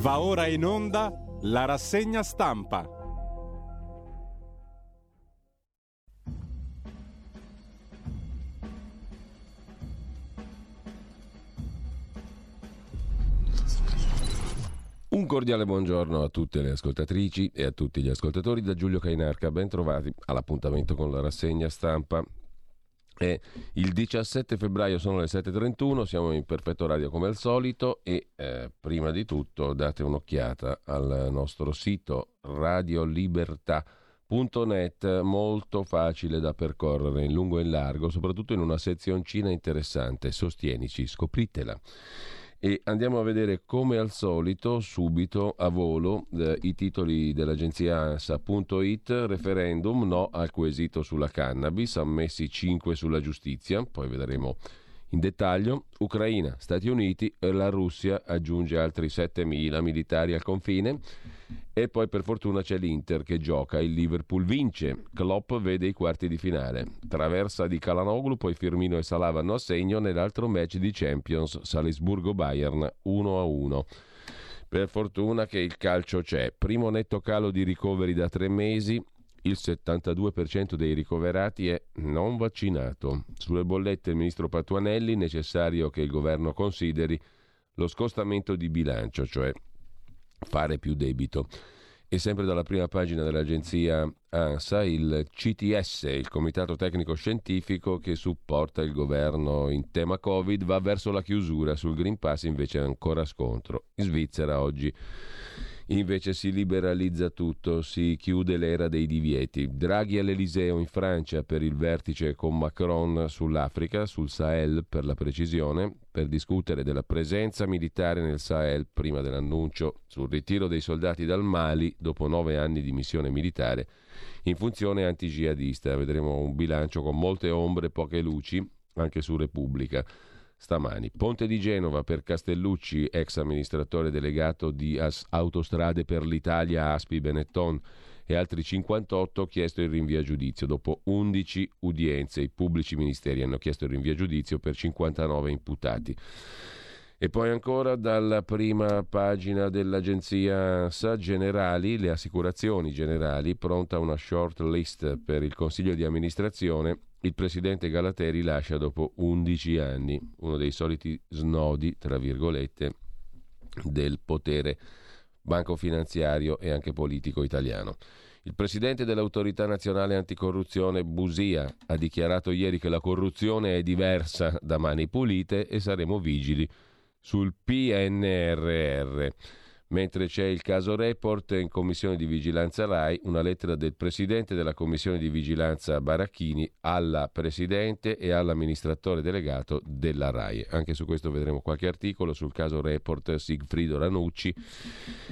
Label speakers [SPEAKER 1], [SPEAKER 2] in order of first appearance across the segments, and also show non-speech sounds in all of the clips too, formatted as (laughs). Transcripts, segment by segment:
[SPEAKER 1] Va ora in onda la rassegna stampa.
[SPEAKER 2] Un cordiale buongiorno a tutte le ascoltatrici e a tutti gli ascoltatori da Giulio Cainarca, ben trovati all'appuntamento con la rassegna stampa. È il 17 febbraio sono le 7.31, siamo in perfetto radio come al solito e eh, prima di tutto date un'occhiata al nostro sito radiolibertà.net, molto facile da percorrere in lungo e in largo, soprattutto in una sezioncina interessante. Sostienici, scopritela e andiamo a vedere come al solito subito a volo eh, i titoli dell'agenzia ANSA.it referendum no al quesito sulla cannabis ammessi 5 sulla giustizia poi vedremo in dettaglio, Ucraina, Stati Uniti e la Russia aggiunge altri 7.000 militari al confine e poi per fortuna c'è l'Inter che gioca, il Liverpool vince, Klopp vede i quarti di finale, traversa di Calanoglu, poi Firmino e Salah vanno a segno nell'altro match di Champions Salisburgo-Bayern 1-1. Per fortuna che il calcio c'è, primo netto calo di ricoveri da tre mesi, il 72% dei ricoverati è non vaccinato. Sulle bollette il ministro Patuanelli necessario che il governo consideri lo scostamento di bilancio, cioè fare più debito. E sempre dalla prima pagina dell'agenzia ANSA, il CTS, il Comitato Tecnico Scientifico che supporta il governo in tema Covid, va verso la chiusura. Sul Green Pass invece è ancora scontro. In Svizzera oggi Invece si liberalizza tutto, si chiude l'era dei divieti. Draghi all'Eliseo in Francia per il vertice con Macron sull'Africa, sul Sahel per la precisione, per discutere della presenza militare nel Sahel prima dell'annuncio sul ritiro dei soldati dal Mali dopo nove anni di missione militare in funzione anti-jihadista. Vedremo un bilancio con molte ombre e poche luci anche su Repubblica stamani. Ponte di Genova per Castellucci, ex amministratore delegato di Autostrade per l'Italia Aspi Benetton e altri 58 chiesto il rinvio a giudizio. Dopo 11 udienze i pubblici ministeri hanno chiesto il rinvio a giudizio per 59 imputati. E poi ancora dalla prima pagina dell'agenzia SA Generali, le assicurazioni generali, pronta una short list per il consiglio di amministrazione il presidente Galateri lascia dopo 11 anni, uno dei soliti snodi, tra virgolette, del potere banco finanziario e anche politico italiano. Il presidente dell'autorità nazionale anticorruzione Busia ha dichiarato ieri che la corruzione è diversa da mani pulite e saremo vigili sul PNRR. Mentre c'è il caso Report in commissione di vigilanza RAI, una lettera del presidente della commissione di vigilanza Baracchini alla presidente e all'amministratore delegato della RAI. Anche su questo vedremo qualche articolo sul caso Report Sigfrido Ranucci,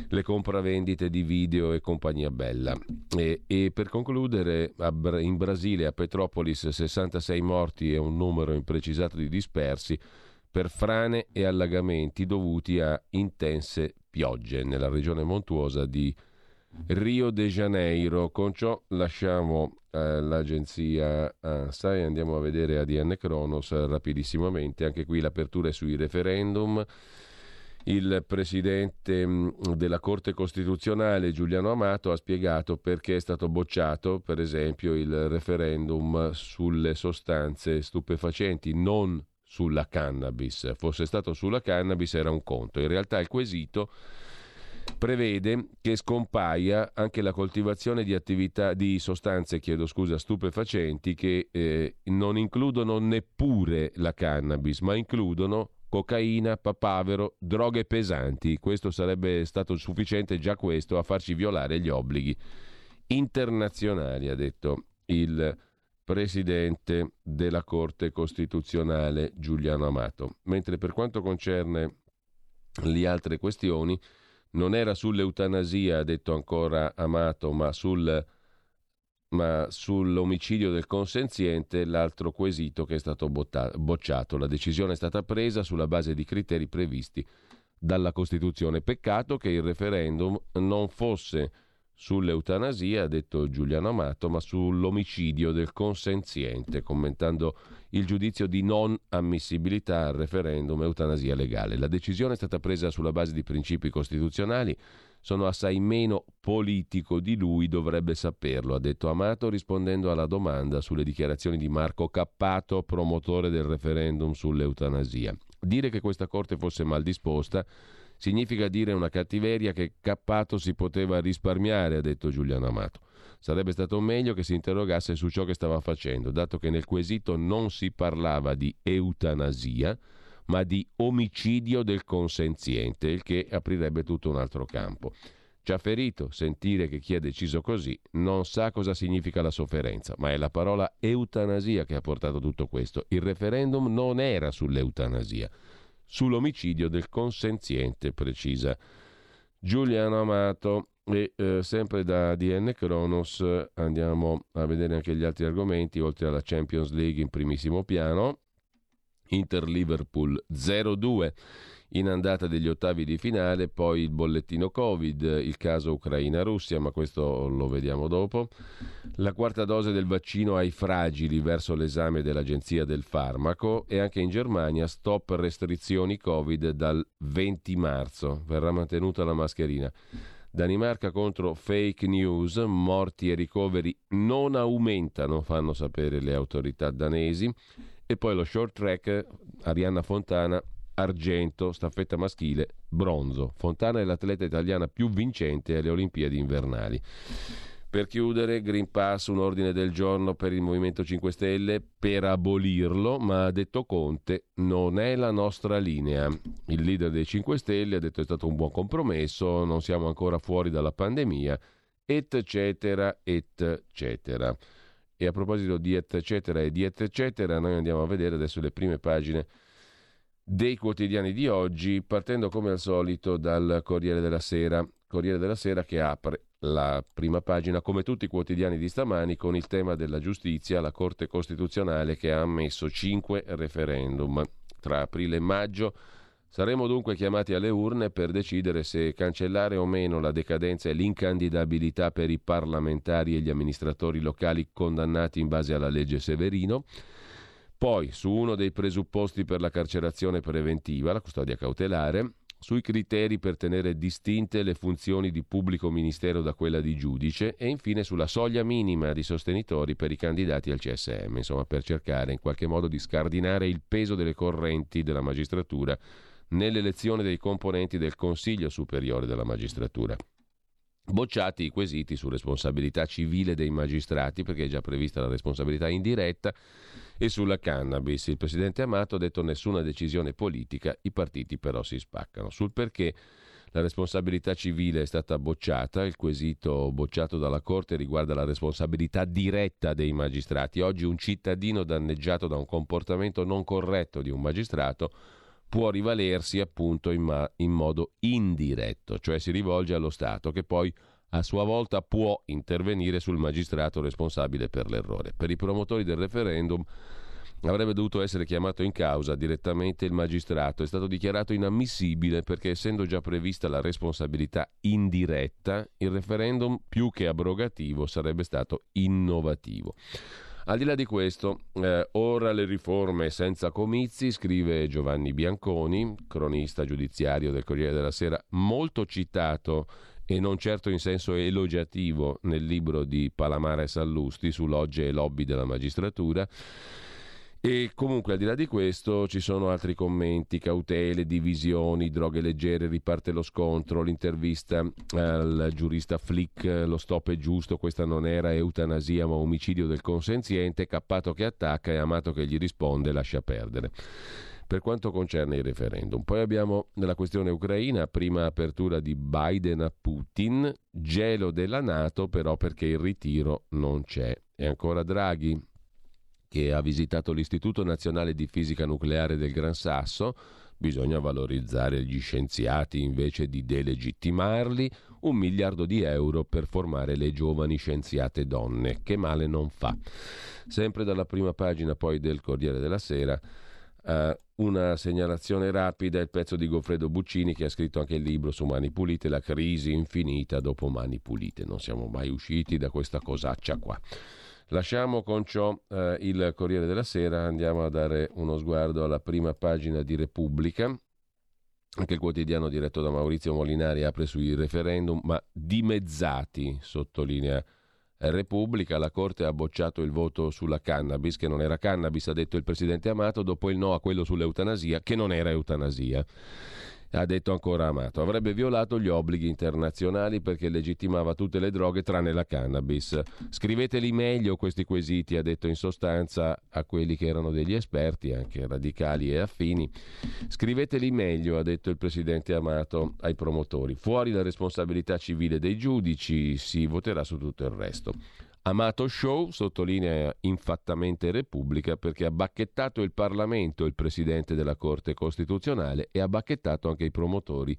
[SPEAKER 2] le compravendite di video e compagnia bella. E, e per concludere, in Brasile, a Petropolis, 66 morti e un numero imprecisato di dispersi per frane e allagamenti dovuti a intense piogge nella regione montuosa di Rio de Janeiro. Con ciò lasciamo eh, l'agenzia ANSA e andiamo a vedere ADN Kronos rapidissimamente. Anche qui l'apertura è sui referendum. Il presidente mm, della Corte Costituzionale Giuliano Amato ha spiegato perché è stato bocciato, per esempio, il referendum sulle sostanze stupefacenti, non sulla cannabis. Fosse stato sulla cannabis era un conto. In realtà il quesito prevede che scompaia anche la coltivazione di attività di sostanze, scusa, stupefacenti che eh, non includono neppure la cannabis, ma includono cocaina, papavero, droghe pesanti. Questo sarebbe stato sufficiente già questo a farci violare gli obblighi internazionali, ha detto il presidente della Corte Costituzionale Giuliano Amato. Mentre per quanto concerne le altre questioni, non era sull'eutanasia, ha detto ancora Amato, ma, sul, ma sull'omicidio del consenziente l'altro quesito che è stato bocciato. La decisione è stata presa sulla base di criteri previsti dalla Costituzione. Peccato che il referendum non fosse sull'eutanasia, ha detto Giuliano Amato, ma sull'omicidio del consenziente, commentando il giudizio di non ammissibilità al referendum eutanasia legale. La decisione è stata presa sulla base di principi costituzionali, sono assai meno politico di lui, dovrebbe saperlo, ha detto Amato rispondendo alla domanda sulle dichiarazioni di Marco Cappato, promotore del referendum sull'eutanasia. Dire che questa Corte fosse mal disposta Significa dire una cattiveria che Cappato si poteva risparmiare, ha detto Giuliano Amato. Sarebbe stato meglio che si interrogasse su ciò che stava facendo, dato che nel quesito non si parlava di eutanasia, ma di omicidio del consenziente, il che aprirebbe tutto un altro campo. Ci ha ferito sentire che chi ha deciso così non sa cosa significa la sofferenza, ma è la parola eutanasia che ha portato tutto questo. Il referendum non era sull'eutanasia sull'omicidio del consenziente, precisa Giuliano Amato. E eh, sempre da DN Kronos andiamo a vedere anche gli altri argomenti, oltre alla Champions League in primissimo piano. Inter-Liverpool 0-2 in andata degli ottavi di finale, poi il bollettino Covid, il caso Ucraina-Russia, ma questo lo vediamo dopo. La quarta dose del vaccino ai fragili verso l'esame dell'Agenzia del Farmaco e anche in Germania stop restrizioni Covid dal 20 marzo. Verrà mantenuta la mascherina. Danimarca contro fake news, morti e ricoveri non aumentano, fanno sapere le autorità danesi. E poi lo short track, Arianna Fontana argento, staffetta maschile, bronzo. Fontana è l'atleta italiana più vincente alle Olimpiadi invernali. Per chiudere, Green Pass, un ordine del giorno per il Movimento 5 Stelle per abolirlo, ma ha detto Conte non è la nostra linea. Il leader dei 5 Stelle ha detto è stato un buon compromesso, non siamo ancora fuori dalla pandemia, eccetera, eccetera. E a proposito di eccetera e di eccetera, noi andiamo a vedere adesso le prime pagine dei quotidiani di oggi, partendo come al solito dal Corriere della Sera. Corriere della Sera che apre la prima pagina, come tutti i quotidiani di stamani, con il tema della giustizia, la Corte Costituzionale che ha ammesso cinque referendum tra aprile e maggio. Saremo dunque chiamati alle urne per decidere se cancellare o meno la decadenza e l'incandidabilità per i parlamentari e gli amministratori locali condannati in base alla legge Severino poi, su uno dei presupposti per la carcerazione preventiva, la custodia cautelare, sui criteri per tenere distinte le funzioni di pubblico ministero da quella di giudice e infine sulla soglia minima di sostenitori per i candidati al CSM, insomma per cercare in qualche modo di scardinare il peso delle correnti della magistratura nell'elezione dei componenti del Consiglio Superiore della Magistratura. Bocciati i quesiti su responsabilità civile dei magistrati, perché è già prevista la responsabilità indiretta, e sulla cannabis. Il presidente Amato ha detto nessuna decisione politica, i partiti però si spaccano. Sul perché la responsabilità civile è stata bocciata, il quesito bocciato dalla Corte riguarda la responsabilità diretta dei magistrati. Oggi un cittadino danneggiato da un comportamento non corretto di un magistrato può rivalersi appunto in, ma- in modo indiretto, cioè si rivolge allo Stato che poi a sua volta può intervenire sul magistrato responsabile per l'errore. Per i promotori del referendum avrebbe dovuto essere chiamato in causa direttamente il magistrato, è stato dichiarato inammissibile perché essendo già prevista la responsabilità indiretta, il referendum più che abrogativo sarebbe stato innovativo. Al di là di questo, eh, ora le riforme senza comizi, scrive Giovanni Bianconi, cronista giudiziario del Corriere della Sera, molto citato e non certo in senso elogiativo nel libro di Palamara e Sallusti su logge e lobby della magistratura. E comunque al di là di questo ci sono altri commenti, cautele, divisioni, droghe leggere, riparte lo scontro, l'intervista al giurista Flick, lo stop è giusto, questa non era eutanasia ma omicidio del consenziente, cappato che attacca e amato che gli risponde, lascia perdere. Per quanto concerne il referendum, poi abbiamo nella questione ucraina, prima apertura di Biden a Putin, gelo della Nato però perché il ritiro non c'è. E ancora Draghi, che ha visitato l'Istituto Nazionale di Fisica Nucleare del Gran Sasso, bisogna valorizzare gli scienziati invece di delegittimarli, un miliardo di euro per formare le giovani scienziate donne, che male non fa. Sempre dalla prima pagina poi del Corriere della Sera Uh, una segnalazione rapida, il pezzo di Goffredo Buccini che ha scritto anche il libro su Mani Pulite, la crisi infinita dopo Mani Pulite. Non siamo mai usciti da questa cosaccia qua. Lasciamo con ciò uh, il Corriere della Sera, andiamo a dare uno sguardo alla prima pagina di Repubblica. Anche il quotidiano diretto da Maurizio Molinari apre sui referendum, ma dimezzati, sottolinea Repubblica, la Corte ha bocciato il voto sulla cannabis, che non era cannabis, ha detto il presidente Amato, dopo il no a quello sull'eutanasia, che non era eutanasia ha detto ancora Amato, avrebbe violato gli obblighi internazionali perché legittimava tutte le droghe tranne la cannabis. Scriveteli meglio questi quesiti, ha detto in sostanza a quelli che erano degli esperti, anche radicali e affini. Scriveteli meglio, ha detto il presidente Amato ai promotori. Fuori la responsabilità civile dei giudici, si voterà su tutto il resto. Amato Show sottolinea infattamente Repubblica perché ha bacchettato il Parlamento, il Presidente della Corte Costituzionale e ha bacchettato anche i promotori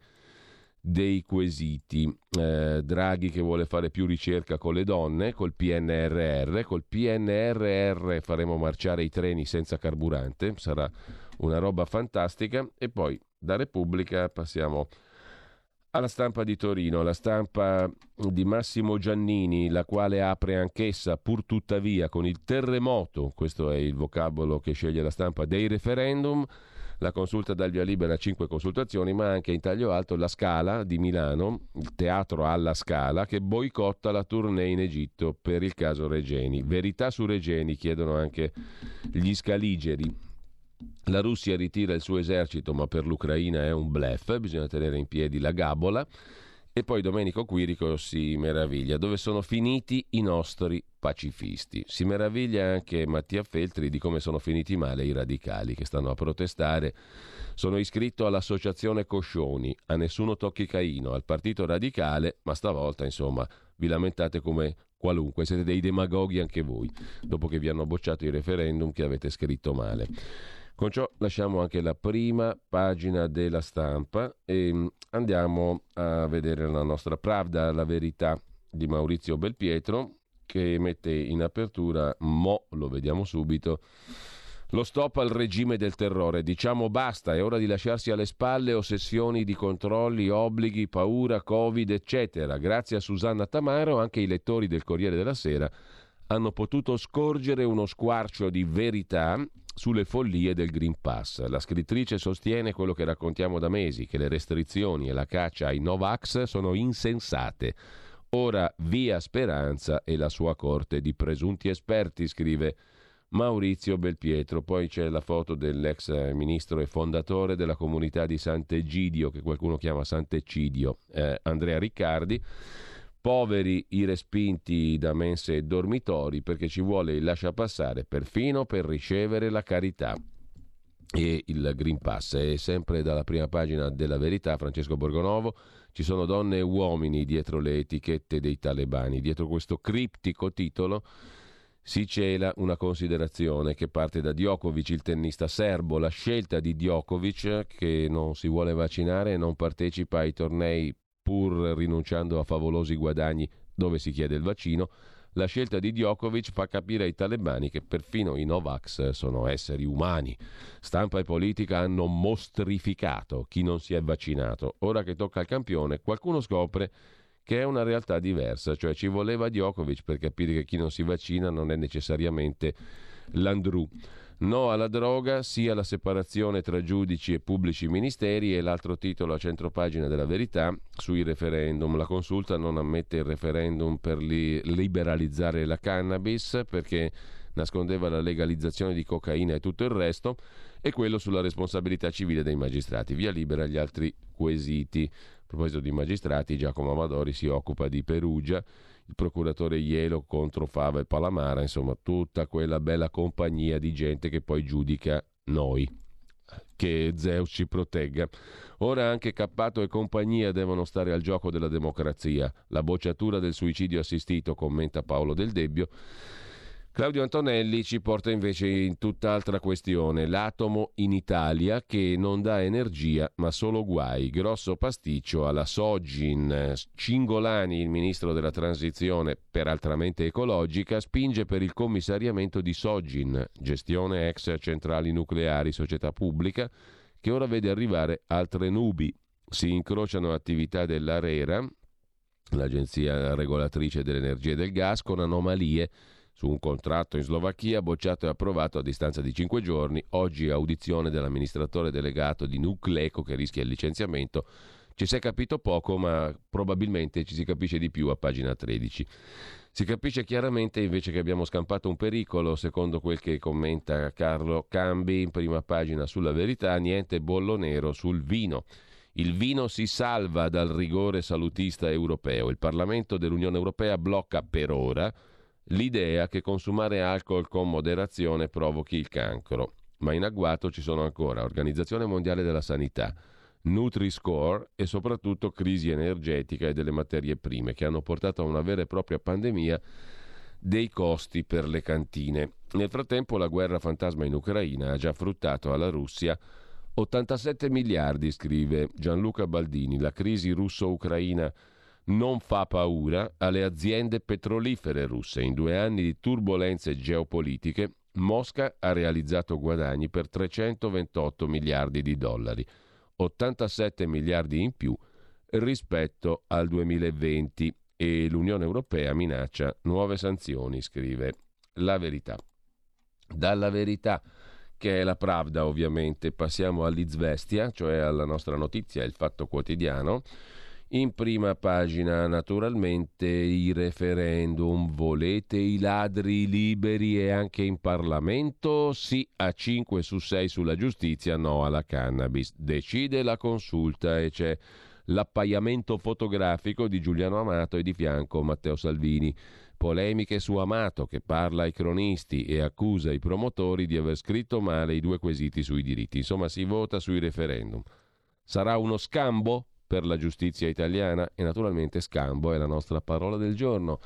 [SPEAKER 2] dei quesiti. Eh, Draghi che vuole fare più ricerca con le donne, col PNRR, col PNRR faremo marciare i treni senza carburante, sarà una roba fantastica e poi da Repubblica passiamo a alla stampa di Torino, la stampa di Massimo Giannini, la quale apre anch'essa, pur tuttavia, con il terremoto, questo è il vocabolo che sceglie la stampa, dei referendum, la consulta dal via libera a cinque consultazioni, ma anche in taglio alto la Scala di Milano, il teatro alla Scala, che boicotta la tournée in Egitto per il caso Regeni. Verità su Regeni, chiedono anche gli scaligeri. La Russia ritira il suo esercito, ma per l'Ucraina è un blef, bisogna tenere in piedi la gabola. E poi Domenico Quirico si meraviglia dove sono finiti i nostri pacifisti. Si meraviglia anche Mattia Feltri di come sono finiti male i radicali che stanno a protestare. Sono iscritto all'associazione Coscioni, a nessuno tocchi Caino, al partito radicale, ma stavolta insomma vi lamentate come qualunque, siete dei demagoghi anche voi, dopo che vi hanno bocciato i referendum che avete scritto male. Con ciò lasciamo anche la prima pagina della stampa e mm, andiamo a vedere la nostra Pravda, la verità di Maurizio Belpietro, che mette in apertura, mo lo vediamo subito, lo stop al regime del terrore. Diciamo basta, è ora di lasciarsi alle spalle ossessioni di controlli, obblighi, paura, covid, eccetera. Grazie a Susanna Tamaro anche i lettori del Corriere della Sera hanno potuto scorgere uno squarcio di verità sulle follie del Green Pass. La scrittrice sostiene quello che raccontiamo da mesi, che le restrizioni e la caccia ai Novax sono insensate. Ora via Speranza e la sua corte di presunti esperti, scrive Maurizio Belpietro. Poi c'è la foto dell'ex ministro e fondatore della comunità di Sant'Egidio, che qualcuno chiama Sant'Ecidio, eh, Andrea Riccardi Poveri i respinti da mense e dormitori perché ci vuole il lasciapassare perfino per ricevere la carità. E il Green Pass è sempre dalla prima pagina della verità, Francesco Borgonovo. Ci sono donne e uomini dietro le etichette dei talebani. Dietro questo criptico titolo si cela una considerazione che parte da Djokovic, il tennista serbo. La scelta di Djokovic, che non si vuole vaccinare e non partecipa ai tornei pur rinunciando a favolosi guadagni dove si chiede il vaccino, la scelta di Djokovic fa capire ai talebani che perfino i Novax sono esseri umani. Stampa e politica hanno mostrificato chi non si è vaccinato. Ora che tocca al campione, qualcuno scopre che è una realtà diversa, cioè ci voleva Djokovic per capire che chi non si vaccina non è necessariamente l'Andrew. No alla droga, sì alla separazione tra giudici e pubblici ministeri e l'altro titolo a centropagina della verità sui referendum. La consulta non ammette il referendum per li- liberalizzare la cannabis perché nascondeva la legalizzazione di cocaina e tutto il resto e quello sulla responsabilità civile dei magistrati. Via libera gli altri quesiti. A proposito di magistrati, Giacomo Amadori si occupa di Perugia il procuratore Ielo contro Fava e Palamara, insomma tutta quella bella compagnia di gente che poi giudica noi. Che Zeus ci protegga. Ora anche Cappato e compagnia devono stare al gioco della democrazia. La bocciatura del suicidio assistito, commenta Paolo Del Debbio, Claudio Antonelli ci porta invece in tutt'altra questione, l'atomo in Italia che non dà energia ma solo guai, grosso pasticcio alla Sogin. Cingolani, il ministro della transizione peraltramente ecologica, spinge per il commissariamento di Sogin, gestione ex centrali nucleari, società pubblica, che ora vede arrivare altre nubi. Si incrociano attività dell'ARERA, l'agenzia regolatrice dell'energia e del gas, con anomalie su un contratto in Slovacchia bocciato e approvato a distanza di cinque giorni. Oggi audizione dell'amministratore delegato di Nucleco che rischia il licenziamento. Ci si è capito poco, ma probabilmente ci si capisce di più a pagina 13. Si capisce chiaramente invece che abbiamo scampato un pericolo, secondo quel che commenta Carlo Cambi in prima pagina sulla verità, niente bollo nero sul vino. Il vino si salva dal rigore salutista europeo. Il Parlamento dell'Unione Europea blocca per ora l'idea che consumare alcol con moderazione provochi il cancro. Ma in agguato ci sono ancora Organizzazione Mondiale della Sanità, Nutri-Score e soprattutto crisi energetica e delle materie prime che hanno portato a una vera e propria pandemia dei costi per le cantine. Nel frattempo la guerra fantasma in Ucraina ha già fruttato alla Russia 87 miliardi, scrive Gianluca Baldini. La crisi russo-ucraina non fa paura alle aziende petrolifere russe. In due anni di turbulenze geopolitiche, Mosca ha realizzato guadagni per 328 miliardi di dollari, 87 miliardi in più rispetto al 2020 e l'Unione Europea minaccia nuove sanzioni, scrive la verità. Dalla verità che è la Pravda ovviamente, passiamo all'Izvestia, cioè alla nostra notizia, il fatto quotidiano. In prima pagina, naturalmente, i referendum. Volete i ladri liberi e anche in Parlamento? Sì a 5 su 6 sulla giustizia, no alla cannabis. Decide la consulta e c'è l'appaiamento fotografico di Giuliano Amato e di fianco Matteo Salvini. Polemiche su Amato che parla ai cronisti e accusa i promotori di aver scritto male i due quesiti sui diritti. Insomma, si vota sui referendum. Sarà uno scambo? Per la giustizia italiana e naturalmente scambo è la nostra parola del giorno.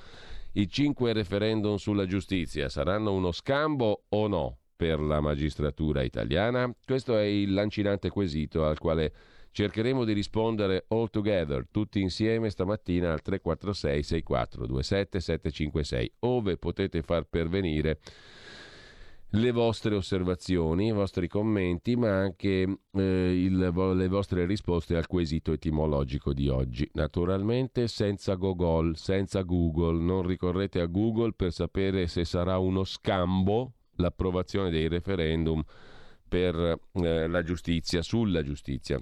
[SPEAKER 2] I cinque referendum sulla giustizia saranno uno scambo o no per la magistratura italiana? Questo è il lancinante quesito al quale cercheremo di rispondere all together, tutti insieme stamattina al 346 6427 756, ove potete far pervenire le vostre osservazioni, i vostri commenti, ma anche eh, il, le vostre risposte al quesito etimologico di oggi. Naturalmente senza Google, senza Google, non ricorrete a Google per sapere se sarà uno scambo l'approvazione dei referendum per eh, la giustizia, sulla giustizia.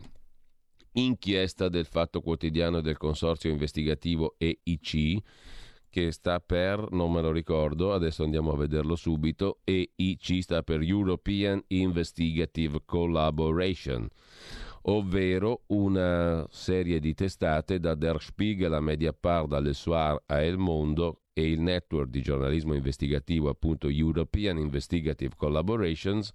[SPEAKER 2] Inchiesta del Fatto Quotidiano del Consorzio Investigativo EIC che sta per, non me lo ricordo, adesso andiamo a vederlo subito, EIC sta per European Investigative Collaboration, ovvero una serie di testate da Der Spiegel a Mediapart, dalle Soir a El Mondo e il network di giornalismo investigativo appunto European Investigative Collaborations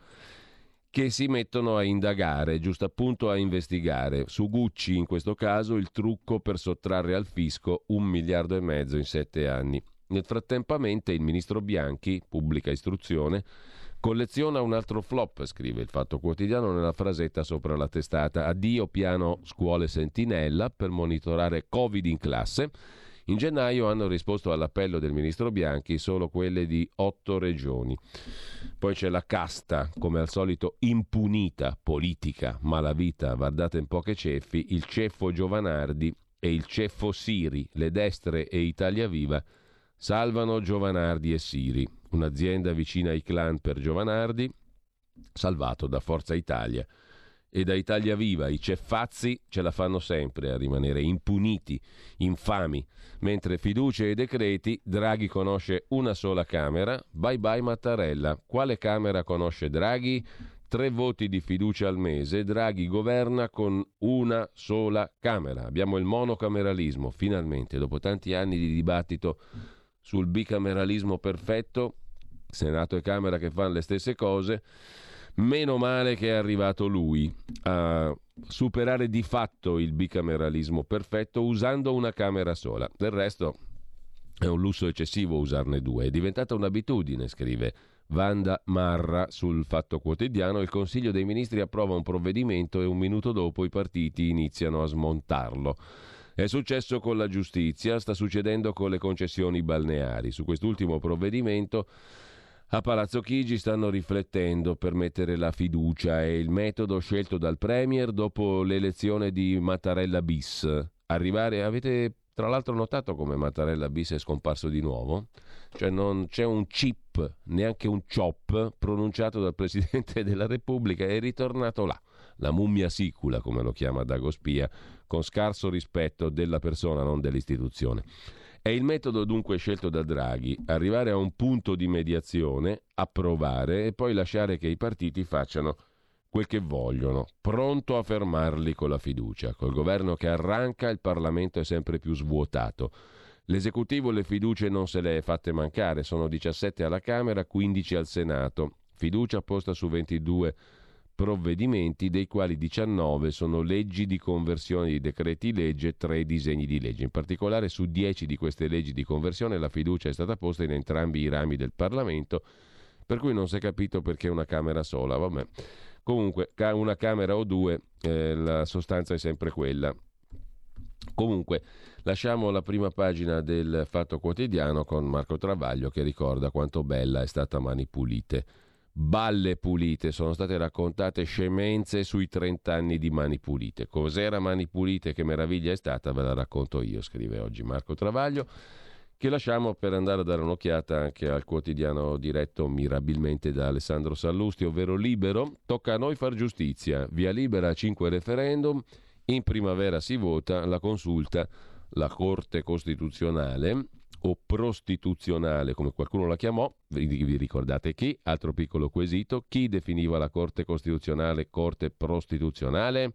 [SPEAKER 2] che si mettono a indagare, giusto appunto a investigare. Su Gucci, in questo caso, il trucco per sottrarre al fisco un miliardo e mezzo in sette anni. Nel frattempo, il ministro Bianchi, pubblica istruzione, colleziona un altro flop, scrive il Fatto Quotidiano nella frasetta sopra la testata. Addio piano scuole sentinella per monitorare Covid in classe in gennaio hanno risposto all'appello del ministro Bianchi solo quelle di otto regioni. Poi c'è la casta, come al solito impunita, politica, malavita, guardate in poche ceffi, il ceffo Giovanardi e il ceffo Siri, le destre e Italia Viva salvano Giovanardi e Siri, un'azienda vicina ai clan per Giovanardi, salvato da Forza Italia e da Italia Viva i ceffazzi ce la fanno sempre a rimanere impuniti, infami, mentre fiducia e decreti Draghi conosce una sola Camera, bye bye Mattarella. Quale Camera conosce Draghi? Tre voti di fiducia al mese, Draghi governa con una sola Camera. Abbiamo il monocameralismo, finalmente, dopo tanti anni di dibattito sul bicameralismo perfetto, Senato e Camera che fanno le stesse cose Meno male che è arrivato lui a superare di fatto il bicameralismo perfetto usando una Camera sola. Del resto È un lusso eccessivo usarne due. È diventata un'abitudine, scrive Vanda Marra sul Fatto Quotidiano. Il Consiglio dei Ministri approva un provvedimento e un minuto dopo i partiti iniziano a smontarlo. È successo con la giustizia, sta succedendo con le concessioni balneari. Su quest'ultimo provvedimento a Palazzo Chigi stanno riflettendo per mettere la fiducia. È il metodo scelto dal Premier dopo l'elezione di Mattarella bis. Arrivare, avete tra l'altro notato come Mattarella bis è scomparso di nuovo? Cioè non c'è un chip, neanche un chop pronunciato dal (laughs) Presidente della Repubblica, è ritornato là, la mummia sicula come lo chiama Dagospia, con scarso rispetto della persona, non dell'istituzione. È il metodo dunque scelto da Draghi, arrivare a un punto di mediazione, approvare e poi lasciare che i partiti facciano quel che vogliono, pronto a fermarli con la fiducia. Col governo che arranca il Parlamento è sempre più svuotato. L'esecutivo le fiducie non se le è fatte mancare, sono 17 alla Camera, 15 al Senato. Fiducia posta su 22 provvedimenti, dei quali 19 sono leggi di conversione di decreti legge, 3 disegni di legge. In particolare su 10 di queste leggi di conversione la fiducia è stata posta in entrambi i rami del Parlamento, per cui non si è capito perché una Camera sola. Vabbè. Comunque, una Camera o due, eh, la sostanza è sempre quella. Comunque, lasciamo la prima pagina del Fatto Quotidiano con Marco Travaglio che ricorda quanto bella è stata Mani Pulite balle pulite, sono state raccontate scemenze sui 30 anni di Mani Pulite. Cos'era Mani Pulite, che meraviglia è stata, ve la racconto io, scrive oggi Marco Travaglio, che lasciamo per andare a dare un'occhiata anche al quotidiano diretto mirabilmente da Alessandro Sallusti, ovvero Libero. Tocca a noi far giustizia, via libera a 5 referendum, in primavera si vota, la consulta, la Corte Costituzionale o prostituzionale, come qualcuno la chiamò, vi, ricordate chi? Altro piccolo quesito, chi definiva la Corte Costituzionale Corte prostituzionale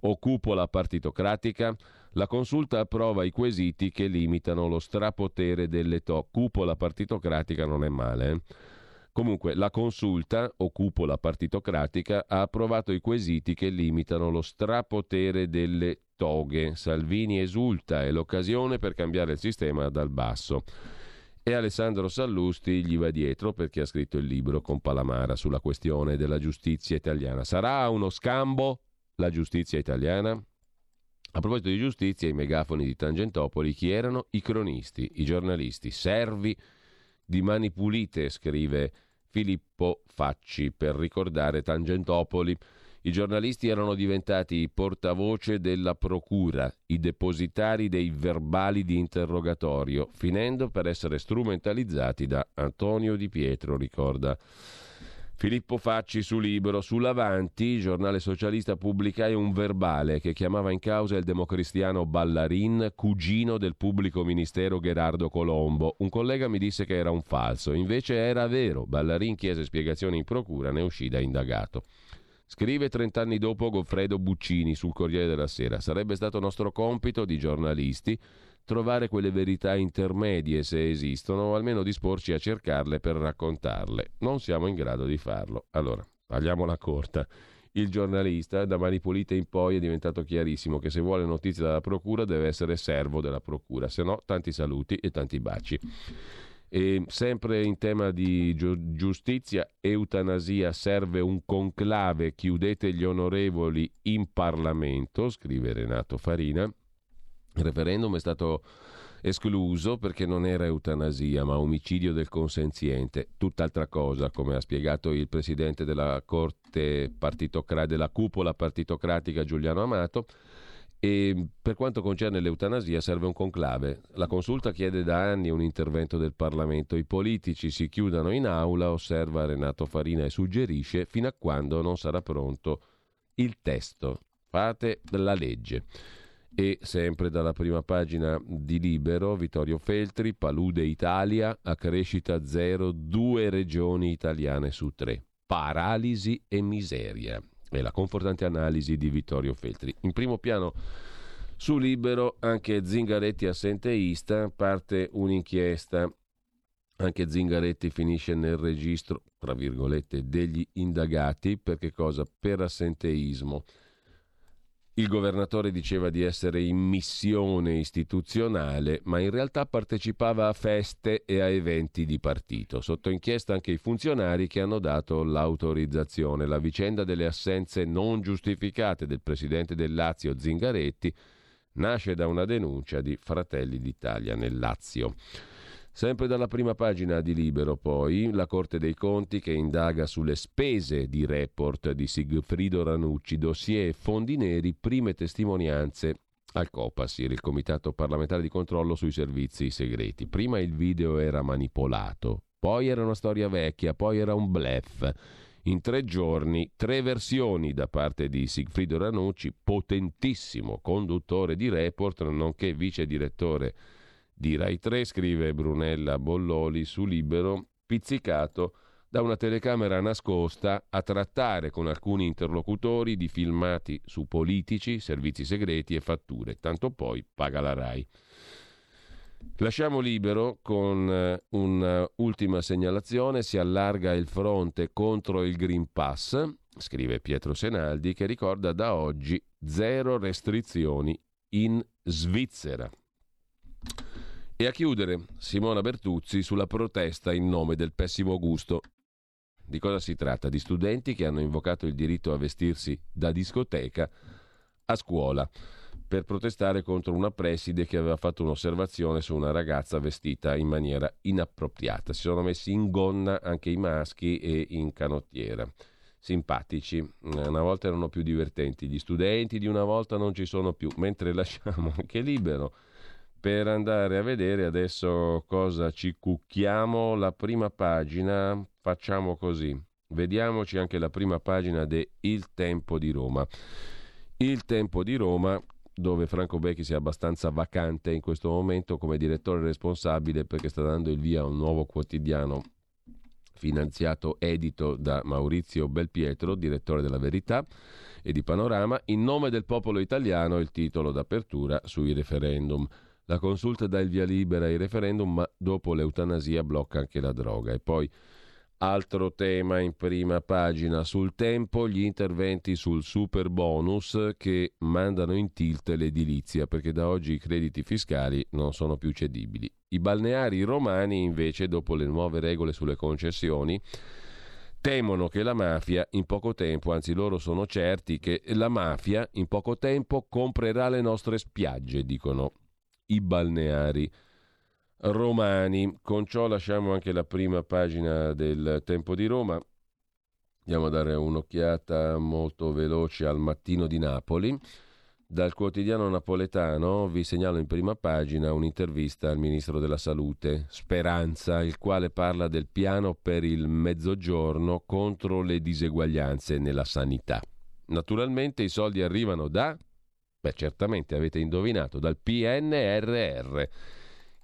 [SPEAKER 2] o cupola partitocratica? La consulta approva i quesiti che limitano lo strapotere delle to. Cupola partitocratica non è male. Eh? Comunque, la consulta o cupola partitocratica ha approvato i quesiti che limitano lo strapotere delle toghe. Salvini esulta, è l'occasione per cambiare il sistema dal basso. E Alessandro Sallusti gli va dietro perché ha scritto il libro con Palamara sulla questione della giustizia italiana. Sarà uno scambo la giustizia italiana? A proposito di giustizia, i megafoni di Tangentopoli, chi erano? I cronisti, i giornalisti, servi di mani pulite, scrive Filippo Facci per ricordare Tangentopoli. I giornalisti erano diventati portavoce della procura, i depositari dei verbali di interrogatorio, finendo per essere strumentalizzati da Antonio Di Pietro, ricorda Filippo Facci su Libero. Sull'Avanti, giornale socialista, pubblicai un verbale che chiamava in causa il democristiano Ballarin, cugino del pubblico ministero Gerardo Colombo. Un collega mi disse che era un falso, invece era vero. Ballarin chiese spiegazioni in procura, ne uscì da indagato. Scrive 30 anni dopo Goffredo Buccini sul Corriere della Sera. Sarebbe stato nostro compito di giornalisti trovare quelle verità intermedie se esistono o almeno disporci a cercarle per raccontarle. Non siamo in grado di farlo. Allora, tagliamola corta. Il giornalista, da Mani Pulite in poi, è diventato chiarissimo che se vuole notizie dalla procura deve essere servo della procura, se no tanti saluti e tanti baci. E sempre in tema di giustizia, eutanasia, serve un conclave, chiudete gli onorevoli in Parlamento, scrive Renato Farina. Il referendum è stato escluso perché non era eutanasia ma omicidio del consenziente, tutt'altra cosa, come ha spiegato il presidente della corte partitocratica, della cupola partitocratica Giuliano Amato. E per quanto concerne l'eutanasia serve un conclave. La consulta chiede da anni un intervento del Parlamento. I politici si chiudano in aula, osserva Renato Farina e suggerisce fino a quando non sarà pronto il testo. Fate la legge. E sempre dalla prima pagina di Libero, Vittorio Feltri, Palude Italia, a crescita zero, due regioni italiane su tre. Paralisi e miseria e la confortante analisi di Vittorio Feltri. In primo piano su Libero anche Zingaretti assenteista, parte un'inchiesta. Anche Zingaretti finisce nel registro, tra virgolette, degli indagati. Per cosa? Per assenteismo. Il governatore diceva di essere in missione istituzionale, ma in realtà partecipava a feste e a eventi di partito. Sotto inchiesta anche i funzionari che hanno dato l'autorizzazione. La vicenda delle assenze non giustificate del presidente del Lazio Zingaretti nasce da una denuncia di Fratelli d'Italia nel Lazio. Sempre dalla prima pagina di Libero, poi, la Corte dei Conti che indaga sulle spese di report di Sigfrido Ranucci, dossier fondi neri, prime testimonianze al Copasir, il Comitato parlamentare di controllo sui servizi segreti. Prima il video era manipolato, poi era una storia vecchia, poi era un blef. In tre giorni, tre versioni da parte di Sigfrido Ranucci, potentissimo conduttore di report, nonché vice direttore di Rai 3, scrive Brunella Bolloli su Libero, pizzicato da una telecamera nascosta a trattare con alcuni interlocutori di filmati su politici, servizi segreti e fatture, tanto poi paga la Rai. Lasciamo libero con uh, un'ultima segnalazione, si allarga il fronte contro il Green Pass, scrive Pietro Senaldi, che ricorda da oggi zero restrizioni in Svizzera. E a chiudere, Simona Bertuzzi sulla protesta in nome del pessimo gusto. Di cosa si tratta? Di studenti che hanno invocato il diritto a vestirsi da discoteca a scuola per protestare contro una preside che aveva fatto un'osservazione su una ragazza vestita in maniera inappropriata. Si sono messi in gonna anche i maschi e in canottiera. Simpatici, una volta erano più divertenti, gli studenti di una volta non ci sono più, mentre lasciamo anche libero per andare a vedere adesso cosa ci cucchiamo. La prima pagina, facciamo così. Vediamoci anche la prima pagina de Il Tempo di Roma. Il Tempo di Roma, dove Franco Becchi sia abbastanza vacante in questo momento come direttore responsabile perché sta dando il via a un nuovo quotidiano finanziato edito da Maurizio Belpietro, direttore della Verità e di Panorama, in nome del popolo italiano il titolo d'apertura sui referendum. La consulta dà il via libera ai referendum, ma dopo l'eutanasia blocca anche la droga. E poi altro tema in prima pagina sul tempo, gli interventi sul super bonus che mandano in tilt l'edilizia, perché da oggi i crediti fiscali non sono più cedibili. I balneari romani invece, dopo le nuove regole sulle concessioni, temono che la mafia in poco tempo, anzi loro sono certi che la mafia in poco tempo comprerà le nostre spiagge, dicono i balneari romani. Con ciò lasciamo anche la prima pagina del Tempo di Roma. Andiamo a dare un'occhiata molto veloce al mattino di Napoli. Dal quotidiano napoletano vi segnalo in prima pagina un'intervista al ministro della Salute, Speranza, il quale parla del piano per il mezzogiorno contro le diseguaglianze nella sanità. Naturalmente i soldi arrivano da Beh, certamente avete indovinato, dal PNRR,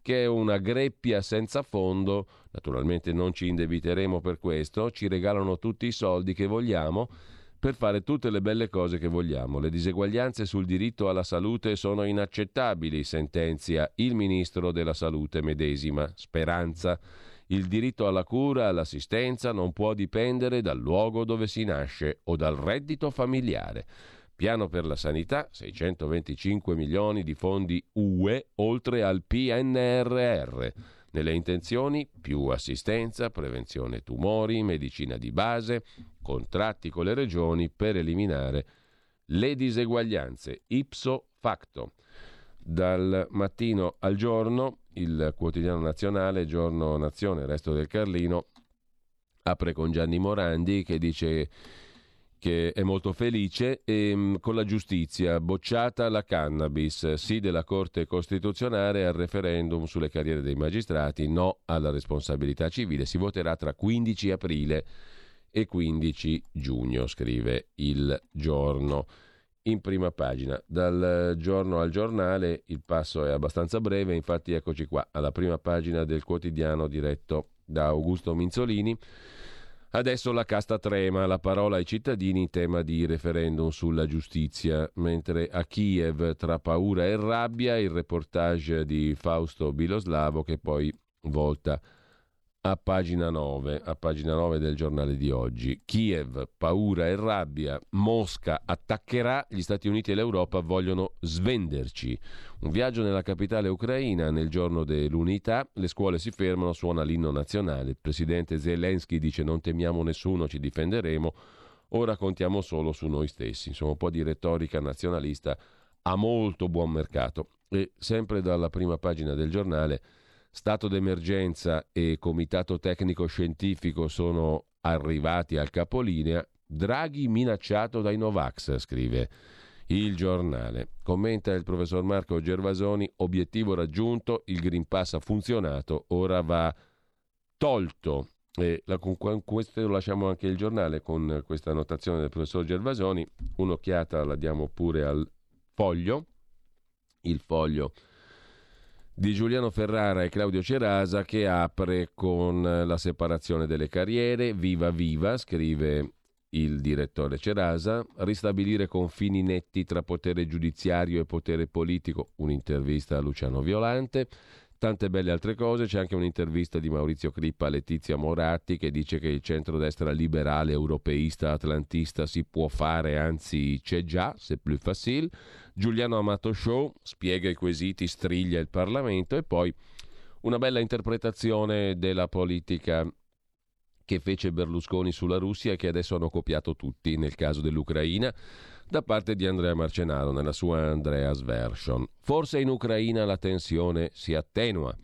[SPEAKER 2] che è una greppia senza fondo, naturalmente non ci indebiteremo per questo, ci regalano tutti i soldi che vogliamo per fare tutte le belle cose che vogliamo. Le diseguaglianze sul diritto alla salute sono inaccettabili, sentenzia il ministro della salute medesima, Speranza. Il diritto alla cura, all'assistenza non può dipendere dal luogo dove si nasce o dal reddito familiare. Piano per la sanità, 625 milioni di fondi UE oltre al PNRR. Nelle intenzioni più assistenza, prevenzione tumori, medicina di base, contratti con le regioni per eliminare le diseguaglianze ipso facto. Dal mattino al giorno, il quotidiano nazionale, giorno nazione, resto del Carlino, apre con Gianni Morandi che dice che è molto felice, e, ehm, con la giustizia, bocciata la cannabis, sì della Corte Costituzionale al referendum sulle carriere dei magistrati, no alla responsabilità civile. Si voterà tra 15 aprile e 15 giugno, scrive il giorno. In prima pagina, dal giorno al giornale il passo è abbastanza breve, infatti eccoci qua alla prima pagina del quotidiano diretto da Augusto Minzolini. Adesso la casta trema, la parola ai cittadini in tema di referendum sulla giustizia, mentre a Kiev tra paura e rabbia il reportage di Fausto Biloslavo che poi volta a pagina 9, a pagina 9 del giornale di oggi. Kiev, paura e rabbia, Mosca attaccherà, gli Stati Uniti e l'Europa vogliono svenderci. Un viaggio nella capitale ucraina nel giorno dell'unità, le scuole si fermano, suona l'inno nazionale, il presidente Zelensky dice non temiamo nessuno, ci difenderemo, ora contiamo solo su noi stessi. Insomma, un po' di retorica nazionalista a molto buon mercato. E sempre dalla prima pagina del giornale Stato d'emergenza e Comitato tecnico scientifico sono arrivati al capolinea. Draghi minacciato dai Novax, scrive il giornale. Commenta il professor Marco Gervasoni, obiettivo raggiunto, il Green Pass ha funzionato, ora va tolto. La, con questo lo lasciamo anche il giornale con questa annotazione del professor Gervasoni. Un'occhiata la diamo pure al foglio. Il foglio di Giuliano Ferrara e Claudio Cerasa che apre con la separazione delle carriere. Viva viva, scrive il direttore Cerasa, ristabilire confini netti tra potere giudiziario e potere politico, un'intervista a Luciano Violante, tante belle altre cose, c'è anche un'intervista di Maurizio Crippa a Letizia Moratti che dice che il centrodestra liberale, europeista, atlantista si può fare, anzi c'è già, c'est plus facile. Giuliano Amato Show spiega i quesiti, striglia il Parlamento. E poi una bella interpretazione della politica che fece Berlusconi sulla Russia e che adesso hanno copiato tutti nel caso dell'Ucraina da parte di Andrea Marcenaro nella sua Andreas Version. Forse in Ucraina la tensione si attenua.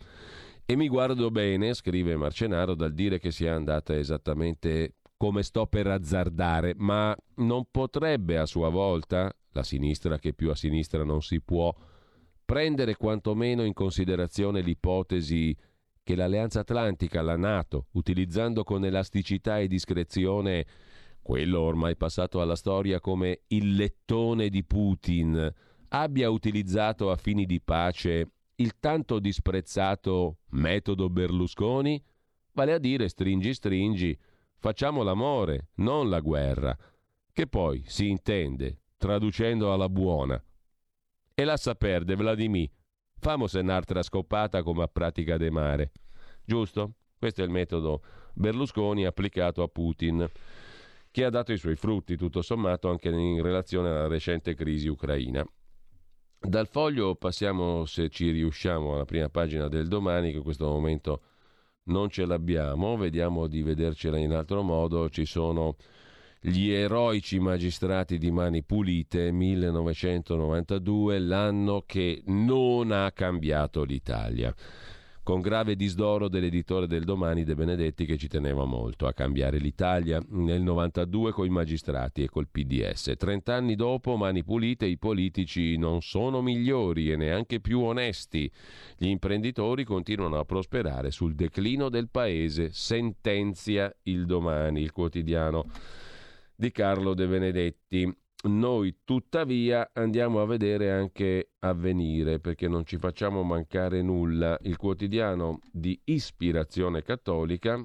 [SPEAKER 2] E mi guardo bene, scrive Marcenaro, dal dire che sia andata esattamente come sto per azzardare, ma non potrebbe a sua volta la sinistra che più a sinistra non si può, prendere quantomeno in considerazione l'ipotesi che l'Alleanza Atlantica, la Nato, utilizzando con elasticità e discrezione quello ormai passato alla storia come il lettone di Putin, abbia utilizzato a fini di pace il tanto disprezzato metodo Berlusconi? Vale a dire stringi stringi, facciamo l'amore, non la guerra, che poi si intende traducendo alla buona. E lascia perde, Vladimir. Famos un'altra scopata come a pratica de mare. Giusto? Questo è il metodo Berlusconi applicato a Putin, che ha dato i suoi frutti, tutto sommato, anche in relazione alla recente crisi ucraina. Dal foglio passiamo, se ci riusciamo, alla prima pagina del domani, che in questo momento non ce l'abbiamo, vediamo di vedercela in altro modo. Ci sono gli eroici magistrati di Mani Pulite 1992, l'anno che non ha cambiato l'Italia. Con grave disdoro dell'editore del Domani De Benedetti che ci teneva molto a cambiare l'Italia nel 92 con i magistrati e col PDS. Trent'anni dopo, Mani Pulite, i politici non sono migliori e neanche più onesti. Gli imprenditori continuano a prosperare sul declino del paese, sentenzia il Domani, il quotidiano di Carlo De Benedetti. Noi tuttavia andiamo a vedere anche avvenire perché non ci facciamo mancare nulla. Il quotidiano di ispirazione cattolica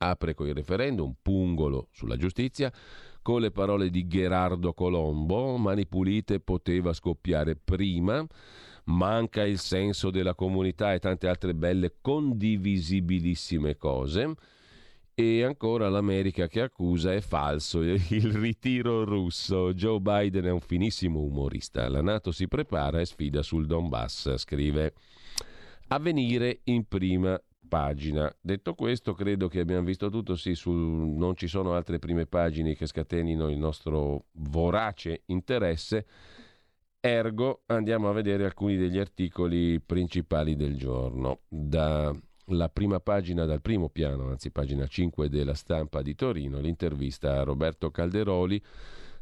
[SPEAKER 2] apre con il referendum, pungolo sulla giustizia, con le parole di Gerardo Colombo, Mani Pulite poteva scoppiare prima, manca il senso della comunità e tante altre belle condivisibilissime cose. E ancora l'America che accusa è falso (laughs) il ritiro russo. Joe Biden è un finissimo umorista. La Nato si prepara e sfida sul Donbass, scrive. Avvenire in prima pagina. Detto questo, credo che abbiamo visto tutto. Sì, sul... non ci sono altre prime pagine che scatenino il nostro vorace interesse. Ergo, andiamo a vedere alcuni degli articoli principali del giorno. Da la prima pagina dal primo piano, anzi pagina 5 della stampa di Torino, l'intervista a Roberto Calderoli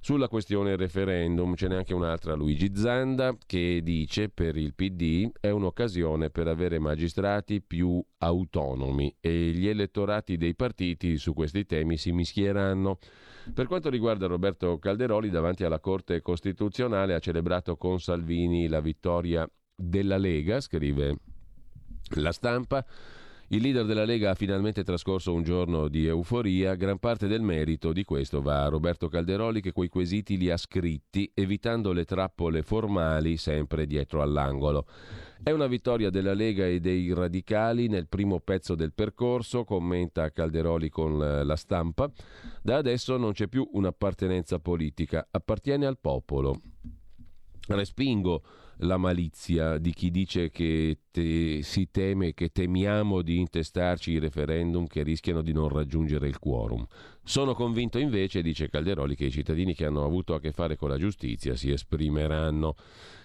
[SPEAKER 2] sulla questione referendum. Ce n'è anche un'altra, Luigi Zanda, che dice per il PD è un'occasione per avere magistrati più autonomi e gli elettorati dei partiti su questi temi si mischieranno. Per quanto riguarda Roberto Calderoli, davanti alla Corte Costituzionale ha celebrato con Salvini la vittoria della Lega, scrive la stampa Il leader della Lega ha finalmente trascorso un giorno di euforia, gran parte del merito di questo va a Roberto Calderoli che quei quesiti li ha scritti, evitando le trappole formali sempre dietro all'angolo. È una vittoria della Lega e dei radicali nel primo pezzo del percorso, commenta Calderoli con la stampa. Da adesso non c'è più un'appartenenza politica, appartiene al popolo. Respingo la malizia di chi dice che te, si teme, che temiamo di intestarci i referendum che rischiano di non raggiungere il quorum. Sono convinto invece, dice Calderoli, che i cittadini che hanno avuto a che fare con la giustizia si esprimeranno.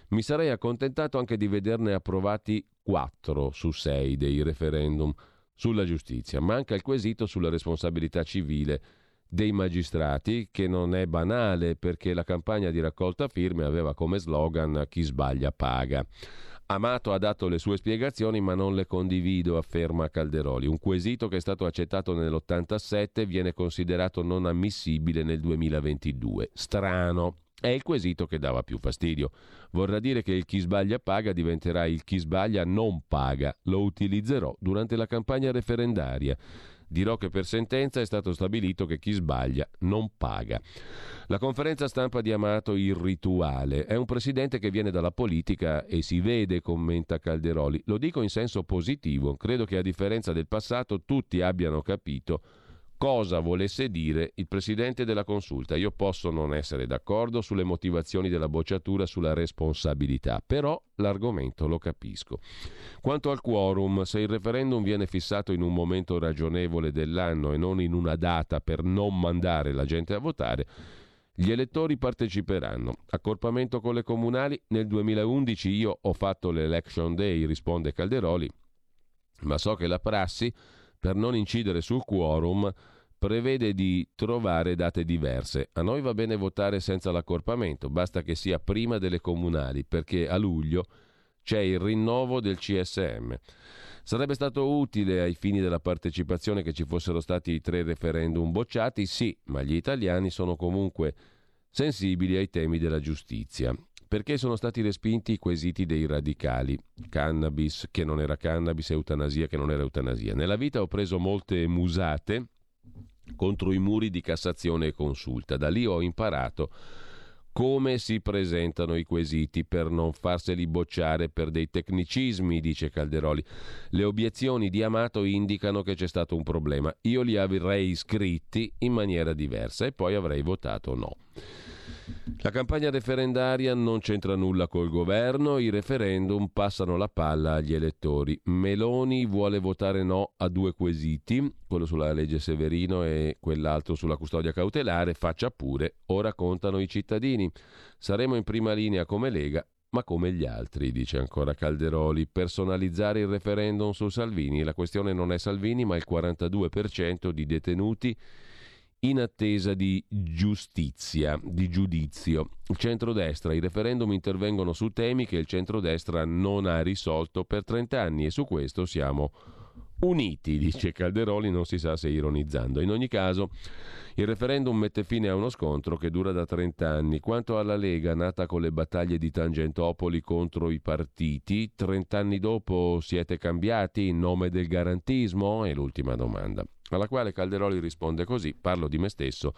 [SPEAKER 2] Mi sarei accontentato anche di vederne approvati 4 su 6 dei referendum sulla giustizia. Manca il quesito sulla responsabilità civile dei magistrati, che non è banale perché la campagna di raccolta firme aveva come slogan chi sbaglia paga. Amato ha dato le sue spiegazioni ma non le condivido, afferma Calderoli. Un quesito che è stato accettato nell'87 viene considerato non ammissibile nel 2022. Strano. È il quesito che dava più fastidio. Vorrà dire che il chi sbaglia paga diventerà il chi sbaglia non paga. Lo utilizzerò durante la campagna referendaria. Dirò che per sentenza è stato stabilito che chi sbaglia non paga. La conferenza stampa di Amato irrituale. È un presidente che viene dalla politica e si vede, commenta Calderoli. Lo dico in senso positivo. Credo che a differenza del passato tutti abbiano capito cosa volesse dire il presidente della consulta. Io posso non essere d'accordo sulle motivazioni della bocciatura sulla responsabilità, però l'argomento lo capisco. Quanto al quorum, se il referendum viene fissato in un momento ragionevole dell'anno e non in una data per non mandare la gente a votare, gli elettori parteciperanno. Accorpamento con le comunali. Nel 2011 io ho fatto l'election day, risponde Calderoli, ma so che la prassi per non incidere sul quorum, prevede di trovare date diverse. A noi va bene votare senza l'accorpamento, basta che sia prima delle comunali, perché a luglio c'è il rinnovo del CSM. Sarebbe stato utile ai fini della partecipazione che ci fossero stati i tre referendum bocciati? Sì, ma gli italiani sono comunque sensibili ai temi della giustizia perché sono stati respinti i quesiti dei radicali, cannabis che non era cannabis, eutanasia che non era eutanasia. Nella vita ho preso molte musate contro i muri di Cassazione e Consulta, da lì ho imparato come si presentano i quesiti per non farseli bocciare per dei tecnicismi, dice Calderoli. Le obiezioni di Amato indicano che c'è stato un problema. Io li avrei scritti in maniera diversa e poi avrei votato no. La campagna referendaria non c'entra nulla col governo, i referendum passano la palla agli elettori. Meloni vuole votare no a due quesiti, quello sulla legge Severino e quell'altro sulla custodia cautelare, faccia pure, ora contano i cittadini. Saremo in prima linea come Lega, ma come gli altri, dice ancora Calderoli. Personalizzare il referendum su Salvini, la questione non è Salvini, ma il 42% di detenuti in attesa di giustizia, di giudizio. Il centrodestra, i referendum intervengono su temi che il centrodestra non ha risolto per 30 anni e su questo siamo uniti, dice Calderoli, non si sa se ironizzando. In ogni caso, il referendum mette fine a uno scontro che dura da 30 anni. Quanto alla Lega, nata con le battaglie di Tangentopoli contro i partiti, 30 anni dopo siete cambiati in nome del garantismo? È l'ultima domanda alla quale Calderoli risponde così, parlo di me stesso,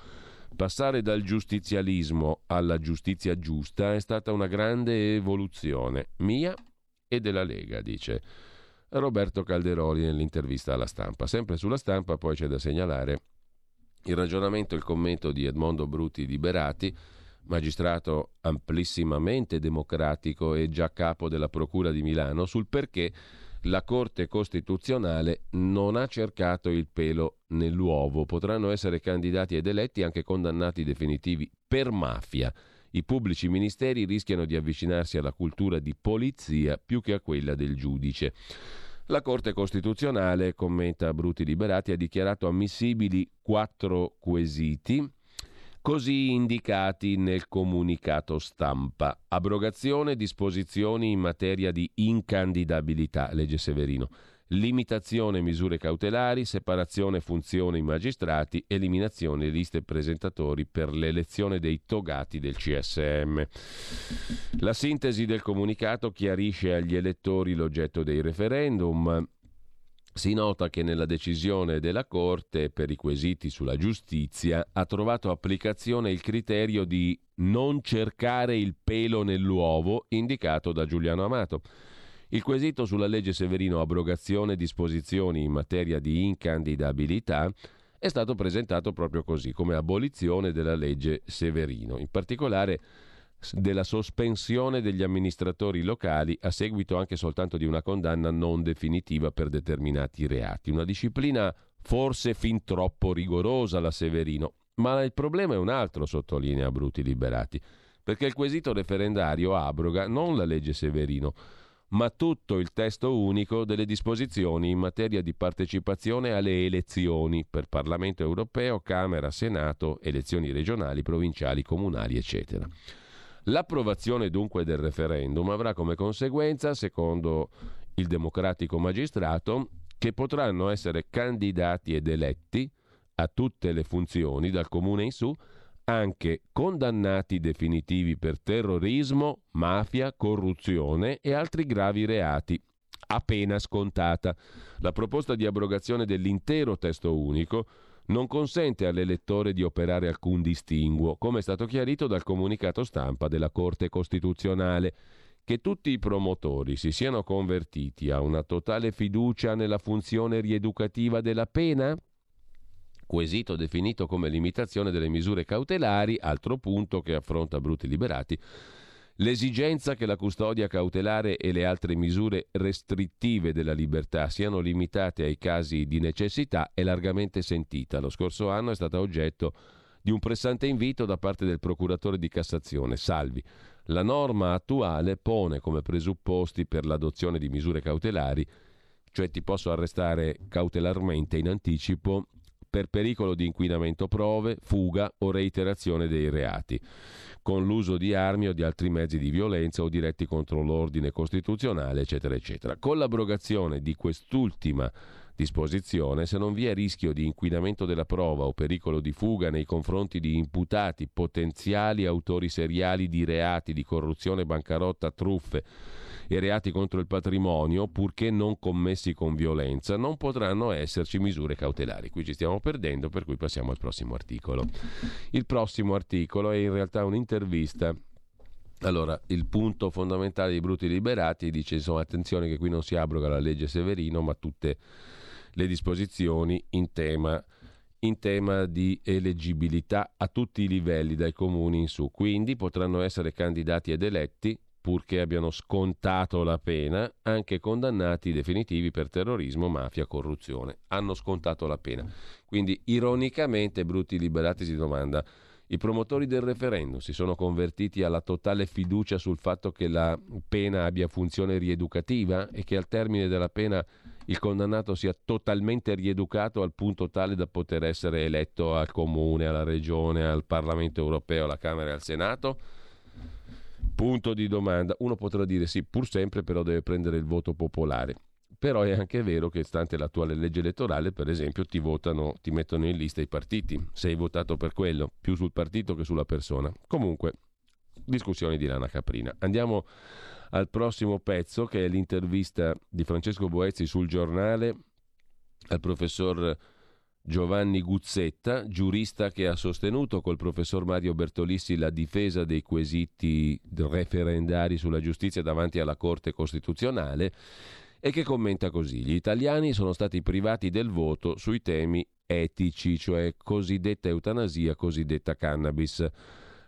[SPEAKER 2] passare dal giustizialismo alla giustizia giusta è stata una grande evoluzione mia e della Lega, dice Roberto Calderoli nell'intervista alla stampa. Sempre sulla stampa poi c'è da segnalare il ragionamento e il commento di Edmondo Bruti Liberati, magistrato amplissimamente democratico e già capo della Procura di Milano, sul perché la Corte Costituzionale non ha cercato il pelo nell'uovo. Potranno essere candidati ed eletti anche condannati definitivi per mafia. I pubblici ministeri rischiano di avvicinarsi alla cultura di polizia più che a quella del giudice. La Corte Costituzionale, commenta Bruti Liberati, ha dichiarato ammissibili quattro quesiti così indicati nel comunicato stampa. Abrogazione disposizioni in materia di incandidabilità, legge Severino. Limitazione misure cautelari, separazione funzione magistrati, eliminazione liste presentatori per l'elezione dei togati del CSM. La sintesi del comunicato chiarisce agli elettori l'oggetto dei referendum, si nota che nella decisione della Corte per i quesiti sulla giustizia ha trovato applicazione il criterio di non cercare il pelo nell'uovo indicato da Giuliano Amato. Il quesito sulla legge Severino abrogazione disposizioni in materia di incandidabilità è stato presentato proprio così, come abolizione della legge Severino. In particolare della sospensione degli amministratori locali a seguito anche soltanto di una condanna non definitiva per determinati reati. Una disciplina forse fin troppo rigorosa la Severino, ma il problema è un altro, sottolinea Bruti Liberati, perché il quesito referendario abroga non la legge Severino, ma tutto il testo unico delle disposizioni in materia di partecipazione alle elezioni per Parlamento europeo, Camera, Senato, elezioni regionali, provinciali, comunali, eccetera. L'approvazione dunque del referendum avrà come conseguenza, secondo il democratico magistrato, che potranno essere candidati ed eletti a tutte le funzioni dal comune in su anche condannati definitivi per terrorismo, mafia, corruzione e altri gravi reati a pena scontata. La proposta di abrogazione dell'intero testo unico non consente all'elettore di operare alcun distinguo, come è stato chiarito dal comunicato stampa della Corte Costituzionale. Che tutti i promotori si siano convertiti a una totale fiducia nella funzione rieducativa della pena? Quesito definito come limitazione delle misure cautelari, altro punto che affronta Bruti Liberati, L'esigenza che la custodia cautelare e le altre misure restrittive della libertà siano limitate ai casi di necessità è largamente sentita. Lo scorso anno è stata oggetto di un pressante invito da parte del procuratore di Cassazione, Salvi. La norma attuale pone come presupposti per l'adozione di misure cautelari, cioè ti posso arrestare cautelarmente in anticipo per pericolo di inquinamento prove, fuga o reiterazione dei reati con l'uso di armi o di altri mezzi di violenza o diretti contro l'ordine costituzionale, eccetera, eccetera. Con l'abrogazione di quest'ultima disposizione, se non vi è rischio di inquinamento della prova o pericolo di fuga nei confronti di imputati potenziali autori seriali di reati di corruzione, bancarotta, truffe, e reati contro il patrimonio, purché non commessi con violenza, non potranno esserci misure cautelari. Qui ci stiamo perdendo, per cui passiamo al prossimo articolo. Il prossimo articolo è in realtà un'intervista allora, il punto fondamentale di Bruti Liberati dice, insomma, attenzione che qui non si abroga la legge Severino, ma tutte le disposizioni in tema, in tema di eleggibilità a tutti i livelli, dai comuni in su. Quindi potranno essere candidati ed eletti purché abbiano scontato la pena, anche condannati definitivi per terrorismo, mafia, corruzione. Hanno scontato la pena. Quindi, ironicamente, Brutti Liberati si domanda: i promotori del referendum si sono convertiti alla totale fiducia sul fatto che la pena abbia funzione rieducativa e che al termine della pena il condannato sia totalmente rieducato al punto tale da poter essere eletto al comune, alla regione, al Parlamento europeo, alla Camera e al Senato? Punto di domanda. Uno potrà dire sì, pur sempre però deve prendere il voto popolare. Però è anche vero che, stante l'attuale legge elettorale, per esempio, ti votano, ti mettono in lista i partiti. Sei votato per quello, più sul partito che sulla persona. Comunque, discussioni di lana caprina. Andiamo al prossimo pezzo, che è l'intervista di Francesco Boezzi sul giornale al professor Giovanni Guzzetta, giurista che ha sostenuto col professor Mario Bertolissi la difesa dei quesiti referendari sulla giustizia davanti alla Corte Costituzionale e che commenta così: Gli italiani sono stati privati del voto sui temi etici, cioè cosiddetta eutanasia, cosiddetta cannabis.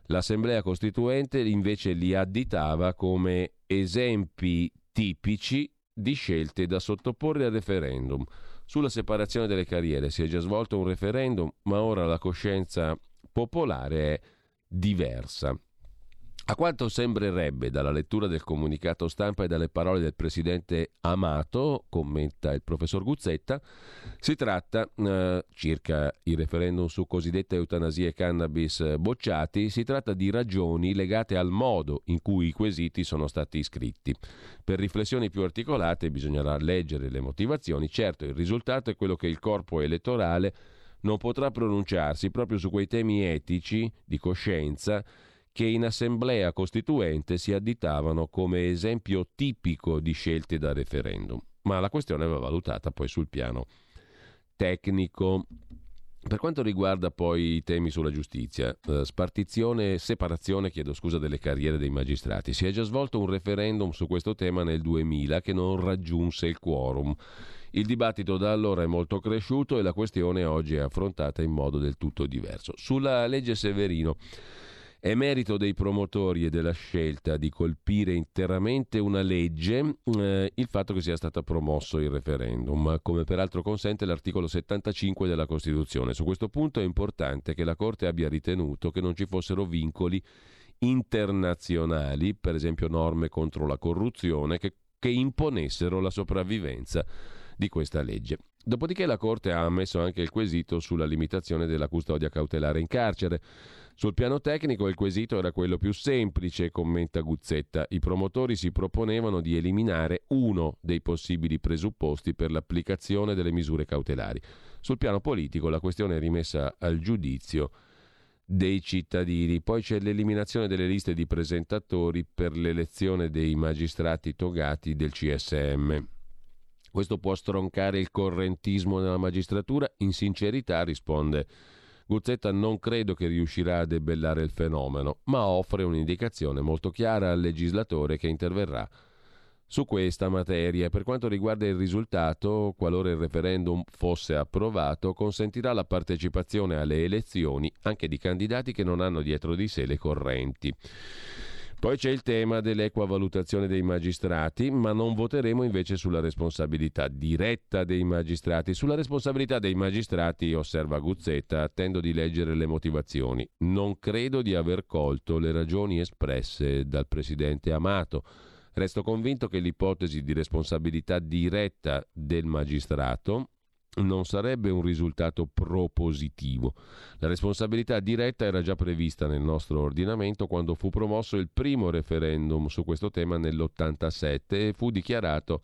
[SPEAKER 2] L'Assemblea Costituente invece li additava come esempi tipici di scelte da sottoporre al referendum. Sulla separazione delle carriere si è già svolto un referendum, ma ora la coscienza popolare è diversa. A quanto sembrerebbe dalla lettura del comunicato stampa e dalle parole del presidente Amato, commenta il professor Guzzetta, si tratta, eh, circa il referendum su cosiddetta eutanasia e cannabis bocciati, si tratta di ragioni legate al modo in cui i quesiti sono stati iscritti. Per riflessioni più articolate bisognerà leggere le motivazioni, certo il risultato è quello che il corpo elettorale non potrà pronunciarsi proprio su quei temi etici, di coscienza, che in assemblea costituente si additavano come esempio tipico di scelte da referendum. ma la questione va valutata poi sul piano tecnico. Per quanto riguarda poi i temi sulla giustizia, eh, spartizione, separazione, chiedo scusa, delle carriere dei magistrati, si è già svolto un referendum su questo tema nel 2000 che non raggiunse il quorum. Il dibattito da allora è molto cresciuto e la questione oggi è affrontata in modo del tutto diverso. Sulla legge Severino è merito dei promotori e della scelta di colpire interamente una legge eh, il fatto che sia stato promosso il referendum, come peraltro consente l'articolo 75 della Costituzione. Su questo punto è importante che la Corte abbia ritenuto che non ci fossero vincoli internazionali, per esempio norme contro la corruzione, che, che imponessero la sopravvivenza di questa legge. Dopodiché la Corte ha ammesso anche il quesito sulla limitazione della custodia cautelare in carcere. Sul piano tecnico il quesito era quello più semplice, commenta Guzzetta. I promotori si proponevano di eliminare uno dei possibili presupposti per l'applicazione delle misure cautelari. Sul piano politico la questione è rimessa al giudizio dei cittadini. Poi c'è l'eliminazione delle liste di presentatori per l'elezione dei magistrati togati del CSM. Questo può stroncare il correntismo nella magistratura? In sincerità risponde Guzzetta non credo che riuscirà a debellare il fenomeno, ma offre un'indicazione molto chiara al legislatore che interverrà su questa materia. Per quanto riguarda il risultato, qualora il referendum fosse approvato, consentirà la partecipazione alle elezioni anche di candidati che non hanno dietro di sé le correnti. Poi c'è il tema dell'equa valutazione dei magistrati, ma non voteremo invece sulla responsabilità diretta dei magistrati. Sulla responsabilità dei magistrati, osserva Guzzetta, attendo di leggere le motivazioni. Non credo di aver colto le ragioni espresse dal presidente Amato. Resto convinto che l'ipotesi di responsabilità diretta del magistrato non sarebbe un risultato propositivo. La responsabilità diretta era già prevista nel nostro ordinamento quando fu promosso il primo referendum su questo tema nell'87 e fu dichiarato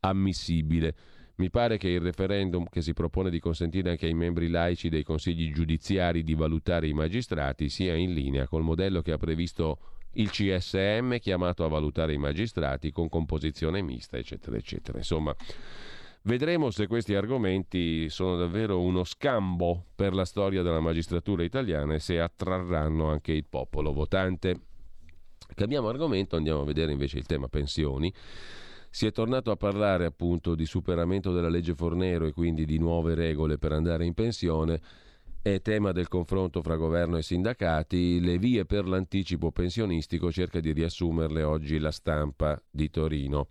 [SPEAKER 2] ammissibile. Mi pare che il referendum che si propone di consentire anche ai membri laici dei consigli giudiziari di valutare i magistrati sia in linea col modello che ha previsto il CSM chiamato a valutare i magistrati con composizione mista, eccetera, eccetera. Insomma, Vedremo se questi argomenti sono davvero uno scambo per la storia della magistratura italiana e se attrarranno anche il popolo votante. Cambiamo argomento, andiamo a vedere invece il tema pensioni. Si è tornato a parlare appunto di superamento della legge Fornero e quindi di nuove regole per andare in pensione. È tema del confronto fra governo e sindacati. Le vie per l'anticipo pensionistico cerca di riassumerle oggi la stampa di Torino.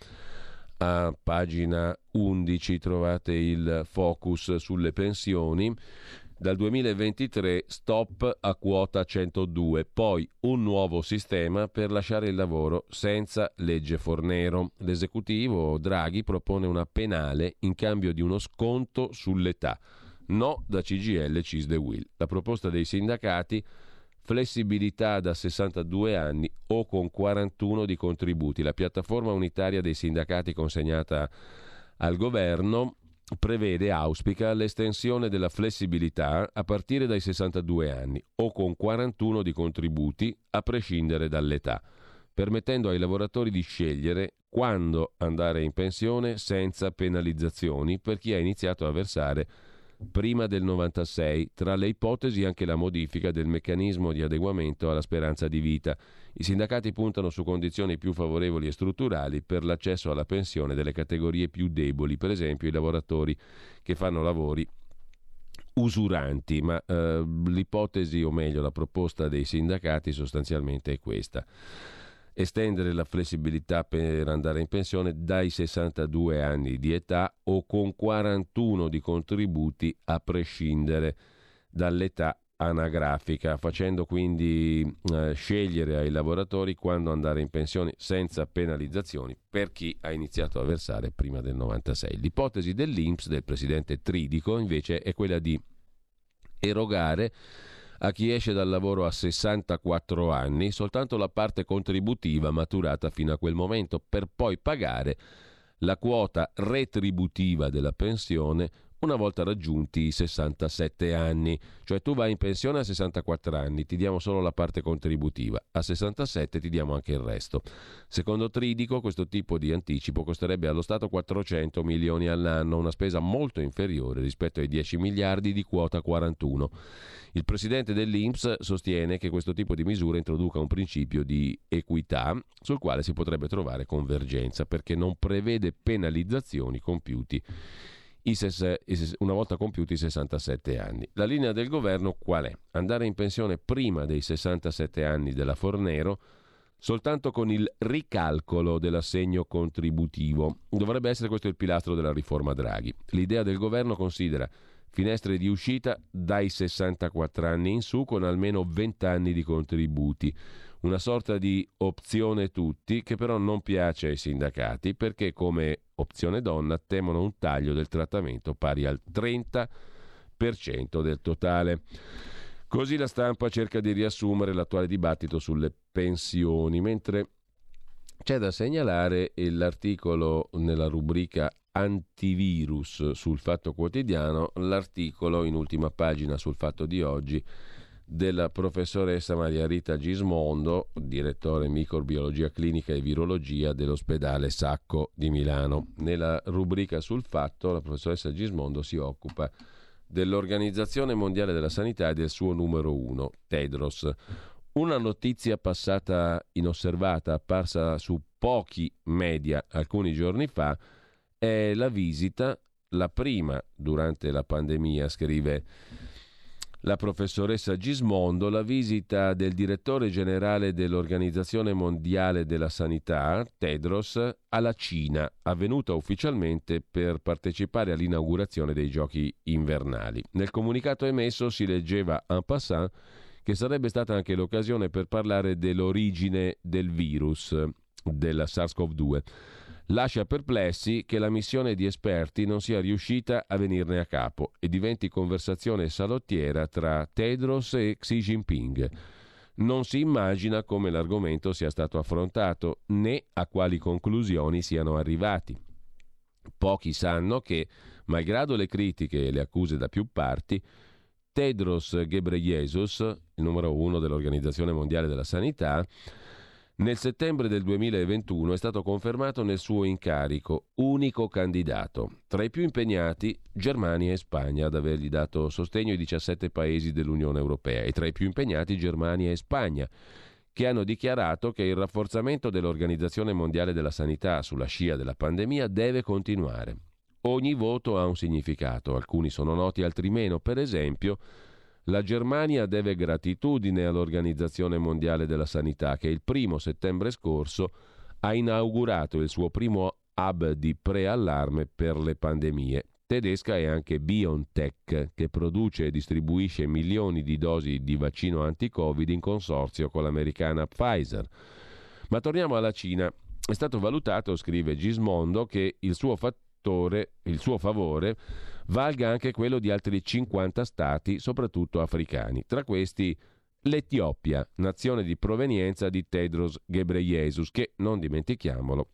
[SPEAKER 2] A pagina 11 trovate il focus sulle pensioni. Dal 2023 stop a quota 102, poi un nuovo sistema per lasciare il lavoro senza legge Fornero. L'esecutivo Draghi propone una penale in cambio di uno sconto sull'età. No da CGL Cisde Will. La proposta dei sindacati flessibilità da 62 anni o con 41 di contributi. La piattaforma unitaria dei sindacati consegnata al governo prevede, auspica, l'estensione della flessibilità a partire dai 62 anni o con 41 di contributi a prescindere dall'età, permettendo ai lavoratori di scegliere quando andare in pensione senza penalizzazioni per chi ha iniziato a versare prima del 96, tra le ipotesi anche la modifica del meccanismo di adeguamento alla speranza di vita. I sindacati puntano su condizioni più favorevoli e strutturali per l'accesso alla pensione delle categorie più deboli, per esempio i lavoratori che fanno lavori usuranti, ma eh, l'ipotesi o meglio la proposta dei sindacati sostanzialmente è questa estendere la flessibilità per andare in pensione dai 62 anni di età o con 41 di contributi a prescindere dall'età anagrafica, facendo quindi eh, scegliere ai lavoratori quando andare in pensione senza penalizzazioni per chi ha iniziato a versare prima del 96. L'ipotesi dell'Inps del presidente Tridico invece è quella di erogare a chi esce dal lavoro a 64 anni soltanto la parte contributiva maturata fino a quel momento per poi pagare la quota retributiva della pensione una volta raggiunti i 67 anni. Cioè tu vai in pensione a 64 anni, ti diamo solo la parte contributiva, a 67 ti diamo anche il resto. Secondo Tridico questo tipo di anticipo costerebbe allo Stato 400 milioni all'anno, una spesa molto inferiore rispetto ai 10 miliardi di quota 41. Il presidente dell'INPS sostiene che questo tipo di misura introduca un principio di equità sul quale si potrebbe trovare convergenza perché non prevede penalizzazioni compiuti una volta compiuti i 67 anni. La linea del governo qual è? Andare in pensione prima dei 67 anni della Fornero soltanto con il ricalcolo dell'assegno contributivo. Dovrebbe essere questo il pilastro della riforma Draghi. L'idea del governo considera finestre di uscita dai 64 anni in su con almeno 20 anni di contributi. Una sorta di opzione tutti che però non piace ai sindacati perché come opzione donna temono un taglio del trattamento pari al 30% del totale. Così la stampa cerca di riassumere l'attuale dibattito sulle pensioni, mentre c'è da segnalare l'articolo nella rubrica antivirus sul Fatto Quotidiano, l'articolo in ultima pagina sul Fatto di oggi della professoressa Maria Rita Gismondo, direttore microbiologia clinica e virologia dell'ospedale Sacco di Milano. Nella rubrica sul fatto la professoressa Gismondo si occupa dell'Organizzazione Mondiale della Sanità e del suo numero uno, Tedros. Una notizia passata inosservata, apparsa su pochi media alcuni giorni fa, è la visita, la prima durante la pandemia, scrive la professoressa Gismondo, la visita del direttore generale dell'Organizzazione Mondiale della Sanità, Tedros, alla Cina, avvenuta ufficialmente per partecipare all'inaugurazione dei giochi invernali. Nel comunicato emesso si leggeva en passant che sarebbe stata anche l'occasione per parlare dell'origine del virus, della SARS-CoV-2 lascia perplessi che la missione di esperti non sia riuscita a venirne a capo e diventi conversazione salottiera tra Tedros e Xi Jinping. Non si immagina come l'argomento sia stato affrontato né a quali conclusioni siano arrivati. Pochi sanno che, malgrado le critiche e le accuse da più parti, Tedros Ghebreyesus, il numero uno dell'Organizzazione Mondiale della Sanità, nel settembre del 2021 è stato confermato nel suo incarico, unico candidato. Tra i più impegnati Germania e Spagna ad avergli dato sostegno i 17 paesi dell'Unione Europea e tra i più impegnati Germania e Spagna che hanno dichiarato che il rafforzamento dell'Organizzazione Mondiale della Sanità sulla scia della pandemia deve continuare. Ogni voto ha un significato, alcuni sono noti, altri meno. Per esempio, la Germania deve gratitudine all'Organizzazione Mondiale della Sanità che il primo settembre scorso ha inaugurato il suo primo hub di preallarme per le pandemie. Tedesca è anche BioNTech, che produce e distribuisce milioni di dosi di vaccino anti-Covid in consorzio con l'americana Pfizer. Ma torniamo alla Cina. È stato valutato, scrive Gismondo, che il suo fattore, il suo favore valga anche quello di altri 50 stati, soprattutto africani. Tra questi l'Etiopia, nazione di provenienza di Tedros Ghebreyesus, che, non dimentichiamolo,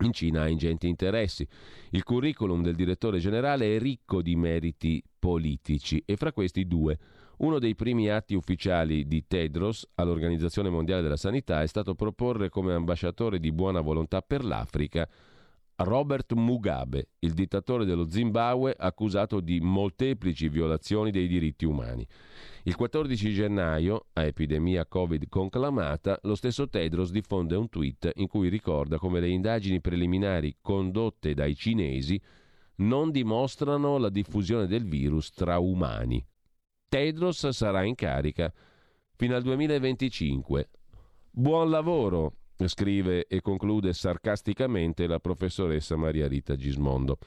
[SPEAKER 2] in Cina ha ingenti interessi. Il curriculum del direttore generale è ricco di meriti politici e fra questi due. Uno dei primi atti ufficiali di Tedros all'Organizzazione Mondiale della Sanità è stato proporre come ambasciatore di buona volontà per l'Africa Robert Mugabe, il dittatore dello Zimbabwe accusato di molteplici violazioni dei diritti umani. Il 14 gennaio, a epidemia Covid conclamata, lo stesso Tedros diffonde un tweet in cui ricorda come le indagini preliminari condotte dai cinesi non dimostrano la diffusione del virus tra umani. Tedros sarà in carica fino al 2025. Buon lavoro, scrive e conclude sarcasticamente la professoressa Maria Rita Gismondo.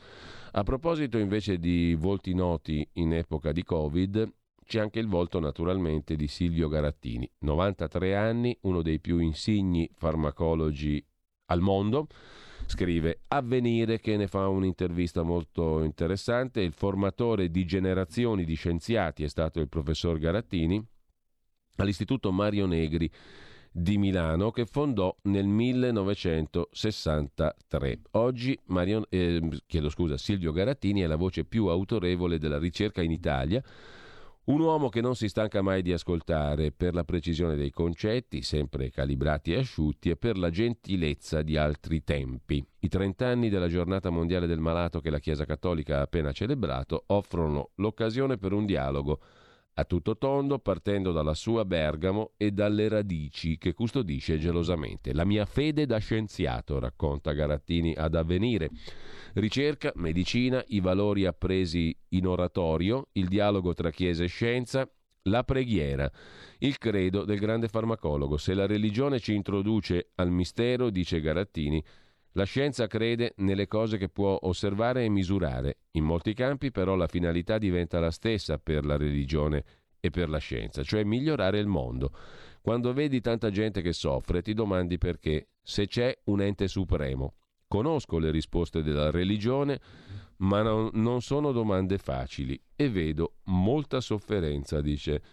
[SPEAKER 2] A proposito invece di volti noti in epoca di Covid, c'è anche il volto naturalmente di Silvio Garattini, 93 anni, uno dei più insigni farmacologi al mondo. Scrive Avvenire che ne fa un'intervista molto interessante. Il formatore di generazioni di scienziati è stato il professor Garattini all'Istituto Mario Negri di Milano che fondò nel 1963. Oggi Marion, eh, scusa, Silvio Garattini è la voce più autorevole della ricerca in Italia, un uomo che non si stanca mai di ascoltare per la precisione dei concetti, sempre calibrati e asciutti, e per la gentilezza di altri tempi. I trent'anni della giornata mondiale del malato che la Chiesa Cattolica ha appena celebrato offrono l'occasione per un dialogo a tutto tondo partendo dalla sua Bergamo e dalle radici che custodisce gelosamente. La mia fede da scienziato, racconta Garattini ad avvenire. Ricerca, medicina, i valori appresi in oratorio, il dialogo tra chiesa e scienza, la preghiera, il credo del grande farmacologo. Se la religione ci introduce al mistero, dice Garattini, la scienza crede nelle cose che può osservare e misurare. In molti campi però la finalità diventa la stessa per la religione e per la scienza, cioè migliorare il mondo. Quando vedi tanta gente che soffre, ti domandi perché, se c'è un ente supremo. Conosco le risposte della religione, ma non, sono domande facili e vedo molta sofferenza, dice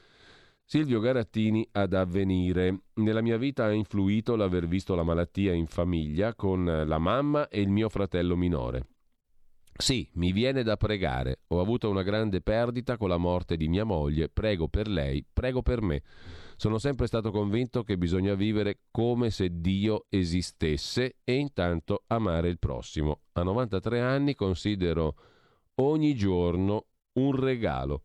[SPEAKER 2] Silvio Garattini ad avvenire. Nella mia vita ha influito l'aver visto la malattia in famiglia con la mamma e il mio fratello minore. Sì, mi viene da pregare. Ho avuto una grande perdita con la morte di mia moglie. Prego per lei, prego per me. Sono sempre stato convinto che bisogna vivere come se Dio esistesse e intanto amare il prossimo. A 93 anni considero ogni giorno un regalo.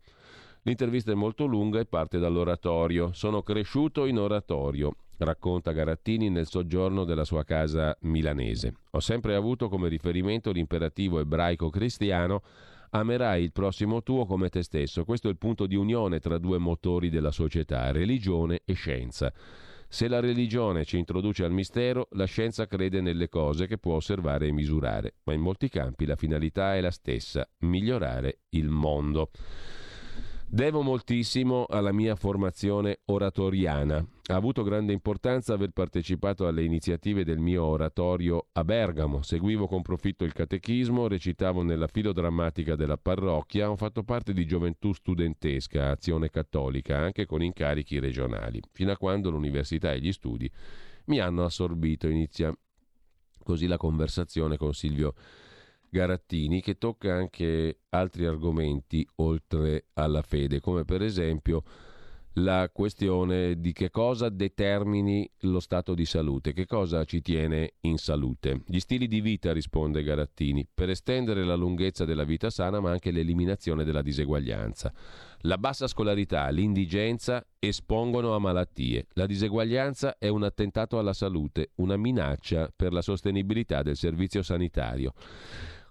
[SPEAKER 2] L'intervista è molto lunga e parte dall'oratorio. Sono cresciuto in oratorio, racconta Garattini nel soggiorno della sua casa milanese. Ho sempre avuto come riferimento l'imperativo ebraico cristiano amerai il prossimo tuo come te stesso. Questo è il punto di unione tra due motori della società, religione e scienza. Se la religione ci introduce al mistero, la scienza crede nelle cose che può osservare e misurare, ma in molti campi la finalità è la stessa, migliorare il mondo. Devo moltissimo alla mia formazione oratoriana. Ha avuto grande importanza aver partecipato alle iniziative del mio oratorio a Bergamo. Seguivo con profitto il catechismo, recitavo nella filodrammatica della parrocchia, ho fatto parte di gioventù studentesca, azione cattolica, anche con incarichi regionali, fino a quando l'università e gli studi mi hanno assorbito. Inizia così la conversazione con Silvio Garattini che tocca anche altri argomenti oltre alla fede, come per esempio la questione di che cosa determini lo stato di salute, che cosa ci tiene in salute. Gli stili di vita, risponde Garattini, per estendere la lunghezza della vita sana ma anche l'eliminazione della diseguaglianza. La bassa scolarità, l'indigenza espongono a malattie. La diseguaglianza è un attentato alla salute, una minaccia per la sostenibilità del servizio sanitario.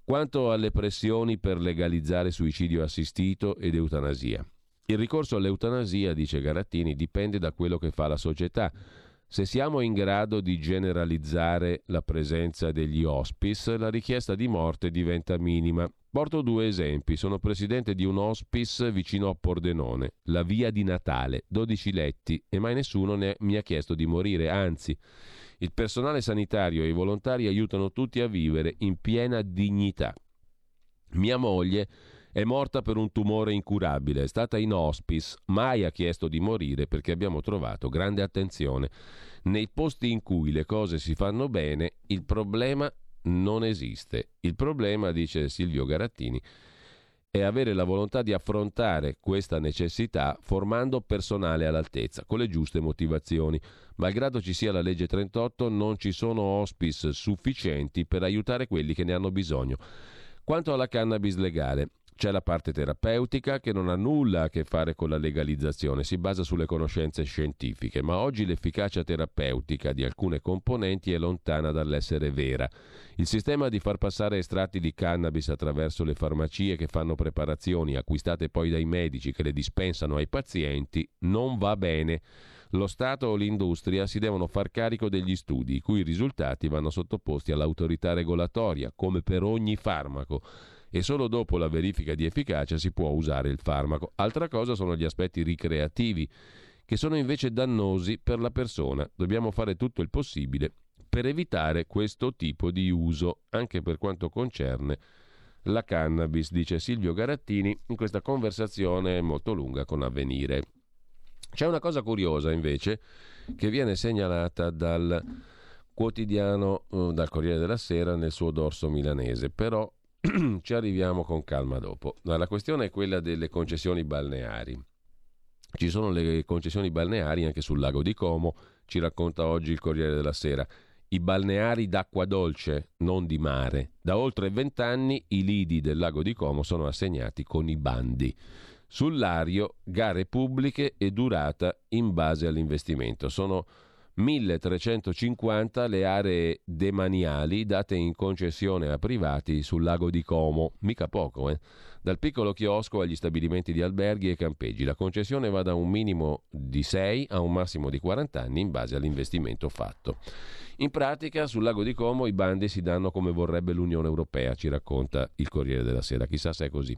[SPEAKER 2] Quanto alle pressioni per legalizzare suicidio assistito ed eutanasia. Il ricorso all'eutanasia, dice Garattini, dipende da quello che fa la società. Se siamo in grado di generalizzare la presenza degli hospice, la richiesta di morte diventa minima. Porto due esempi. Sono presidente di un hospice vicino a Pordenone, la via di Natale, 12 letti, e mai nessuno ne mi ha chiesto di morire, anzi il personale sanitario e i volontari aiutano tutti a vivere in piena dignità. Mia moglie è morta per un tumore incurabile, è stata in hospice, mai ha chiesto di morire perché abbiamo trovato grande attenzione. Nei posti in cui le cose si fanno bene, il problema non esiste. Il problema, dice Silvio Garattini, è avere la volontà di affrontare questa necessità formando personale all'altezza, con le giuste motivazioni. Malgrado ci sia la legge 38, non ci sono hospice sufficienti per aiutare quelli che ne hanno bisogno. Quanto alla cannabis legale, c'è la parte terapeutica che non ha nulla a che fare con la legalizzazione, si basa sulle conoscenze scientifiche, ma oggi l'efficacia terapeutica di alcune componenti è lontana dall'essere vera. Il sistema di far passare estratti di cannabis attraverso le farmacie che fanno preparazioni acquistate poi dai medici che le dispensano ai pazienti non va bene. Lo Stato o l'industria si devono far carico degli studi, i cui risultati vanno sottoposti all'autorità regolatoria, come per ogni farmaco e solo dopo la verifica di efficacia si può usare il farmaco. Altra cosa sono gli aspetti ricreativi, che sono invece dannosi per la persona. Dobbiamo fare tutto il possibile per evitare questo tipo di uso, anche per quanto concerne la cannabis, dice Silvio Garattini in questa conversazione molto lunga con Avvenire. C'è una cosa curiosa invece che viene segnalata dal quotidiano, eh, dal Corriere della Sera nel suo dorso milanese. Però (clears throat) ci arriviamo con calma dopo. La questione è quella delle concessioni balneari. Ci sono le concessioni balneari anche sul lago di Como, ci racconta oggi il Corriere della Sera. I balneari d'acqua dolce, non di mare. Da oltre vent'anni i lidi del lago di Como sono assegnati con i bandi. Sull'ario, gare pubbliche e durata in base all'investimento. Sono 1350 le aree demaniali date in concessione a privati sul lago di Como, mica poco, eh? dal piccolo chiosco agli stabilimenti di alberghi e campeggi. La concessione va da un minimo di 6 a un massimo di 40 anni in base all'investimento fatto. In pratica sul lago di Como i bandi si danno come vorrebbe l'Unione Europea, ci racconta il Corriere della Sera, chissà se è così.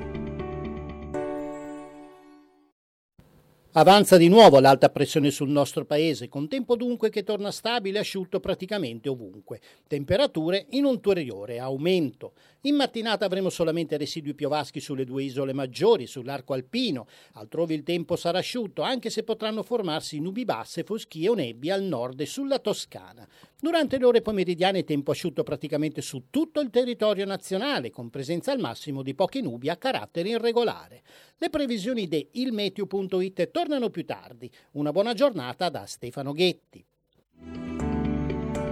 [SPEAKER 3] Avanza di nuovo l'alta pressione sul nostro paese, con tempo dunque che torna stabile e asciutto praticamente ovunque. Temperature in ulteriore aumento. In mattinata avremo solamente residui piovaschi sulle due isole maggiori, sull'arco alpino. Altrove il tempo sarà asciutto, anche se potranno formarsi nubi basse, foschie o nebbie al nord e sulla Toscana. Durante le ore pomeridiane tempo asciutto praticamente su tutto il territorio nazionale, con presenza al massimo di poche nubi a carattere irregolare. Le previsioni di ilmeteo.it tornano più tardi. Una buona giornata da Stefano Ghetti.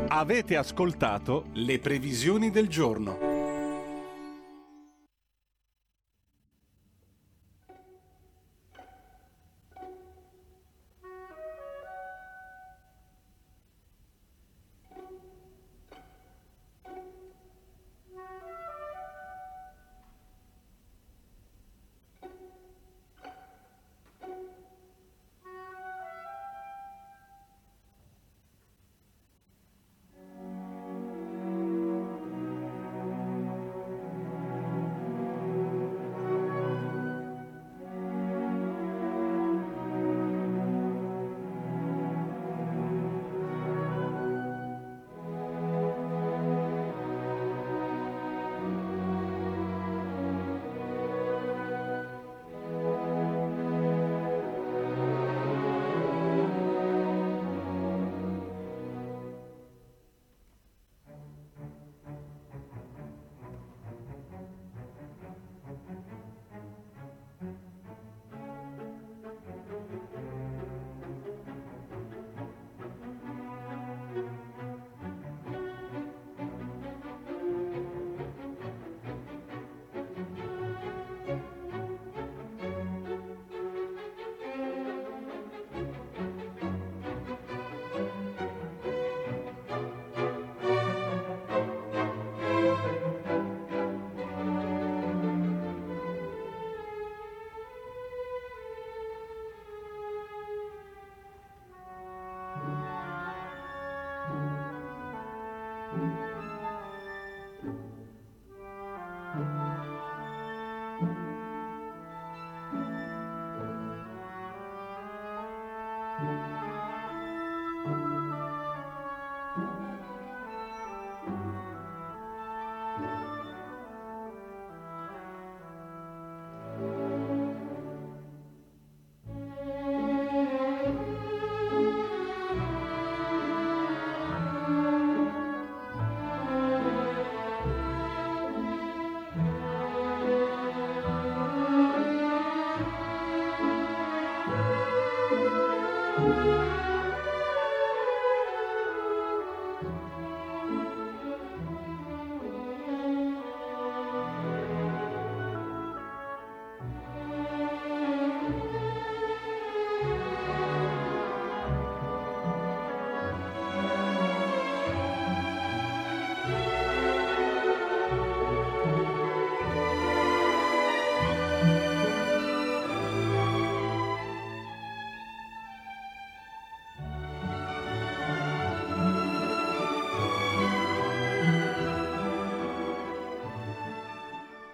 [SPEAKER 1] Avete ascoltato le previsioni del giorno.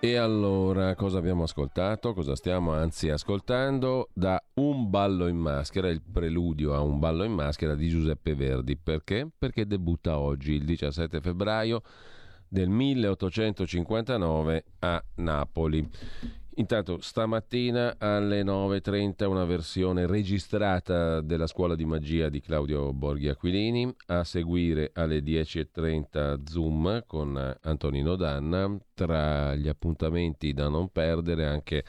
[SPEAKER 2] E allora, cosa abbiamo ascoltato? Cosa stiamo anzi ascoltando? Da Un ballo in maschera, il preludio a Un ballo in maschera di Giuseppe Verdi. Perché? Perché debutta oggi, il 17 febbraio del 1859 a Napoli. Intanto stamattina alle 9.30 una versione registrata della scuola di magia di Claudio Borghi Aquilini, a seguire alle 10.30 Zoom con Antonino Danna, tra gli appuntamenti da non perdere anche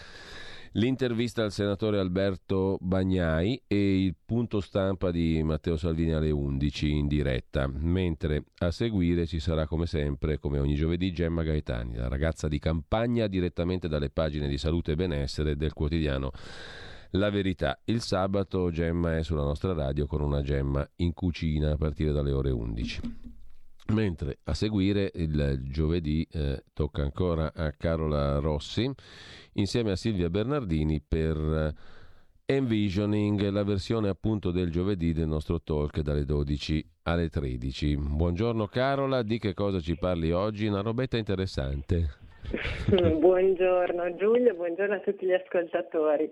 [SPEAKER 2] l'intervista al senatore Alberto Bagnai e il punto stampa di Matteo Salvini alle 11 in diretta, mentre a seguire ci sarà come sempre, come ogni giovedì, Gemma Gaetani, la ragazza di campagna direttamente dalle pagine di salute e benessere del quotidiano La Verità. Il sabato Gemma è sulla nostra radio con una Gemma in cucina a partire dalle ore 11. Mentre a seguire il giovedì eh, tocca ancora a Carola Rossi insieme a Silvia Bernardini per eh, Envisioning, la versione appunto del giovedì del nostro talk dalle 12 alle 13. Buongiorno Carola, di che cosa ci parli oggi? Una robetta interessante. (laughs)
[SPEAKER 4] buongiorno Giulio, buongiorno a tutti gli ascoltatori.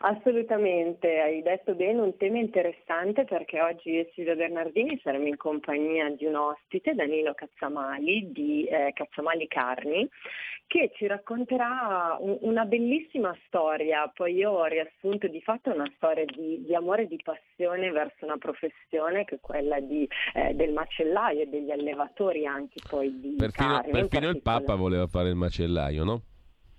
[SPEAKER 4] Assolutamente, hai detto bene, un tema interessante perché oggi io e Silvia Bernardini saremo in compagnia di un ospite, Danilo Cazzamali, di eh, Cazzamali Carni, che ci racconterà un, una bellissima storia. Poi io ho riassunto di fatto una storia di, di amore e di passione verso una professione che è quella di, eh, del macellaio e degli allevatori anche poi di
[SPEAKER 2] perfino,
[SPEAKER 4] carne.
[SPEAKER 2] Perfino il Papa voleva fare il macellaio, no?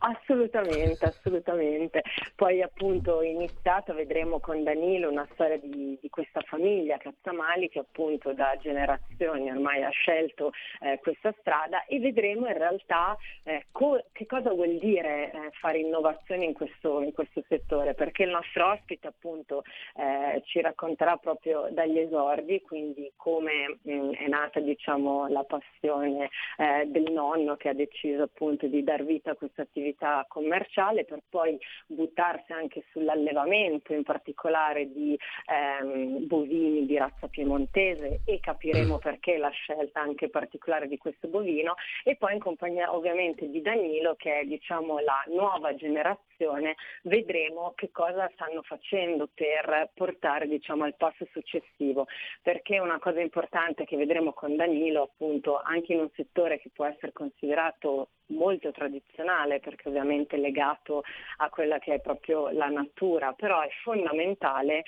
[SPEAKER 4] Assolutamente, assolutamente. Poi appunto iniziato vedremo con Danilo una storia di, di, questa famiglia Cazzamali che appunto da generazioni ormai ha scelto eh, questa strada e vedremo in realtà eh, co- che cosa vuol dire eh, fare innovazione in questo, in questo, settore, perché il nostro ospite appunto eh, ci racconterà proprio dagli esordi, quindi come mh, mm, è nata diciamo la passione eh, del nonno che ha deciso appunto di dar vita a questa attività attività commerciale per poi buttarsi anche sull'allevamento, in particolare di ehm, bovini di razza piemontese e capiremo mm. perché la scelta anche particolare di questo bovino e poi in compagnia ovviamente di Danilo che è diciamo la nuova generazione, vedremo che cosa stanno facendo per portare diciamo al passo successivo, perché una cosa importante che vedremo con Danilo appunto anche in un settore che può essere considerato molto tradizionale perché ovviamente è legato a quella che è proprio la natura, però è fondamentale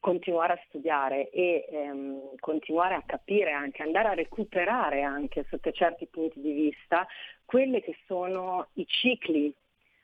[SPEAKER 4] continuare a studiare e ehm, continuare a capire anche, andare a recuperare anche sotto certi punti di vista quelli che sono i cicli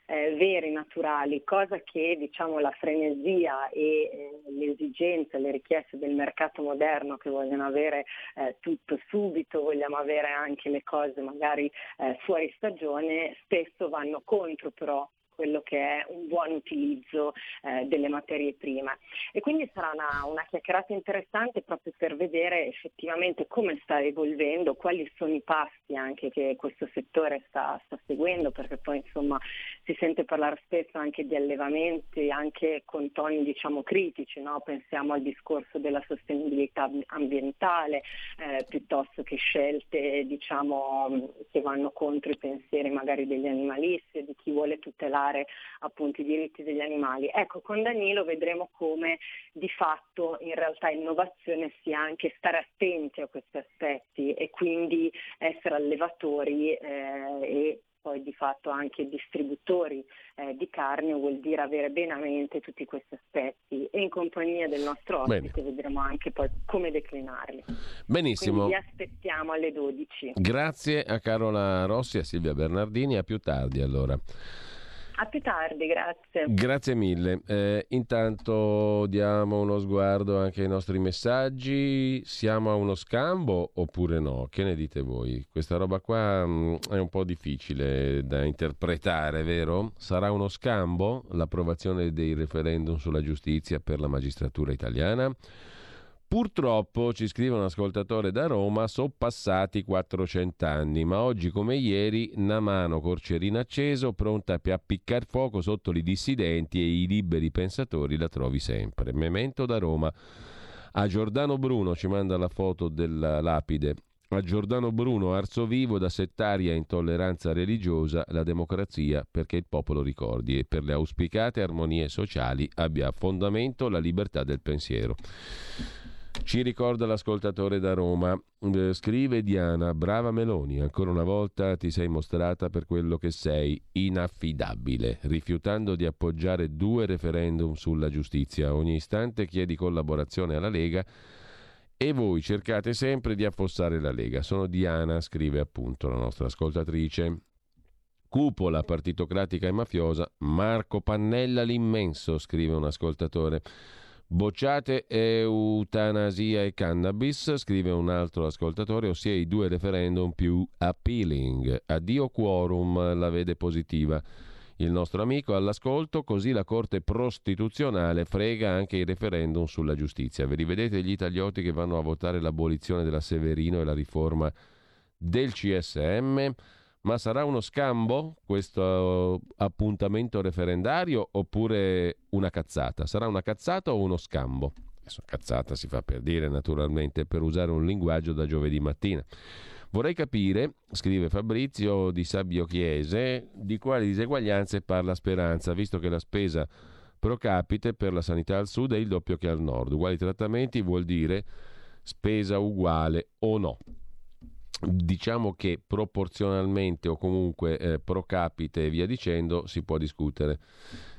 [SPEAKER 4] eh, veri, naturali, cosa che diciamo, la frenesia e eh, le esigenze, le richieste del mercato moderno che vogliono avere eh, tutto subito, vogliamo avere anche le cose magari eh, fuori stagione, spesso vanno contro però quello che è un buon utilizzo eh, delle materie prime. E quindi sarà una, una, chiacchierata interessante proprio per vedere effettivamente come sta evolvendo, quali sono i passi anche che questo settore sta, sta seguendo, perché poi insomma si sente parlare spesso anche di allevamenti anche con toni diciamo critici, no? pensiamo al discorso della sostenibilità ambientale eh, piuttosto che scelte diciamo che vanno contro i pensieri magari degli animalisti di chi vuole tutelare tutelare appunto i diritti degli animali. Ecco, con Danilo vedremo come di fatto in realtà innovazione sia anche stare attenti a questi aspetti e quindi essere allevatori eh, e poi di fatto anche distributori eh, di carne vuol dire avere bene a mente tutti questi aspetti e in compagnia del nostro ospite Bene. vedremo anche poi come declinarli.
[SPEAKER 2] Benissimo.
[SPEAKER 4] Quindi vi aspettiamo alle 12.
[SPEAKER 2] Grazie a Carola Rossi e a Silvia Bernardini, a più tardi allora.
[SPEAKER 4] A più tardi, grazie.
[SPEAKER 2] Grazie mille. Eh, intanto diamo uno sguardo anche ai nostri messaggi. Siamo a uno scambo oppure no? Che ne dite voi? Questa roba qua mh, mm, è un po' difficile da interpretare, vero? Sarà uno scambo l'approvazione dei referendum sulla giustizia per la magistratura italiana? Purtroppo, ci scrive un ascoltatore da Roma, sono passati 400 anni, ma oggi come ieri una mano corcerina acceso, pronta per appiccare fuoco sotto i dissidenti e i liberi pensatori la trovi sempre. Memento da Roma. A Giordano Bruno ci manda la foto della lapide A Giordano Bruno, arzo vivo da settaria intolleranza religiosa, la democrazia perché il popolo ricordi e per le auspicate armonie sociali abbia a fondamento la libertà del pensiero. Ci ricorda l'ascoltatore da Roma. Eh, scrive Diana, brava Meloni, ancora una volta ti sei mostrata per quello che sei, inaffidabile, rifiutando di appoggiare due referendum sulla giustizia. Ogni istante chiedi collaborazione alla Lega e voi cercate sempre di affossare la Lega. Sono Diana, scrive appunto la nostra ascoltatrice. Cupola partitocratica e mafiosa, Marco Pannella l'immenso, scrive un ascoltatore. Bocciate eutanasia e cannabis, scrive un altro ascoltatore, ossia i due referendum più appealing. Addio quorum la vede positiva. Il nostro amico all'ascolto, così la Corte Prostituzionale frega anche i referendum sulla giustizia. Vi rivedete gli italioti che vanno a votare l'abolizione della Severino e la riforma del CSM? Ma sarà uno scambo questo appuntamento referendario oppure una cazzata? Sarà una cazzata o uno scambo? Adesso cazzata si fa per dire naturalmente, per usare un linguaggio da giovedì mattina. Vorrei capire, scrive Fabrizio di Sabbio Chiese, di quali diseguaglianze parla Speranza, visto che la spesa pro capite per la sanità al sud è il doppio che al nord. Uguali trattamenti vuol dire spesa uguale o no diciamo che proporzionalmente o comunque eh, pro capite e via dicendo si può discutere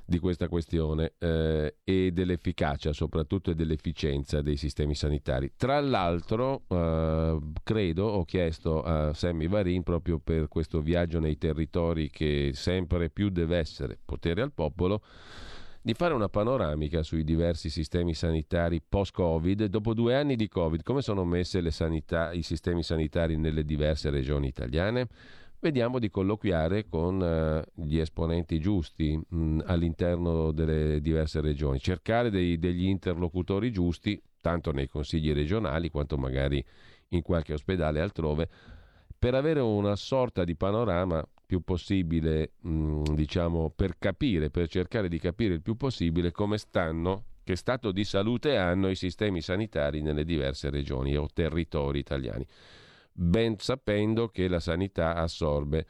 [SPEAKER 2] di questa questione eh, e dell'efficacia soprattutto e dell'efficienza dei sistemi sanitari. Tra l'altro, eh, credo, ho chiesto a Sammy Varin proprio per questo viaggio nei territori che sempre più deve essere potere al popolo, di fare una panoramica sui diversi sistemi sanitari post-Covid. Dopo due anni di Covid, come sono messe sanità, i sistemi sanitari nelle diverse regioni italiane? Vediamo di colloquiare con uh, gli esponenti giusti mm, all'interno delle diverse regioni, cercare dei, degli interlocutori giusti, tanto nei consigli regionali quanto magari in qualche ospedale altrove, per avere una sorta di panorama più possibile, mh, diciamo, per capire, per cercare di capire il più possibile come stanno, che stato di salute hanno i sistemi sanitari nelle diverse regioni o territori italiani, ben sapendo che la sanità assorbe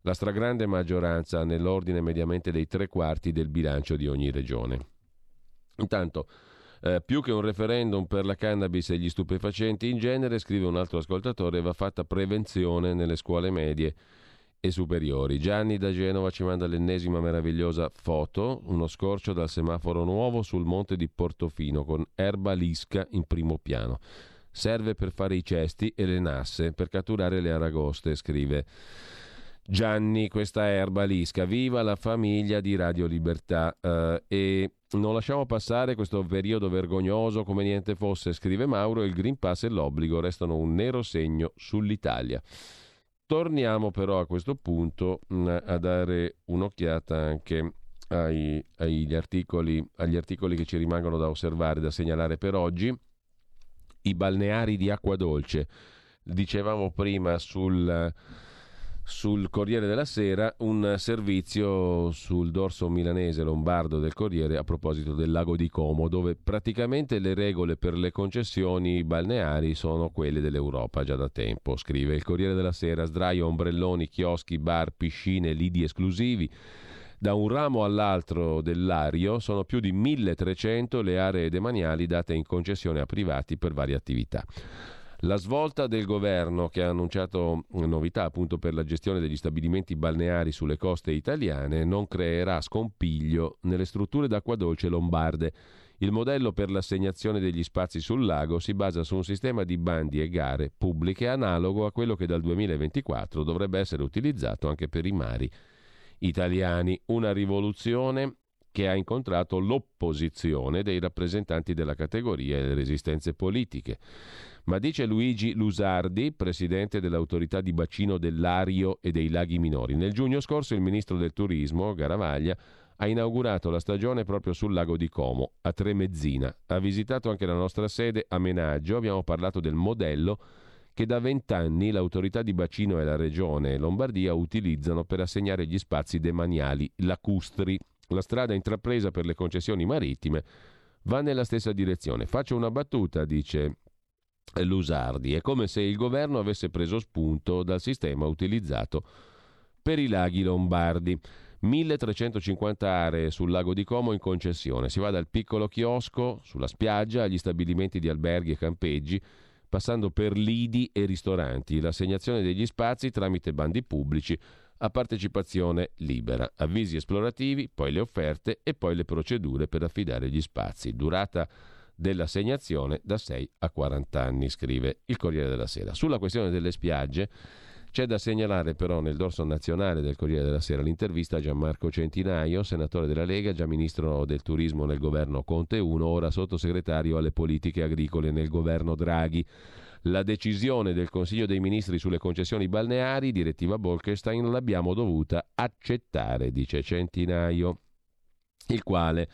[SPEAKER 2] la stragrande maggioranza nell'ordine mediamente dei tre quarti del bilancio di ogni regione. Intanto, eh, più che un referendum per la cannabis e gli stupefacenti in genere, scrive un altro ascoltatore, va fatta prevenzione nelle scuole medie e superiori. Gianni da Genova ci manda l'ennesima meravigliosa foto, uno scorcio dal semaforo nuovo sul monte di Portofino con erba lisca in primo piano. Serve per fare i cesti e le nasse, per catturare le aragoste, scrive Gianni, questa erba lisca. Viva la famiglia di Radio Libertà. Uh, e non lasciamo passare questo periodo vergognoso come niente fosse, scrive Mauro, il Green Pass e l'obbligo restano un nero segno sull'Italia. Torniamo però a questo punto mh, mm, a dare un'occhiata anche ai, agli, articoli, agli articoli che ci rimangono da osservare, da segnalare per oggi. I balneari di acqua dolce. Dicevamo prima sul sul Corriere della Sera un servizio sul dorso milanese lombardo del Corriere a proposito del lago di Como, dove praticamente le regole per le concessioni balneari sono quelle dell'Europa già da tempo. Scrive il Corriere della Sera: sdraio, ombrelloni, chioschi, bar, piscine, lidi esclusivi. Da un ramo all'altro dell'Ario sono più di 1300 le aree demaniali date in concessione a privati per varie attività. La svolta del governo che ha annunciato novità appunto per la gestione degli stabilimenti balneari sulle coste italiane non creerà scompiglio nelle strutture d'acqua dolce lombarde. Il modello per l'assegnazione degli spazi sul lago si basa su un sistema di bandi e gare pubbliche analogo a quello che dal 2024 dovrebbe essere utilizzato anche per i mari italiani. Una rivoluzione che ha incontrato l'opposizione dei rappresentanti della categoria e le resistenze politiche. Ma dice Luigi Lusardi, presidente dell'autorità di bacino dell'Ario e dei laghi minori, nel giugno scorso il ministro del turismo, Garavaglia, ha inaugurato la stagione proprio sul lago di Como, a Tremezzina. Ha visitato anche la nostra sede a Menaggio, abbiamo parlato del modello che da vent'anni l'autorità di bacino e la regione Lombardia utilizzano per assegnare gli spazi demaniali lacustri. La strada intrapresa per le concessioni marittime va nella stessa direzione. Faccio una battuta, dice Lusardi. È come se il governo avesse preso spunto dal sistema utilizzato per i laghi lombardi. 1350 aree sul lago di Como in concessione. Si va dal piccolo chiosco sulla spiaggia agli stabilimenti di alberghi e campeggi, passando per lidi e ristoranti. L'assegnazione degli spazi tramite bandi pubblici a partecipazione libera. Avvisi esplorativi, poi le offerte e poi le procedure per affidare gli spazi. Durata dell'assegnazione da 6 a 40 anni, scrive il Corriere della Sera. Sulla questione delle spiagge c'è da segnalare però nel dorso nazionale del Corriere della Sera l'intervista a Gianmarco Centinaio, senatore della Lega, già ministro del turismo nel governo Conte 1, ora sottosegretario alle politiche agricole nel governo Draghi. La decisione del Consiglio dei Ministri sulle concessioni balneari, direttiva Bolkestein, l'abbiamo dovuta accettare, dice Centinaio, il quale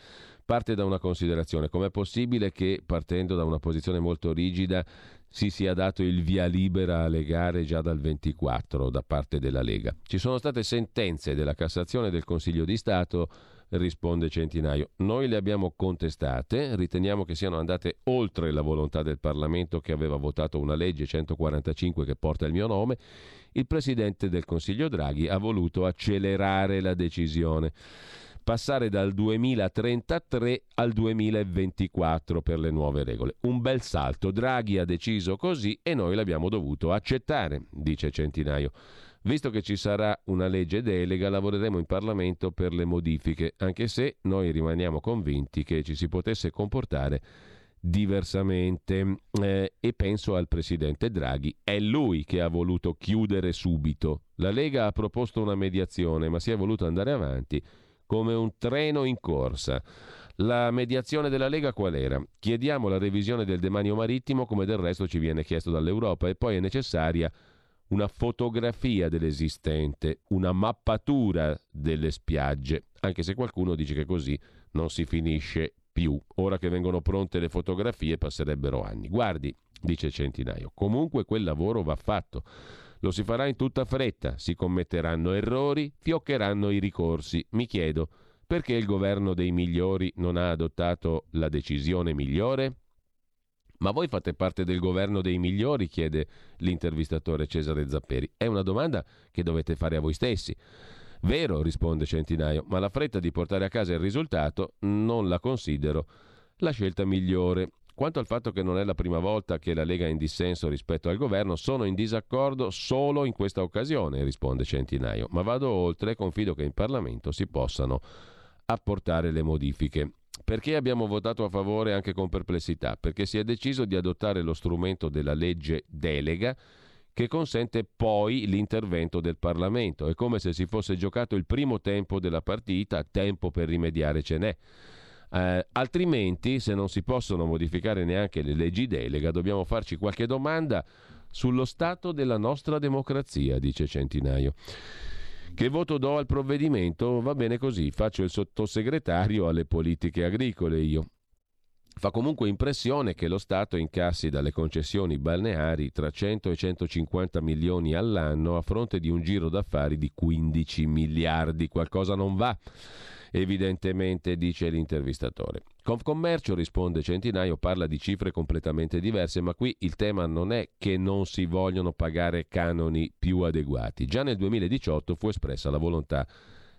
[SPEAKER 2] parte da una considerazione. Com'è possibile che, partendo da una posizione molto rigida, si sia dato il via libera alle gare già dal 24 da parte della Lega? Ci sono state sentenze della Cassazione e del Consiglio di Stato, risponde Centinaio. Noi le abbiamo contestate, riteniamo che siano andate oltre la volontà del Parlamento che aveva votato una legge 145 che porta il mio nome. Il Presidente del Consiglio Draghi ha voluto accelerare la decisione passare dal 2033 al 2024 per le nuove regole. Un bel salto. Draghi ha deciso così e noi l'abbiamo dovuto accettare, dice Centinaio. Visto che ci sarà una legge delega, lavoreremo in Parlamento per le modifiche, anche se noi rimaniamo convinti che ci si potesse comportare diversamente eh, e penso al presidente Draghi. È lui che ha voluto chiudere subito. La Lega ha proposto una mediazione, ma si è voluto andare avanti come un treno in corsa. La mediazione della Lega qual era? Chiediamo la revisione del demanio marittimo come del resto ci viene chiesto dall'Europa e poi è necessaria una fotografia dell'esistente, una mappatura delle spiagge, anche se qualcuno dice che così non si finisce più. Ora che vengono pronte le fotografie passerebbero anni. Guardi, dice Centinaio, comunque quel lavoro va fatto. Lo si farà in tutta fretta, si commetteranno errori, fioccheranno i ricorsi. Mi chiedo, perché il governo dei migliori non ha adottato la decisione migliore? Ma voi fate parte del governo dei migliori? chiede l'intervistatore Cesare Zapperi. È una domanda che dovete fare a voi stessi. Vero, risponde Centinaio, ma la fretta di portare a casa il risultato non la considero la scelta migliore. Quanto al fatto che non è la prima volta che la Lega è in dissenso rispetto al governo, sono in disaccordo solo in questa occasione, risponde Centinaio, ma vado oltre e confido che in Parlamento si possano apportare le modifiche. Perché abbiamo votato a favore anche con perplessità? Perché si è deciso di adottare lo strumento della legge delega che consente poi l'intervento del Parlamento. È come se si fosse giocato il primo tempo della partita, tempo per rimediare ce n'è. Eh, altrimenti, se non si possono modificare neanche le leggi delega, dobbiamo farci qualche domanda sullo stato della nostra democrazia, dice Centinaio. Che voto do al provvedimento? Va bene così, faccio il sottosegretario alle politiche agricole io. Fa comunque impressione che lo Stato incassi dalle concessioni balneari tra 100 e 150 milioni all'anno a fronte di un giro d'affari di 15 miliardi. Qualcosa non va evidentemente, dice l'intervistatore. Confcommercio, risponde Centinaio, parla di cifre completamente diverse, ma qui il tema non è che non si vogliono pagare canoni più adeguati. Già nel 2018 fu espressa la volontà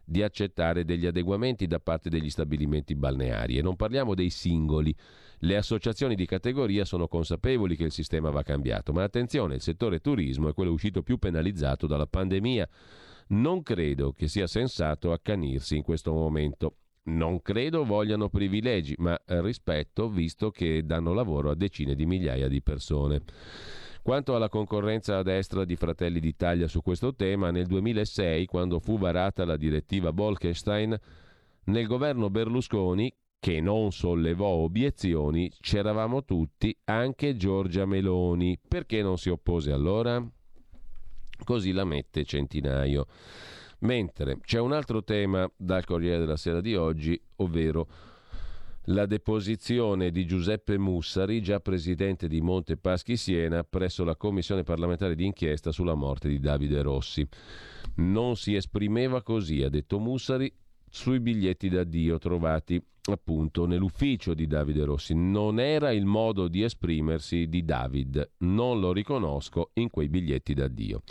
[SPEAKER 2] di accettare degli adeguamenti da parte degli stabilimenti balneari e non parliamo dei singoli. Le associazioni di categoria sono consapevoli che il sistema va cambiato, ma attenzione, il settore turismo è quello uscito più penalizzato dalla pandemia. Non credo che sia sensato accanirsi in questo momento. Non credo vogliano privilegi, ma rispetto visto che danno lavoro a decine di migliaia di persone. Quanto alla concorrenza a destra di Fratelli d'Italia su questo tema, nel 2006, quando fu varata la direttiva Bolkestein, nel governo Berlusconi, che non sollevò obiezioni, c'eravamo tutti, anche Giorgia Meloni. Perché non si oppose allora? Così la mette Centinaio. Mentre c'è un altro tema dal Corriere della Sera di oggi, ovvero la deposizione di Giuseppe Mussari, già presidente di Monte Paschi Siena, presso la commissione parlamentare di inchiesta sulla morte di Davide Rossi. Non si esprimeva così, ha detto Mussari, sui biglietti d'addio trovati appunto nell'ufficio di Davide Rossi. Non era il modo di esprimersi di David, non lo riconosco in quei biglietti d'addio.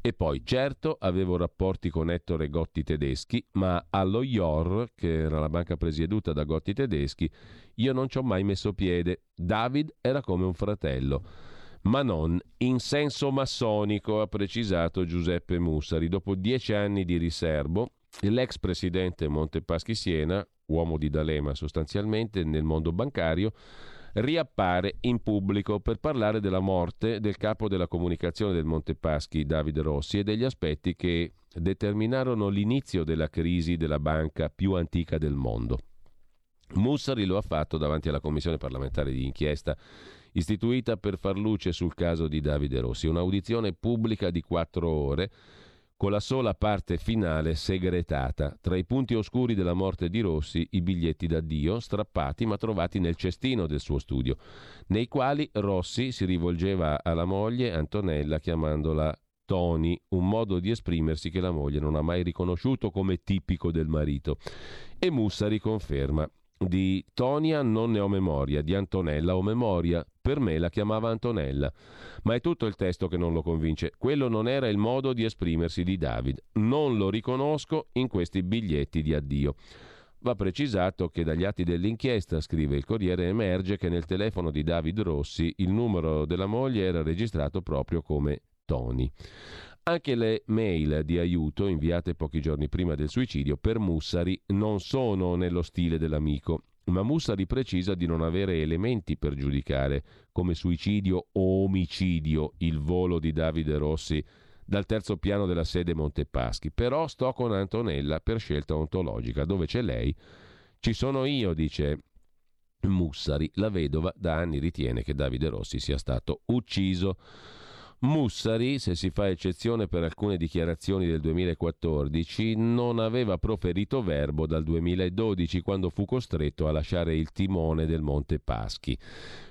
[SPEAKER 2] E poi, certo, avevo rapporti con Ettore Gotti Tedeschi, ma allo IOR, che era la banca presieduta da Gotti Tedeschi, io non ci ho mai messo piede. David era come un fratello ma non in senso massonico, ha precisato Giuseppe Mussari. Dopo dieci anni di riservo, l'ex presidente Montepaschi Siena, uomo di D'Alema sostanzialmente nel mondo bancario, riappare in pubblico per parlare della morte del capo della comunicazione del Montepaschi, Davide Rossi, e degli aspetti che determinarono l'inizio della crisi della banca più antica del mondo. Mussari lo ha fatto davanti alla commissione parlamentare di inchiesta istituita per far luce sul caso di Davide Rossi, un'audizione pubblica di quattro ore con la sola parte finale segretata. Tra i punti oscuri della morte di Rossi, i biglietti d'addio, strappati ma trovati nel cestino del suo studio, nei quali Rossi si rivolgeva alla moglie Antonella chiamandola Tony, un modo di esprimersi che la moglie non ha mai riconosciuto come tipico del marito. E Mussa riconferma. Di Tonia non ne ho memoria, di Antonella ho memoria. Per me la chiamava Antonella. Ma è tutto il testo che non lo convince. Quello non era il modo di esprimersi di David. Non lo riconosco in questi biglietti di addio. Va precisato che dagli atti dell'inchiesta, scrive il Corriere, emerge che nel telefono di David Rossi il numero della moglie era registrato proprio come Tony. Anche le mail di aiuto inviate pochi giorni prima del suicidio per Mussari non sono nello stile dell'amico, ma Mussari precisa di non avere elementi per giudicare come suicidio o omicidio il volo di Davide Rossi dal terzo piano della sede Montepaschi. Però sto con Antonella per scelta ontologica, dove c'è lei. Ci sono io, dice Mussari. La vedova da anni ritiene che Davide Rossi sia stato ucciso. Mussari, se si fa eccezione per alcune dichiarazioni del 2014, non aveva proferito verbo dal 2012 quando fu costretto a lasciare il timone del Monte Paschi.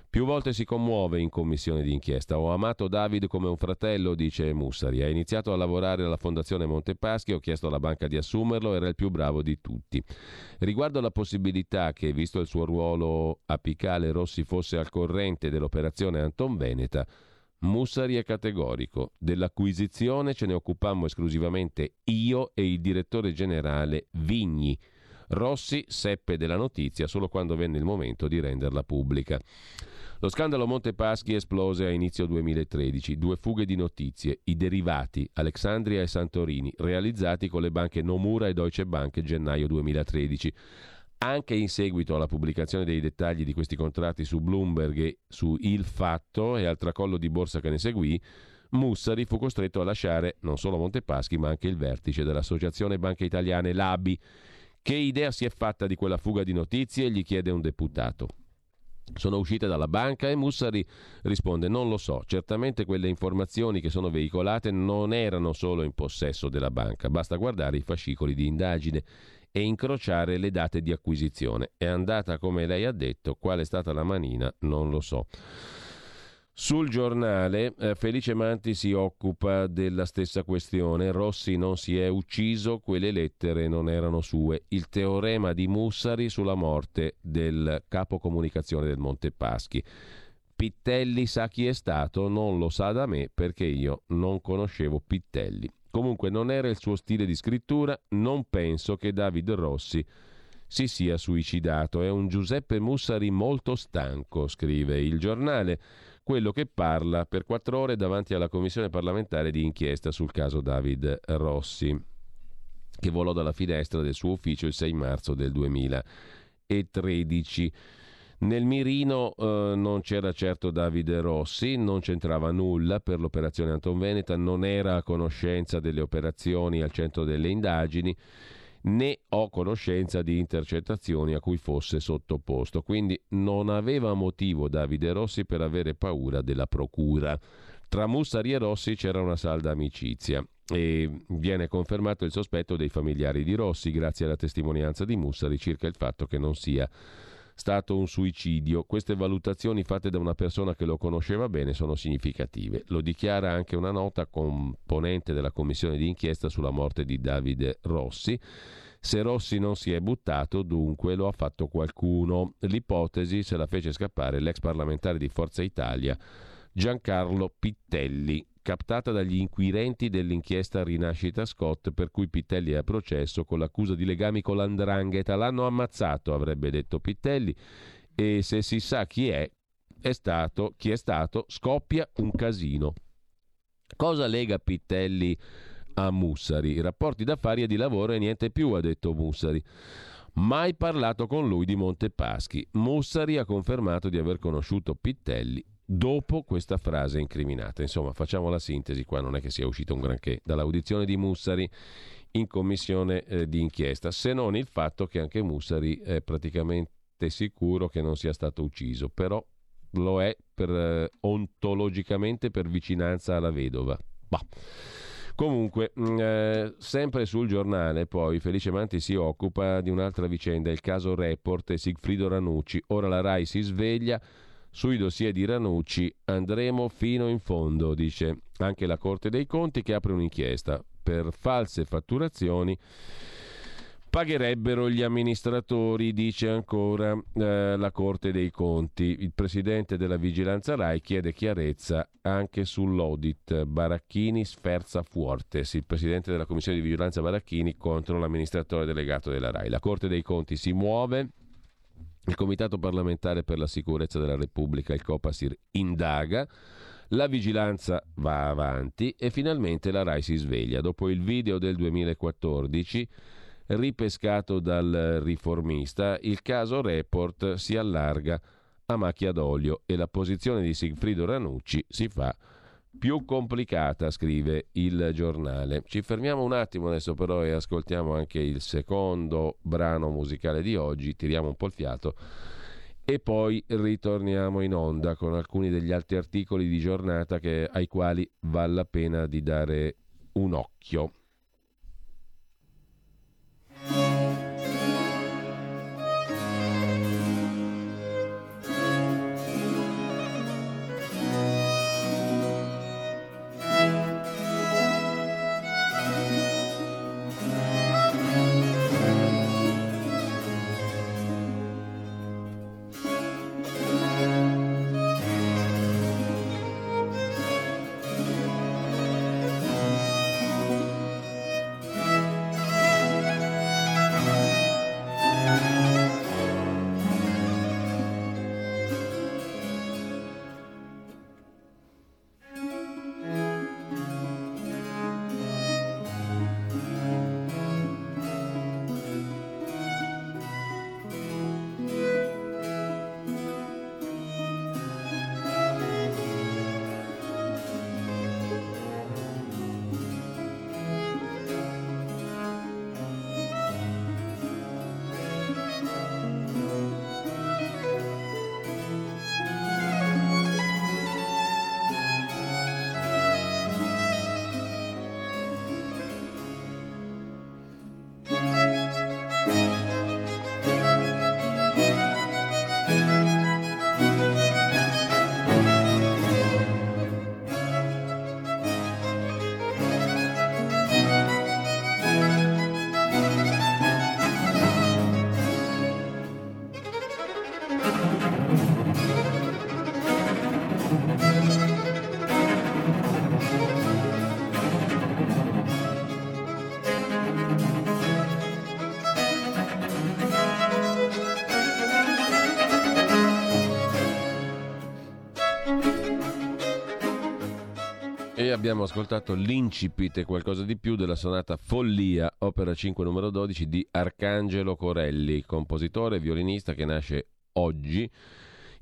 [SPEAKER 2] Più volte si commuove in commissione d'inchiesta. Ho amato David come un fratello, dice Mussari. Ha iniziato a lavorare alla Fondazione Montepaschi, ho chiesto alla banca di assumerlo, era il più bravo di tutti. Riguardo alla possibilità che, visto il suo ruolo apicale, Rossi fosse al corrente dell'operazione Anton Veneta, Mussari è categorico. Dell'acquisizione ce ne occupammo esclusivamente io e il direttore generale Vigni. Rossi seppe della notizia solo quando venne il momento di renderla pubblica. Lo scandalo Montepaschi esplose a inizio 2013. Due fughe di notizie, i derivati Alexandria e Santorini, realizzati con le banche Nomura e Deutsche Bank gennaio 2013. Anche in seguito alla pubblicazione dei dettagli di questi contratti su Bloomberg e su Il Fatto e al tracollo di borsa che ne seguì, Mussari fu costretto a lasciare non solo Montepaschi ma anche il vertice dell'Associazione Banche Italiane, l'ABI. Che idea si è fatta di quella fuga di notizie? gli chiede un deputato. Sono uscite dalla banca e Mussari risponde non lo so, certamente quelle informazioni che sono veicolate non erano solo in possesso della banca, basta guardare i fascicoli di indagine e incrociare le date di acquisizione. È andata come lei ha detto, qual è stata la manina non lo so. Sul giornale eh, Felice Manti si occupa della stessa questione. Rossi non si è ucciso, quelle lettere non erano sue. Il teorema di Mussari sulla morte del capo comunicazione del Montepaschi. Pittelli sa chi è stato, non lo sa da me perché io non conoscevo Pittelli. Comunque non era il suo stile di scrittura, non penso che David Rossi si sia suicidato. È un Giuseppe Mussari molto stanco, scrive il giornale, quello che parla per quattro ore davanti alla commissione parlamentare di inchiesta sul caso David Rossi, che volò dalla finestra del suo ufficio il 6 marzo del 2013. Nel mirino eh, non c'era certo Davide Rossi, non c'entrava nulla per l'operazione Anton Veneta, non era a conoscenza delle operazioni al centro delle indagini, né ho conoscenza di intercettazioni a cui fosse sottoposto, quindi non aveva motivo Davide Rossi per avere paura della procura. Tra Mussari e Rossi c'era una salda amicizia e viene confermato il sospetto dei familiari di Rossi grazie alla testimonianza di Mussari circa il fatto che non sia stato un suicidio. Queste valutazioni fatte da una persona che lo conosceva bene sono significative. Lo dichiara anche una nota componente della commissione di inchiesta sulla morte di Davide Rossi. Se Rossi non si è buttato, dunque lo ha fatto qualcuno. L'ipotesi se la fece scappare l'ex parlamentare di Forza Italia Giancarlo Pittelli, captata dagli inquirenti dell'inchiesta Rinascita Scott, per cui Pittelli è a processo con l'accusa di legami con l'andrangheta. L'hanno ammazzato, avrebbe detto Pittelli, e se si sa chi è, è stato, chi è stato, scoppia un casino. Cosa lega Pittelli a Mussari? Rapporti d'affari e di lavoro e niente più, ha detto Mussari. Mai parlato con lui di Montepaschi. Mussari ha confermato di aver conosciuto Pittelli dopo questa frase incriminata. Insomma, facciamo la sintesi, qua non è che sia uscito un granché dall'audizione di Mussari in commissione eh, di inchiesta, se non il fatto che anche Mussari è praticamente sicuro che non sia stato ucciso, però lo è per, eh, ontologicamente per vicinanza alla vedova. Bah. Comunque, mm, eh, sempre sul giornale, poi Felice Manti si occupa di un'altra vicenda, il caso Report e Sigfrido Ranucci. Ora la RAI si sveglia sui dossier di Ranucci andremo fino in fondo, dice anche la Corte dei Conti che apre un'inchiesta per false fatturazioni. Pagherebbero gli amministratori, dice ancora eh, la Corte dei Conti. Il presidente della Vigilanza RAI chiede chiarezza anche sull'audit. Baracchini sferza Fuortes, il presidente della Commissione di Vigilanza Baracchini contro l'amministratore delegato della RAI. La Corte dei Conti si muove, il Comitato parlamentare per la sicurezza della Repubblica, il Copasir, indaga. La vigilanza va avanti e finalmente la RAI si sveglia. Dopo il video del 2014, ripescato dal riformista, il caso Report si allarga a macchia d'olio e la posizione di Sigfrido Ranucci si fa più complicata, scrive il giornale. Ci fermiamo un attimo adesso però e ascoltiamo anche il secondo brano musicale di oggi, tiriamo un po' il fiato e poi ritorniamo in onda con alcuni degli altri articoli di giornata che, ai quali vale la pena di dare un occhio. Abbiamo ascoltato l'incipit e qualcosa di più della sonata Follia, opera 5 numero 12 di Arcangelo Corelli, compositore e violinista che nasce oggi,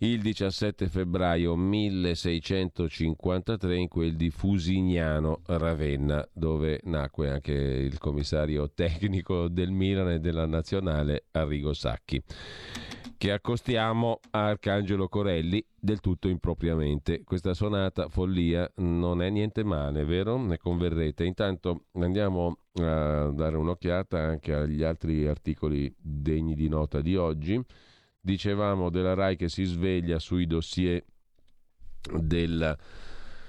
[SPEAKER 2] il 17 febbraio 1653 in quel di Fusignano, Ravenna, dove nacque anche il commissario tecnico del Milan e della Nazionale Arrigo Sacchi che accostiamo a Arcangelo Corelli del tutto impropriamente. Questa sonata follia non è niente male, vero? Ne converrete. Intanto andiamo a dare un'occhiata anche agli altri articoli degni di nota di oggi. Dicevamo della RAI che si sveglia sui dossier del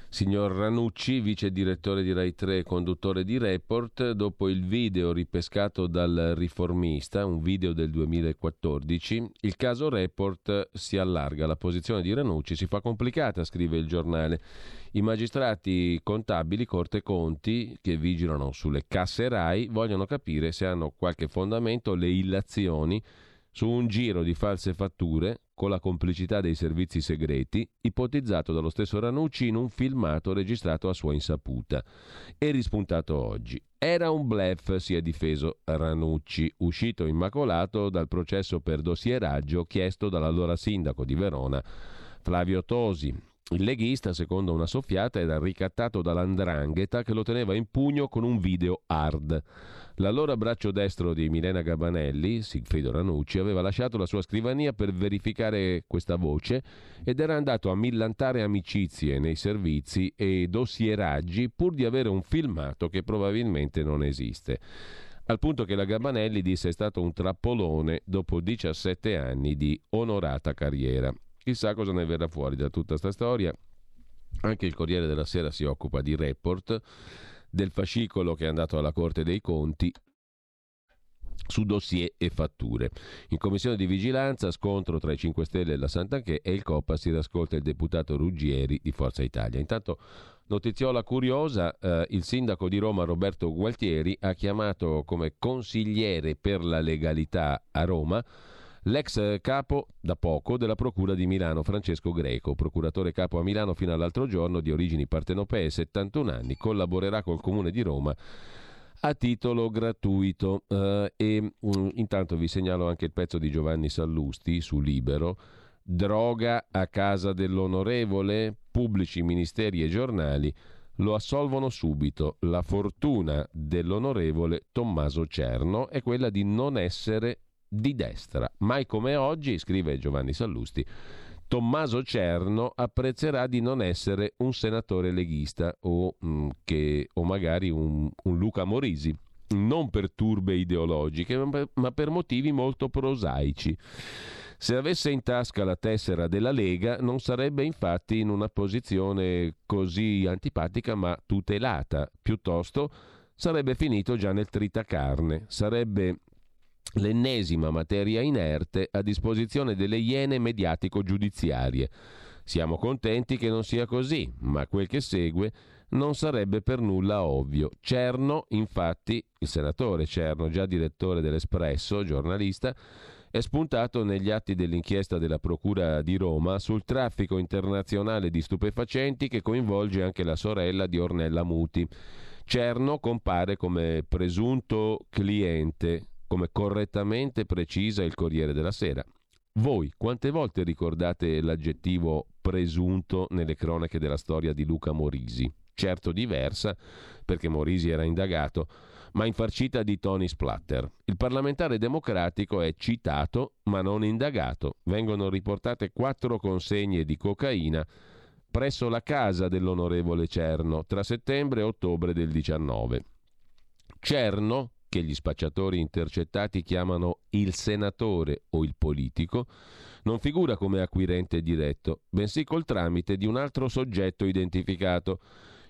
[SPEAKER 2] Signor Ranucci, vice direttore di Rai 3 e conduttore di Report, dopo il video ripescato dal riformista, un video del 2014, il caso Report si allarga, la posizione di Ranucci si fa complicata, scrive il giornale. I magistrati contabili, Corte Conti, che vigilano sulle casse RAI, vogliono capire se hanno qualche fondamento le illazioni su un giro di false fatture con la complicità dei servizi segreti, ipotizzato dallo stesso Ranucci in un filmato registrato a sua insaputa e rispuntato oggi. Era un blef, si è difeso Ranucci, uscito immacolato dal processo per dossieraggio chiesto dall'allora sindaco di Verona, Flavio Tosi, il leghista, secondo una soffiata, era ricattato dall'andrangheta che lo teneva in pugno con un video hard. L'allora braccio destro di Milena Gabanelli, Sigfrido Ranucci, aveva lasciato la sua scrivania per verificare questa voce ed era andato a millantare amicizie nei servizi e dossieraggi pur di avere un filmato che probabilmente non esiste. Al punto che la Gabanelli disse è stato un trappolone dopo 17 anni di onorata carriera. Chissà cosa ne verrà fuori da tutta questa storia. Anche il Corriere della Sera si occupa di report del fascicolo che è andato alla Corte dei Conti su dossier e fatture. In commissione di vigilanza, scontro tra i 5 Stelle e la Sant'Anché e il Coppa si rascolta il deputato Ruggieri di Forza Italia. Intanto, notiziola curiosa, eh, il sindaco di Roma Roberto Gualtieri ha chiamato come consigliere per la legalità a Roma L'ex capo da poco della Procura di Milano, Francesco Greco, procuratore capo a Milano fino all'altro giorno, di origini partenopee, 71 anni, collaborerà col Comune di Roma a titolo gratuito. Uh, e um, intanto vi segnalo anche il pezzo di Giovanni Sallusti su Libero. Droga a casa dell'onorevole, pubblici ministeri e giornali lo assolvono subito. La fortuna dell'onorevole Tommaso Cerno è quella di non essere di destra. Mai come oggi, scrive Giovanni Sallusti, Tommaso Cerno apprezzerà di non essere un senatore leghista o, mh, mm, che, o magari un, un, Luca Morisi, non per turbe ideologiche, ma per, ma per motivi molto prosaici. Se avesse in tasca la tessera della Lega non sarebbe infatti in una posizione così antipatica ma tutelata, piuttosto sarebbe finito già nel tritacarne, sarebbe l'ennesima materia inerte a disposizione delle iene mediatico-giudiziarie. Siamo contenti che non sia così, ma quel che segue non sarebbe per nulla ovvio. Cerno, infatti, il senatore Cerno, già direttore dell'Espresso, giornalista, è spuntato negli atti dell'inchiesta della Procura di Roma sul traffico internazionale di stupefacenti che coinvolge anche la sorella di Ornella Muti. Cerno compare come presunto cliente come correttamente precisa il Corriere della Sera. Voi quante volte ricordate l'aggettivo presunto nelle cronache della storia di Luca Morisi? Certo diversa, perché Morisi era indagato, ma infarcita di Tony Splatter. Il parlamentare democratico è citato ma non indagato. Vengono riportate quattro consegne di cocaina presso la casa dell'onorevole Cerno tra settembre e ottobre del 19. Cerno, che gli spacciatori intercettati chiamano il senatore o il politico, non figura come acquirente diretto, bensì col tramite di un altro soggetto identificato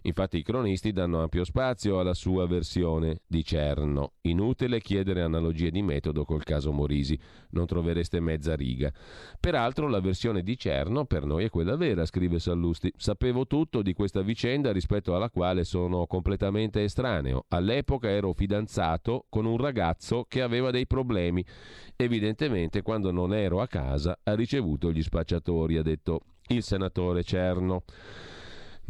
[SPEAKER 2] Infatti i cronisti danno ampio spazio alla sua versione di Cerno. Inutile chiedere analogie di metodo col caso Morisi, non trovereste mezza riga. Peraltro la versione di Cerno per noi è quella vera, scrive Sallusti. Sapevo tutto di questa vicenda rispetto alla quale sono completamente estraneo. All'epoca ero fidanzato con un ragazzo che aveva dei problemi. Evidentemente quando non ero a casa ha ricevuto gli spacciatori, ha detto il senatore Cerno.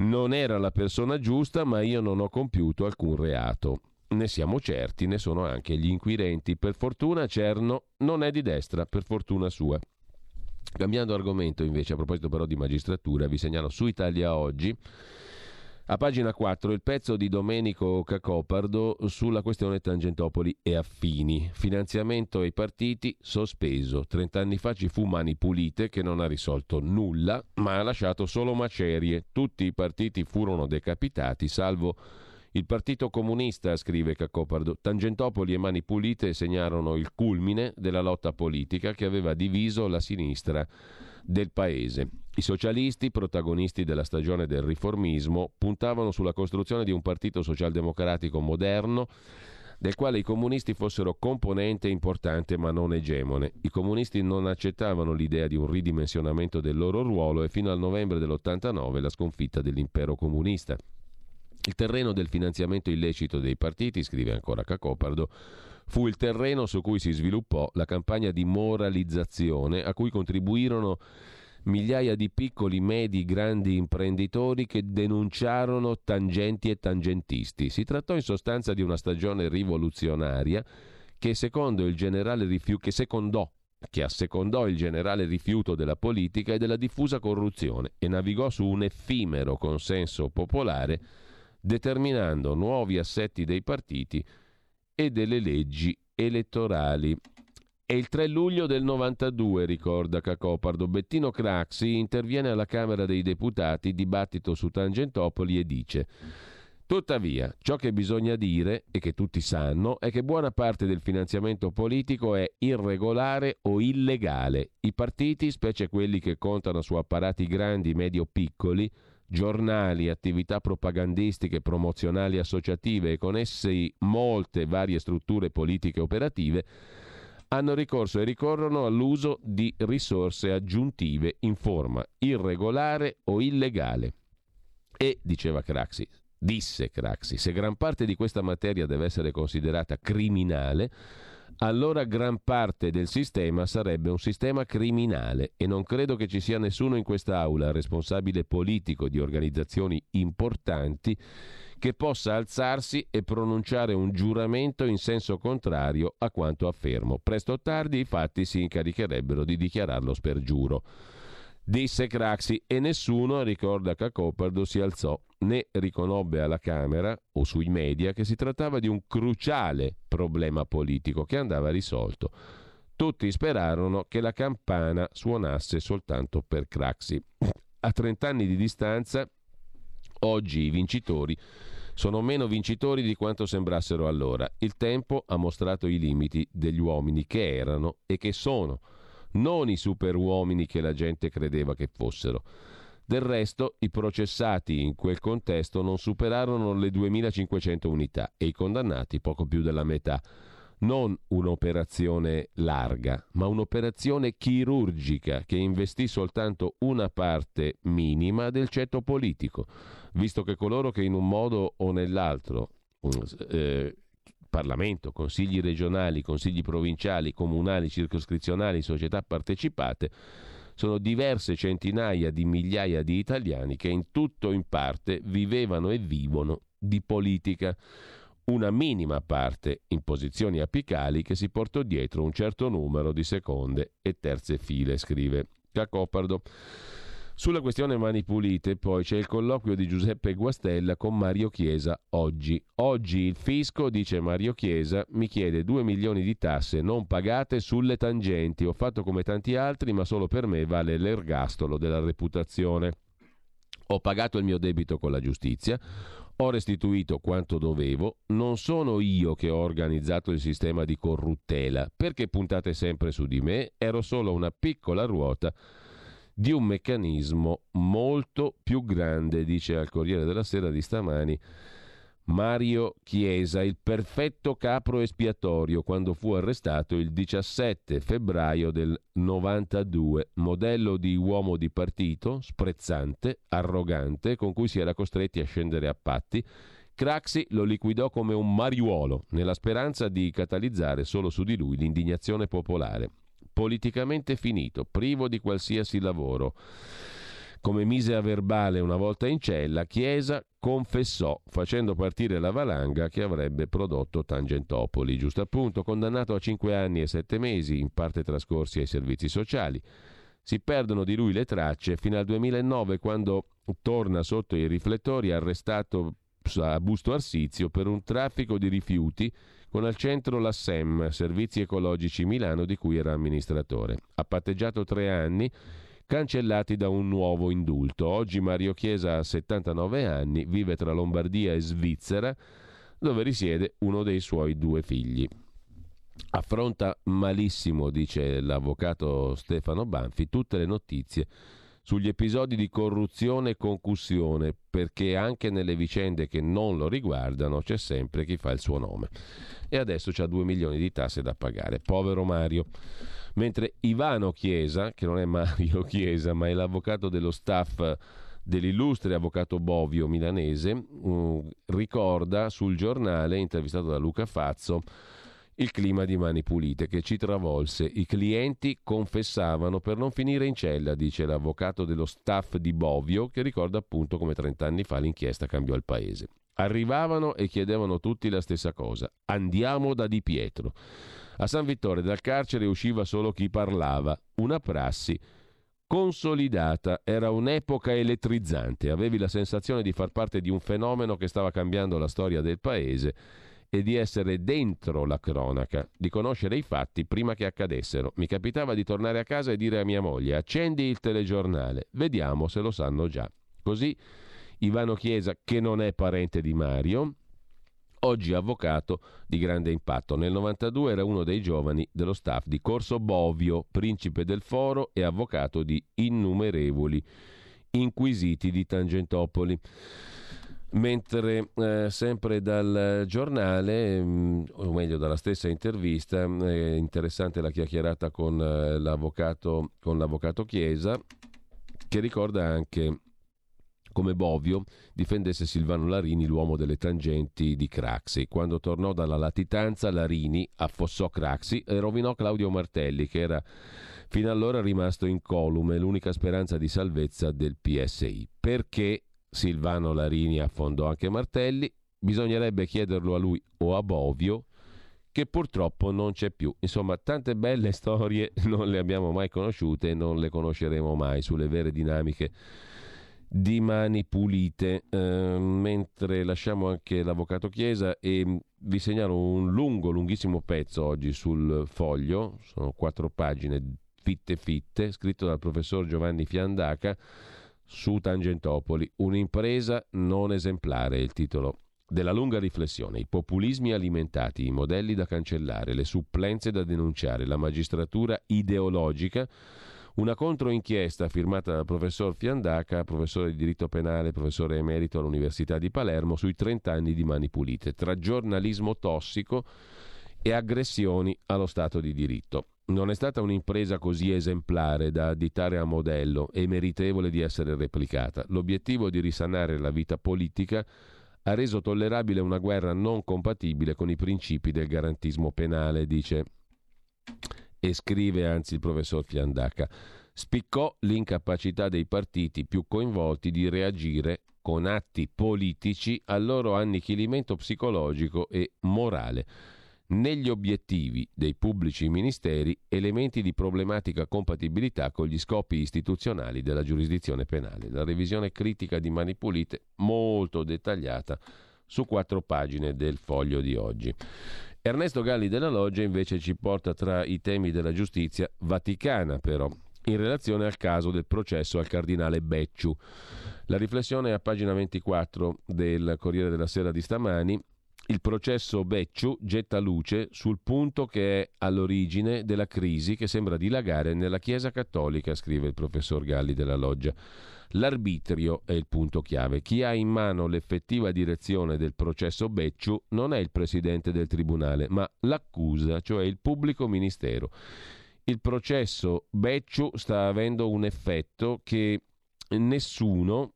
[SPEAKER 2] Non era la persona giusta, ma io non ho compiuto alcun reato. Ne siamo certi, ne sono anche gli inquirenti. Per fortuna Cerno non è di destra, per fortuna sua. Cambiando argomento invece, a proposito però di magistratura, vi segnalo su Italia Oggi a pagina 4 il pezzo di Domenico Cacopardo sulla questione Tangentopoli e affini. Finanziamento ai partiti sospeso. Trent'anni fa ci fu Mani Pulite che non ha risolto nulla, ma ha lasciato solo macerie. Tutti i partiti furono decapitati, salvo il Partito Comunista, scrive Cacopardo. Tangentopoli e Mani Pulite segnarono il culmine della lotta politica che aveva diviso la sinistra del paese. I socialisti, protagonisti della stagione del riformismo, puntavano sulla costruzione di un partito socialdemocratico moderno del quale i comunisti fossero componente importante ma non egemone. I comunisti non accettavano l'idea di un ridimensionamento del loro ruolo e fino al novembre dell'89 la sconfitta dell'impero comunista. Il terreno del finanziamento illecito dei partiti, scrive ancora Cacopardo, fu il terreno su cui si sviluppò la campagna di moralizzazione a cui contribuirono migliaia di piccoli, medi, grandi imprenditori che denunciarono tangenti e tangentisti. Si trattò in sostanza di una stagione rivoluzionaria che, secondo il generale rifiuto, che secondò che assecondò il generale rifiuto della politica e della diffusa corruzione e navigò su un effimero consenso popolare, determinando nuovi assetti dei partiti e delle leggi elettorali. È il 3 luglio del 92, ricorda Cacopardo. Bettino Craxi interviene alla Camera dei Deputati, dibattito su Tangentopoli e dice Tuttavia, ciò che bisogna dire, e che tutti sanno, è che buona parte del finanziamento politico è irregolare o illegale. I partiti, specie quelli che contano su apparati grandi, medio piccoli, giornali, attività propagandistiche, promozionali, associative e con essi molte varie strutture politiche operative, hanno ricorso e ricorrono all'uso di risorse aggiuntive in forma irregolare o illegale. E, diceva Craxi, disse Craxi, se gran parte di questa materia deve essere considerata criminale, allora gran parte del sistema sarebbe un sistema criminale e non credo che ci sia nessuno in quest'Aula responsabile politico di organizzazioni importanti che possa alzarsi e pronunciare un giuramento in senso contrario a quanto affermo. Presto o tardi i fatti si incaricherebbero di dichiararlo spergiuro. Disse Craxi e nessuno, ricorda Cacopardo, si alzò né riconobbe alla Camera o sui media che si trattava di un cruciale problema politico che andava risolto. Tutti sperarono che la campana suonasse soltanto per Craxi. A trent'anni di distanza, oggi i vincitori sono meno vincitori di quanto sembrassero allora. Il tempo ha mostrato i limiti degli uomini che erano e che sono, non i superuomini che la gente credeva che fossero. Del resto, i processati in quel contesto non superarono le 2500 unità e i condannati poco più della metà. Non un'operazione larga, ma un'operazione chirurgica che investì soltanto una parte minima del ceto politico visto che coloro che in un modo o nell'altro, eh, Parlamento, consigli regionali, consigli provinciali, comunali, circoscrizionali, società partecipate, sono diverse centinaia di migliaia di italiani che in tutto o in parte vivevano e vivono di politica. Una minima parte in posizioni apicali che si portò dietro un certo numero di seconde e terze file, scrive Cacopardo. Sulla questione mani pulite poi c'è il colloquio di Giuseppe Guastella con Mario Chiesa oggi. Oggi il fisco, dice Mario Chiesa, mi chiede 2 milioni di tasse non pagate sulle tangenti. Ho fatto come tanti altri, ma solo per me vale l'ergastolo della reputazione. Ho pagato il mio debito con la giustizia, ho restituito quanto dovevo, non sono io che ho organizzato il sistema di corruttela, perché puntate sempre su di me, ero solo una piccola ruota di un meccanismo molto più grande, dice al Corriere della Sera di stamani Mario Chiesa, il perfetto capro espiatorio quando fu arrestato il 17 febbraio del 92, modello di uomo di partito, sprezzante, arrogante, con cui si era costretti a scendere a patti. Craxi lo liquidò come un mariuolo, nella speranza di catalizzare solo su di lui l'indignazione popolare politicamente finito, privo di qualsiasi lavoro. Come mise a verbale una volta in cella, Chiesa confessò, facendo partire la valanga che avrebbe prodotto Tangentopoli, giusto appunto, condannato a cinque anni e sette mesi, in parte trascorsi ai servizi sociali. Si perdono di lui le tracce fino al 2009, quando torna sotto i riflettori arrestato a Busto Arsizio per un traffico di rifiuti con al centro la SEM, Servizi Ecologici Milano, di cui era amministratore. Ha patteggiato tre anni, cancellati da un nuovo indulto. Oggi Mario Chiesa ha 79 anni, vive tra Lombardia e Svizzera, dove risiede uno dei suoi due figli. affronta malissimo, dice l'avvocato Stefano Banfi, tutte le notizie sugli episodi di corruzione e concussione, perché anche nelle vicende che non lo riguardano c'è sempre chi fa il suo nome. E adesso c'ha 2 milioni di tasse da pagare. Povero Mario. Mentre Ivano Chiesa, che non è Mario (laughs) Chiesa, ma è l'avvocato dello staff dell'illustre avvocato Bovio milanese, um, ricorda sul giornale, intervistato da Luca Fazzo, il clima di Mani Pulite che ci travolse. I clienti confessavano per non finire in cella, dice l'avvocato dello staff di Bovio, che ricorda appunto come 30 anni fa l'inchiesta cambiò il paese. Arrivavano e chiedevano tutti la stessa cosa. Andiamo da Di Pietro. A San Vittore dal carcere usciva solo chi parlava, una prassi consolidata, era un'epoca elettrizzante, avevi la sensazione di far parte di un fenomeno che stava cambiando la storia del paese e di essere dentro la cronaca, di conoscere i fatti prima che accadessero. Mi capitava di tornare a casa e dire a mia moglie accendi il telegiornale, vediamo se lo sanno già. Così Ivano Chiesa, che non è parente di Mario, oggi avvocato di grande impatto. Nel 92 era uno dei giovani dello staff di Corso Bovio, principe del foro e avvocato di innumerevoli inquisiti di Tangentopoli. Mentre eh, sempre dal giornale, mh, mm, o meglio dalla stessa intervista, è interessante la chiacchierata con, eh, l'avvocato, con l'avvocato Chiesa, che ricorda anche come Bovio difendesse Silvano Larini, l'uomo delle tangenti di Craxi. Quando tornò dalla latitanza, Larini affossò Craxi e rovinò Claudio Martelli, che era fino allora rimasto incolume, l'unica speranza di salvezza del PSI. Perché Silvano Larini affondò anche Martelli, bisognerebbe chiederlo a lui o a Bovio, che purtroppo non c'è più. Insomma, tante belle (laughs) storie non le abbiamo mai conosciute e non le conosceremo mai sulle vere dinamiche di mani pulite. Eh, mentre lasciamo anche l'avvocato Chiesa e vi segnalo un lungo, lunghissimo pezzo oggi sul foglio, sono quattro pagine fitte fitte, scritto dal professor Giovanni Fiandaca su Tangentopoli, un'impresa non esemplare, il titolo della lunga riflessione, i populismi alimentati, i modelli da cancellare, le supplenze da denunciare, la magistratura ideologica, una controinchiesta firmata dal professor Fiandaca, professore di diritto penale, professore emerito all'Università di Palermo, sui 30 anni di Mani Pulite, tra giornalismo tossico e aggressioni allo Stato di diritto. Non è stata un'impresa così esemplare da additare a modello e meritevole di essere replicata. L'obiettivo di risanare la vita politica ha reso tollerabile una guerra non compatibile con i principi del garantismo penale, dice e scrive anzi il professor Fiandaca. Spiccò l'incapacità dei partiti più coinvolti di reagire con atti politici al loro annichilimento psicologico e morale negli obiettivi dei pubblici ministeri elementi di problematica compatibilità con gli scopi istituzionali della giurisdizione penale. La revisione critica di Mani Pulite molto dettagliata su quattro pagine del foglio di oggi. Ernesto Galli della Loggia invece ci porta tra i temi della giustizia vaticana però in relazione al caso del processo al cardinale Becciu. La riflessione è a pagina 24 del Corriere della Sera di stamani il processo Becciu getta luce sul punto che è all'origine della crisi che sembra dilagare nella Chiesa Cattolica, scrive il professor Galli della Loggia. L'arbitrio è il punto chiave. Chi ha in mano l'effettiva direzione del processo Becciu non è il presidente del tribunale, ma l'accusa, cioè il pubblico ministero. Il processo Becciu sta avendo un effetto che nessuno,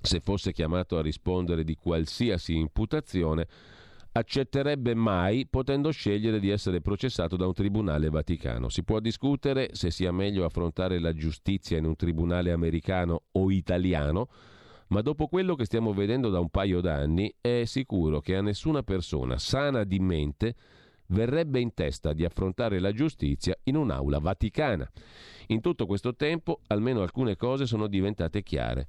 [SPEAKER 2] se fosse chiamato a rispondere di qualsiasi imputazione, accetterebbe mai potendo scegliere di essere processato da un tribunale vaticano. Si può discutere se sia meglio affrontare la giustizia in un tribunale americano o italiano, ma dopo quello che stiamo vedendo da un paio d'anni è sicuro che a nessuna persona sana di mente verrebbe in testa di affrontare la giustizia in un'aula vaticana. In tutto questo tempo almeno alcune cose sono diventate chiare.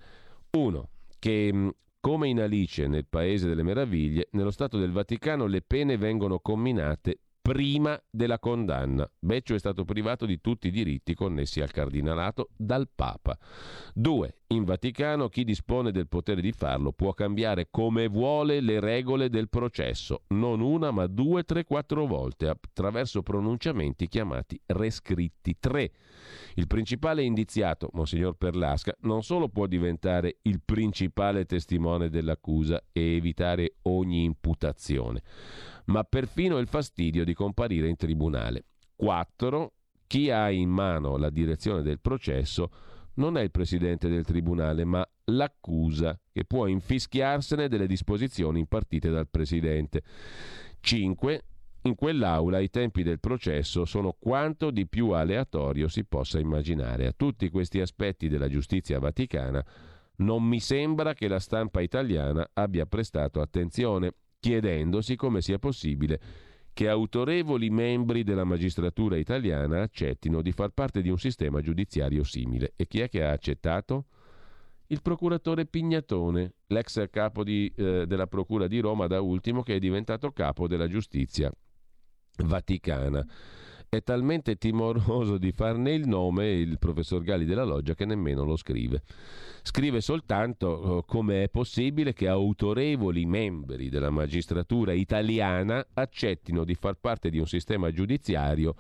[SPEAKER 2] Uno, che mm, come in Alice nel Paese delle Meraviglie, nello Stato del Vaticano le pene vengono comminate prima della condanna. Beccio è stato privato di tutti i diritti connessi al cardinalato dal Papa. 2. In Vaticano chi dispone del potere di farlo può cambiare come vuole le regole del processo, non una ma due, tre, quattro volte, attraverso pronunciamenti chiamati rescritti. Tre. Il principale indiziato, Monsignor Perlasca, non solo può diventare il principale testimone dell'accusa e evitare ogni imputazione, ma perfino il fastidio di comparire in tribunale. 4. Chi ha in mano la direzione del processo non è il presidente del tribunale, ma l'accusa, che può infischiarsene delle disposizioni impartite dal presidente. 5. In quell'aula i tempi del processo sono quanto di più aleatorio si possa immaginare. A tutti questi aspetti della giustizia vaticana non mi sembra che la stampa italiana abbia prestato attenzione, chiedendosi come sia possibile che autorevoli membri della magistratura italiana accettino di far parte di un sistema giudiziario simile. E chi è che ha accettato? Il procuratore Pignatone, l'ex capo di, eh, della Procura di Roma da ultimo, che è diventato capo della giustizia vaticana. È talmente timoroso di farne il nome il professor Galli della Loggia che nemmeno lo scrive. Scrive soltanto oh, come è possibile che autorevoli membri della magistratura italiana accettino di far parte di un sistema giudiziario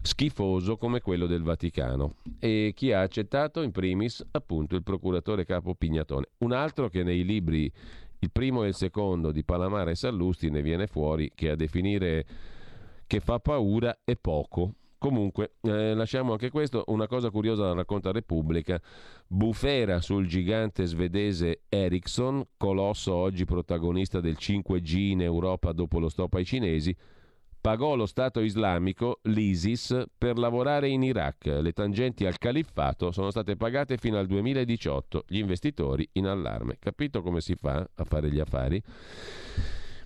[SPEAKER 2] schifoso come quello del Vaticano. E chi ha accettato in primis appunto il procuratore capo Pignatone. Un altro che nei libri il primo e il secondo di Palamara e Sallusti ne viene fuori che a definire che fa paura e poco. Comunque, eh, lasciamo anche questo. Una cosa curiosa la racconta Repubblica. Bufera sul gigante svedese Ericsson, colosso oggi protagonista del 5G in Europa dopo lo stop ai cinesi, pagò lo Stato islamico, l'ISIS, per lavorare in Iraq. Le tangenti al califfato sono state pagate fino al 2018. Gli investitori in allarme. Capito come si fa a fare gli affari?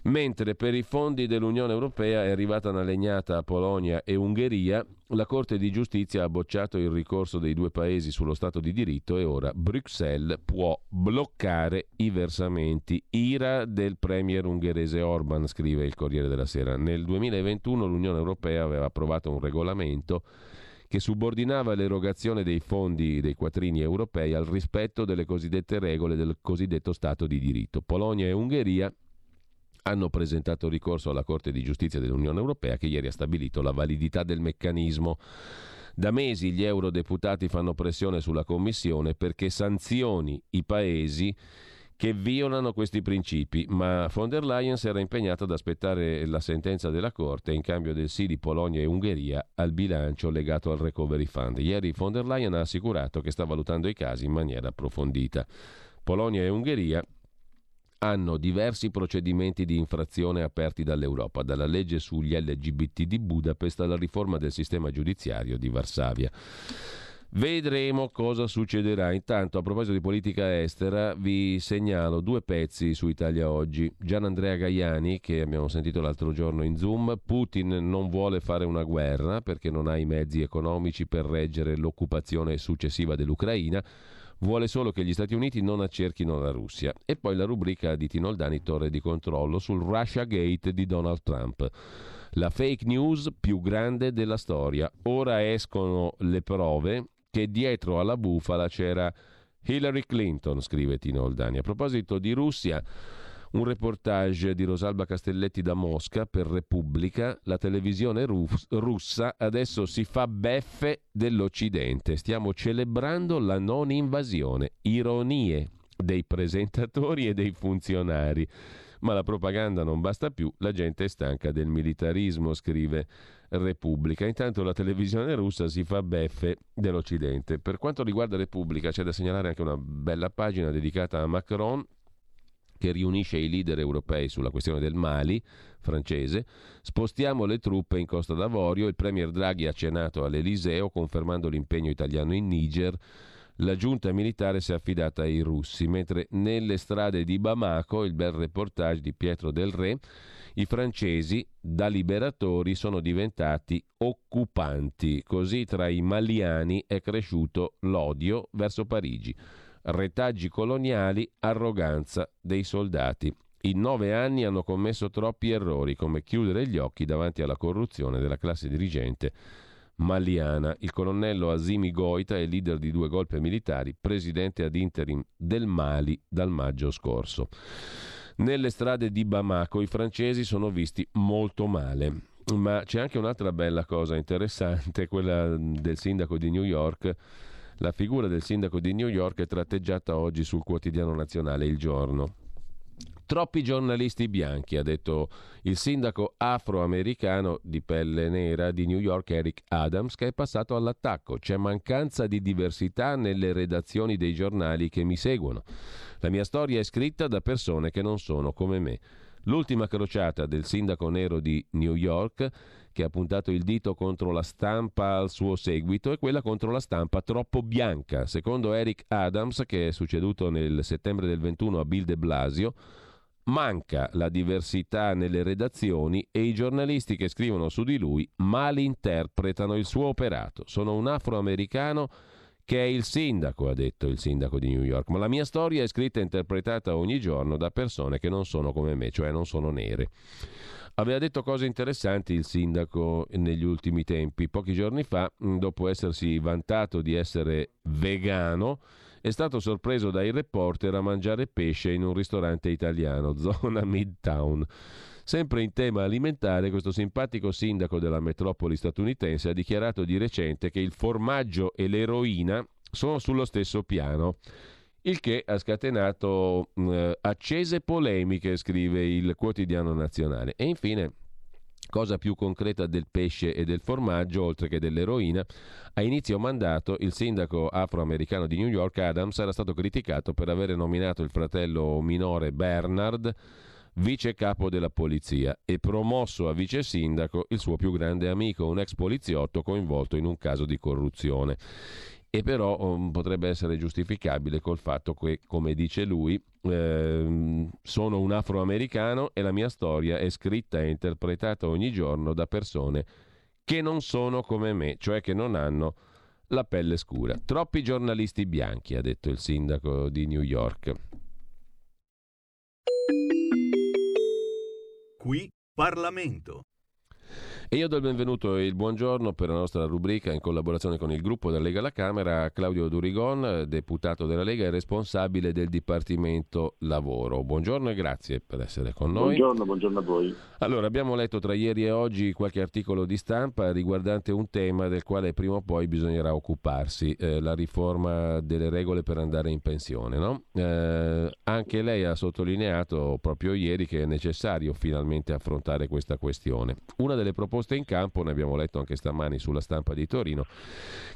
[SPEAKER 2] Mentre per i fondi dell'Unione Europea è arrivata una legnata a Polonia e Ungheria, la Corte di giustizia ha bocciato il ricorso dei due paesi sullo Stato di diritto e ora Bruxelles può bloccare i versamenti. Ira del premier ungherese Orban, scrive il Corriere della Sera. Nel 2021 l'Unione Europea aveva approvato un regolamento che subordinava l'erogazione dei fondi dei quattrini europei al rispetto delle cosiddette regole del cosiddetto Stato di diritto. Polonia e Ungheria hanno presentato ricorso alla Corte di giustizia dell'Unione Europea che ieri ha stabilito la validità del meccanismo. Da mesi gli eurodeputati fanno pressione sulla Commissione perché sanzioni i paesi che violano questi principi, ma von der Leyen si era impegnata ad aspettare la sentenza della Corte in cambio del sì di Polonia e Ungheria al bilancio legato al Recovery Fund. Ieri von der Leyen ha assicurato che sta valutando i casi in maniera approfondita. Polonia e Ungheria hanno diversi procedimenti di infrazione aperti dall'Europa, dalla legge sugli LGBT di Budapest alla riforma del sistema giudiziario di Varsavia. Vedremo cosa succederà. Intanto, a proposito di politica estera, vi segnalo due pezzi su Italia Oggi. Gian Andrea Gaiani, che abbiamo sentito l'altro giorno in Zoom, Putin non vuole fare una guerra perché non ha i mezzi economici per reggere l'occupazione successiva dell'Ucraina vuole solo che gli Stati Uniti non accerchino la Russia. E poi la rubrica di Tinoldani Torre di controllo sul Russia Gate di Donald Trump. La fake news più grande della storia. Ora escono le prove che dietro alla bufala c'era Hillary Clinton, scrive Tino Oldani. A proposito di Russia, un reportage di Rosalba Castelletti da Mosca per Repubblica, la televisione rus- russa adesso si fa beffe dell'Occidente. Stiamo celebrando la non invasione. Ironie dei presentatori e dei funzionari. Ma la propaganda non basta più, la gente è stanca del militarismo, scrive Repubblica. Intanto la televisione russa si fa beffe dell'Occidente. Per quanto riguarda Repubblica c'è da segnalare anche una bella pagina dedicata a Macron che riunisce i leader europei sulla questione del Mali francese. Spostiamo le truppe in Costa d'Avorio. Il premier Draghi ha cenato all'Eliseo confermando l'impegno italiano in Niger. La giunta militare si è affidata ai russi, mentre nelle strade di Bamako, il bel reportage di Pietro del Re, i francesi da liberatori sono diventati occupanti. Così tra i maliani è cresciuto l'odio verso Parigi retaggi coloniali, arroganza dei soldati. In nove anni hanno commesso troppi errori, come chiudere gli occhi davanti alla corruzione della classe dirigente maliana. Il colonnello Asimi Goita è leader di due golpe militari, presidente ad interim del Mali dal maggio scorso. Nelle strade di Bamako i francesi sono visti molto male. Ma c'è anche un'altra bella cosa interessante, quella del sindaco di New York. La figura del sindaco di New York è tratteggiata oggi sul quotidiano nazionale Il Giorno. Troppi giornalisti bianchi, ha detto il sindaco afroamericano di pelle nera di New York Eric Adams, che è passato all'attacco. C'è mancanza di diversità nelle redazioni dei giornali che mi seguono. La mia storia è scritta da persone che non sono come me. L'ultima crociata del sindaco nero di New York, che ha puntato il dito contro la stampa al suo seguito, è quella contro la stampa troppo bianca. Secondo Eric Adams, che è succeduto nel settembre del 21 a Bill de Blasio, Manca la diversità nelle redazioni e i giornalisti che scrivono su di lui malinterpretano il suo operato. Sono un afroamericano che è il sindaco, ha detto il sindaco di New York, ma la mia storia è scritta e interpretata ogni giorno da persone che non sono come me, cioè non sono nere. Aveva detto cose interessanti il sindaco negli ultimi tempi. Pochi giorni fa, dopo essersi vantato di essere vegano, è stato sorpreso dai reporter a mangiare pesce in un ristorante italiano, (laughs) zona Midtown. Sempre in tema alimentare, questo simpatico sindaco della metropoli statunitense ha dichiarato di recente che il formaggio e l'eroina sono sullo stesso piano. Il che ha scatenato eh, accese polemiche, scrive il quotidiano nazionale. E infine cosa più concreta del pesce e del formaggio, oltre che dell'eroina, a inizio mandato il sindaco afroamericano di New York, Adams, era stato criticato per aver nominato il fratello minore Bernard vice capo della polizia e promosso a vice sindaco il suo più grande amico, un ex poliziotto coinvolto in un caso di corruzione e però um, potrebbe essere giustificabile col fatto che, come dice lui, eh, sono un afroamericano e la mia storia è scritta e interpretata ogni giorno da persone che non sono come me, cioè che non hanno la pelle scura. Troppi giornalisti bianchi, ha detto il sindaco di New York.
[SPEAKER 5] Qui Parlamento.
[SPEAKER 2] E io do il benvenuto e il buongiorno per la nostra rubrica in collaborazione con il gruppo della Lega alla Camera a Claudio Durigon, deputato della Lega e responsabile del Dipartimento Lavoro. Buongiorno e grazie per essere con noi.
[SPEAKER 6] Buongiorno, buongiorno a voi.
[SPEAKER 2] Allora, abbiamo letto tra ieri e oggi qualche articolo di stampa riguardante un tema del quale prima o poi bisognerà occuparsi, eh, la riforma delle regole per andare in pensione. No? Eh, anche lei ha sottolineato proprio ieri che è necessario finalmente affrontare questa questione. Una delle proposte poste in campo, ne abbiamo letto anche stamani sulla stampa di Torino,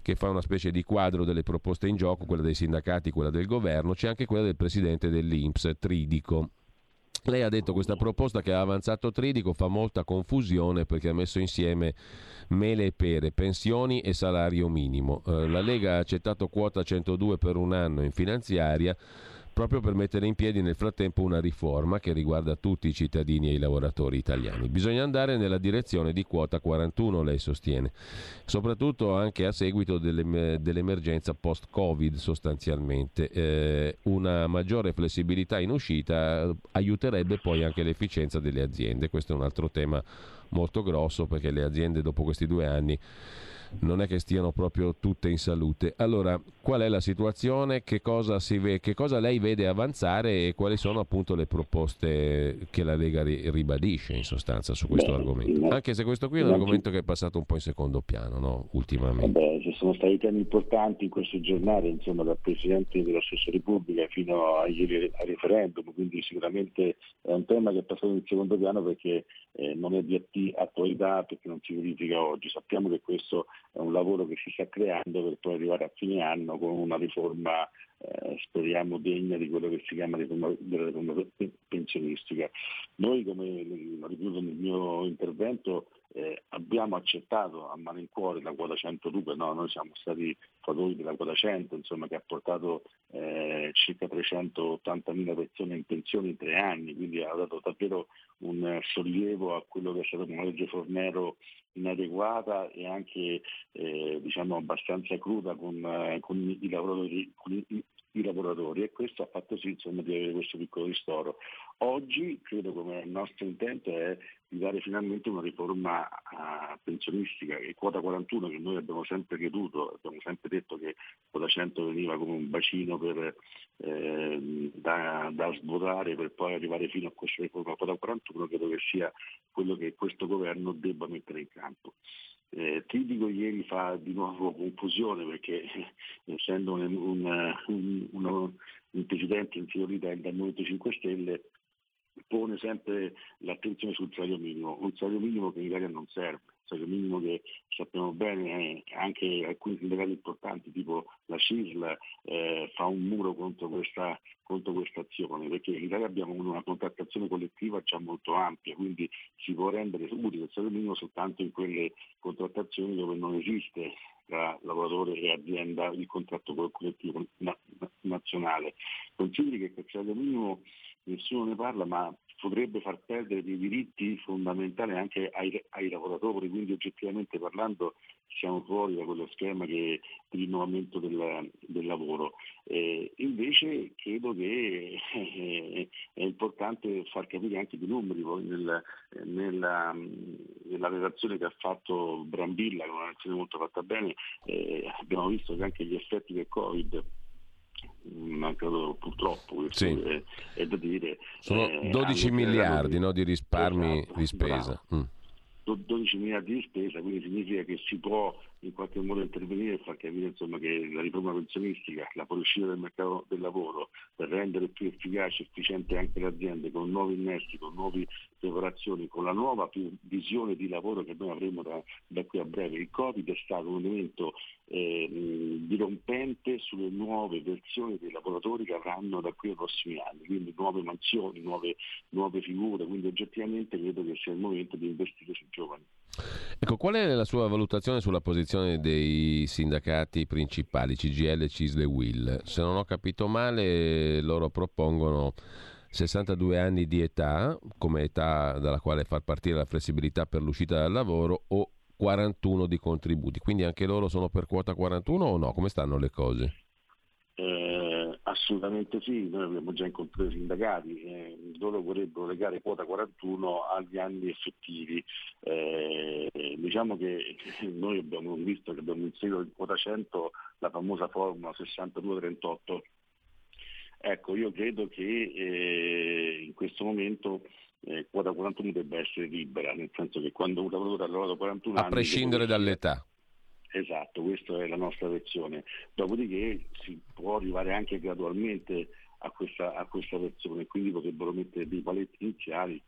[SPEAKER 2] che fa una specie di quadro delle proposte in gioco, quella dei sindacati, quella del governo, c'è anche quella del presidente dell'Inps, Tridico. Lei ha detto che questa proposta che ha avanzato Tridico fa molta confusione perché ha messo insieme mele e pere, pensioni e salario minimo. Eh, la Lega ha accettato quota 102 per un anno in finanziaria proprio per mettere in piedi nel frattempo una riforma che riguarda tutti i cittadini e i lavoratori italiani. Bisogna andare nella direzione di quota 41, lei sostiene, soprattutto anche a seguito dell'emergenza post-Covid sostanzialmente. Eh, una maggiore flessibilità in uscita aiuterebbe poi anche l'efficienza delle aziende. Questo è un altro tema molto grosso perché le aziende dopo questi due anni non è che stiano proprio tutte in salute. Allora, qual è la situazione? Che cosa, ve- che cosa lei vede avanzare e quali sono appunto le proposte che la Lega ri- ribadisce in sostanza su questo Beh, argomento? Anche se questo qui è un argomento che è passato un po' in secondo piano, no? Ultimamente.
[SPEAKER 6] Vabbè, ci sono stati temi importanti in queste giornate, insomma, dal Presidente della stessa Repubblica fino a ieri al referendum, quindi sicuramente è un tema che è passato in secondo piano perché eh, non è di attualità, perché non si verifica oggi. Sappiamo che questo è un lavoro che si sta creando per poi arrivare a fine anno con una riforma eh, speriamo degna di quello che si chiama riforma, della riforma pensionistica. Noi, come ripeto nel mio intervento, eh, abbiamo accettato a malincuore la quota 102, no, noi siamo stati fatori della quota 100, insomma, che ha portato eh, circa 380.000 persone in pensione in tre anni, quindi ha dato davvero un sollievo a quello che è stato una legge Fornero inadeguata e anche eh, diciamo abbastanza cruda con, eh, con i lavoratori, con i, i lavoratori e questo ha fatto sì insomma, di avere questo piccolo ristoro. Oggi credo come il nostro intento è di dare finalmente una riforma uh, pensionistica e quota 41 che noi abbiamo sempre creduto, abbiamo sempre detto che quota 100 veniva come un bacino per, eh, da, da, svuotare per poi arrivare fino a questa riforma quota 41, credo che sia quello che questo governo debba mettere in campo. Eh, Tidico ieri fa di nuovo confusione perché (laughs) essendo un, un, un, un presidente in teoria del Movimento 5 Stelle pone sempre l'attenzione sul salario minimo, un salario minimo che in Italia non serve, salario minimo che sappiamo bene eh, anche alcuni sindacati importanti tipo la CISL eh, fa un muro contro questa, contro questa azione perché in Italia abbiamo una contrattazione collettiva già molto ampia, quindi si può rendere utile il salario minimo soltanto in quelle contrattazioni dove non esiste tra lavoratore e azienda il contratto collettivo nazionale. Consideri che il salario minimo nessuno ne parla, ma potrebbe far perdere dei diritti fondamentali anche ai, ai lavoratori, quindi oggettivamente parlando siamo fuori da quello schema che, di rinnovamento del, del lavoro. Eh, invece credo che eh, è importante far capire anche i numeri, nel, nella, nella, relazione che ha fatto Brambilla, che è una relazione molto fatta bene, eh, abbiamo visto che anche gli effetti del Covid mancato purtroppo, questo sì. è, è, da dire.
[SPEAKER 2] Sono 12 eh, miliardi no, di risparmi esatto, di spesa. Mm.
[SPEAKER 6] 12 miliardi di spesa, quindi significa che si può in qualche modo intervenire e far capire insomma, che la riforma pensionistica, la fuoriuscita del mercato del lavoro per rendere più efficace e efficiente anche le aziende con nuovi innesti, con nuove preparazioni, con la nuova visione di lavoro che noi avremo da, da qui a breve. Il Covid è stato un elemento eh, dirompente sulle nuove versioni dei lavoratori che avranno da qui ai prossimi anni, quindi nuove mansioni, nuove, nuove figure, quindi oggettivamente credo che sia il momento di investire sui giovani.
[SPEAKER 2] Ecco, qual è la sua valutazione sulla posizione dei sindacati principali, CGL, CISL e WIL? Se non ho capito male, loro propongono 62 anni di età come età dalla quale far partire la flessibilità per l'uscita dal lavoro o 41 di contributi. Quindi anche loro sono per quota 41 o no? Come stanno le cose?
[SPEAKER 6] Eh, assolutamente sì, noi abbiamo già incontrato i sindacati, eh, loro vorrebbero legare quota 41 agli anni effettivi. Eh, diciamo che (laughs) noi abbiamo visto che abbiamo inserito in quota 100 la famosa formula 62-38. Ecco, io credo che eh, in questo momento eh, quota 41 debba essere libera, nel senso che quando un lavoratore ha lavorato 41
[SPEAKER 2] a
[SPEAKER 6] anni...
[SPEAKER 2] A prescindere dall'età.
[SPEAKER 6] Esatto, questa è la nostra versione. Dopodiché si può arrivare anche gradualmente a questa, a questa versione, quindi potrebbero mettere dei paletti iniziali,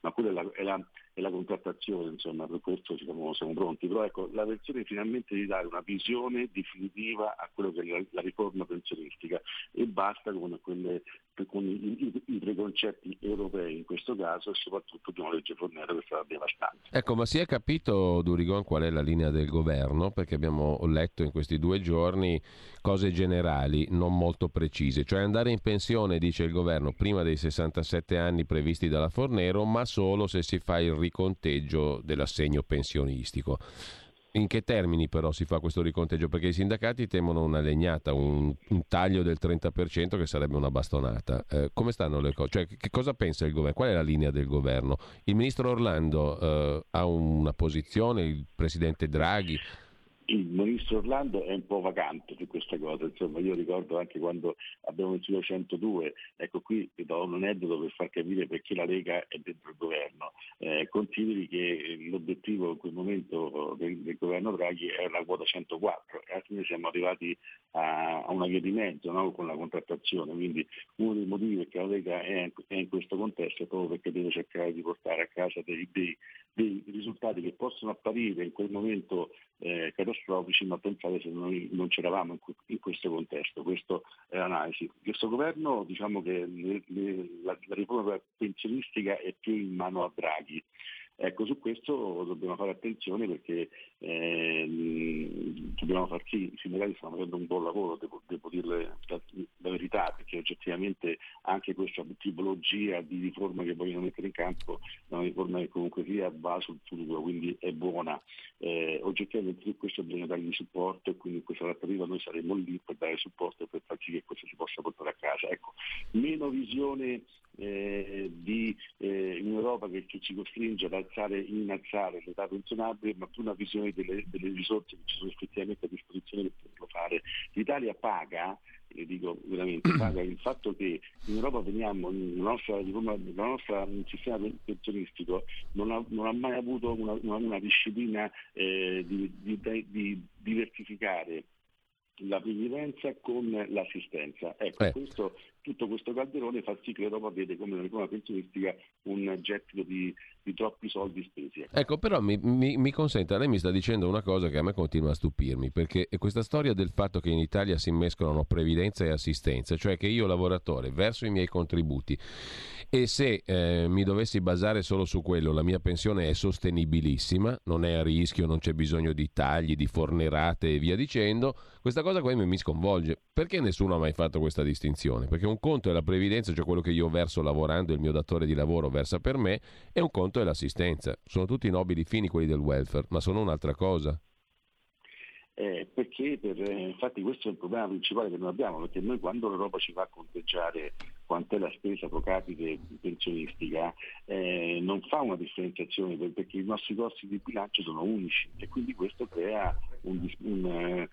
[SPEAKER 6] ma quella è la, è, la, è la, contrattazione, insomma, per questo siamo, siamo, pronti. Però ecco, la versione finalmente di dare una visione definitiva a quello che è la, la riforma pensionistica e basta con, quelle, con i, i, i, preconcetti europei in questo caso e soprattutto di una legge Fornero che sarà devastante.
[SPEAKER 2] Ecco, ma si è capito, Durigon, qual è la linea del governo? Perché abbiamo letto in questi due giorni cose generali, non molto precise, cioè andare in pensione, dice il governo, prima dei 67 anni previsti dalla Fornero, ma solo se si fa il riconteggio dell'assegno pensionistico. In che termini però si fa questo riconteggio? Perché i sindacati temono una legnata, un, un taglio del 30% che sarebbe una bastonata. Eh, come stanno le cose? Cioè, che cosa pensa il governo? Qual è la linea del governo? Il ministro Orlando eh, ha una posizione, il presidente Draghi
[SPEAKER 6] il ministro Orlando è un po' vacante su questa cosa, insomma io ricordo anche quando abbiamo inserito 102, ecco qui vi do un aneddoto per far capire perché la Lega è dentro il governo, eh, consideri che l'obiettivo in quel momento del, del, governo Draghi era la quota 104 e alla fine siamo arrivati a, a una via no? con la contrattazione, quindi uno dei motivi perché la Lega è, è, in questo contesto è proprio perché deve cercare di portare a casa dei, dei, dei risultati che possono apparire in quel momento eh, ma pensate se noi non c'eravamo in, questo contesto, questa è l'analisi. Questo governo diciamo che la, la riforma pensionistica è più in mano a Draghi. Ecco, su questo dobbiamo fare attenzione perché eh, dobbiamo far sì, i sindacati stanno facendo un buon lavoro, devo, devo dirle la, la, verità, perché oggettivamente anche questa tipologia di riforma che vogliono mettere in campo è una riforma che comunque sia va sul futuro, quindi è buona. Eh, oggettivamente su questo bisogna dargli supporto e quindi in questa trattativa noi saremo lì per dare supporto e per far sì che questo si possa portare a casa. Ecco, meno visione eh, di, eh, in Europa che, che, ci costringe ad alzare, innalzare l'età pensionabile, ma più una visione delle, delle risorse che ci sono effettivamente a disposizione per poterlo fare. L'Italia paga le dico veramente, (clears throat) paga il fatto che in Europa veniamo, il nostro, nostro sistema pensionistico non ha, non ha, mai avuto una, una, una disciplina eh, di, di, di diversificare la previdenza con l'assistenza. Ecco, eh. questo tutto questo calderone fa sì che l'Europa vede come una riforma pensionistica un gettito di, di troppi soldi spesi.
[SPEAKER 2] Ecco, ecco però mi, mi, mi, consenta, lei mi sta dicendo una cosa che a me continua a stupirmi, perché questa storia del fatto che in Italia si mescolano previdenza e assistenza, cioè che io lavoratore verso i miei contributi e se eh, mi dovessi basare solo su quello, la mia pensione è sostenibilissima, non è a rischio, non c'è bisogno di tagli, di fornerate e via dicendo, questa cosa qua mi sconvolge. Perché nessuno ha mai fatto questa distinzione? Perché un conto è la previdenza, cioè quello che io verso lavorando il mio datore di lavoro versa per me, e un conto è l'assistenza. Sono tutti nobili fini quelli del welfare, ma sono un'altra cosa.
[SPEAKER 6] Eh, perché per, eh, infatti questo è il problema principale che noi abbiamo, perché noi quando l'Europa ci fa conteggiare quant'è la spesa pro capite pensionistica, eh, non fa una differenziazione perché i nostri costi di bilancio sono unici e quindi questo crea un, un, eh,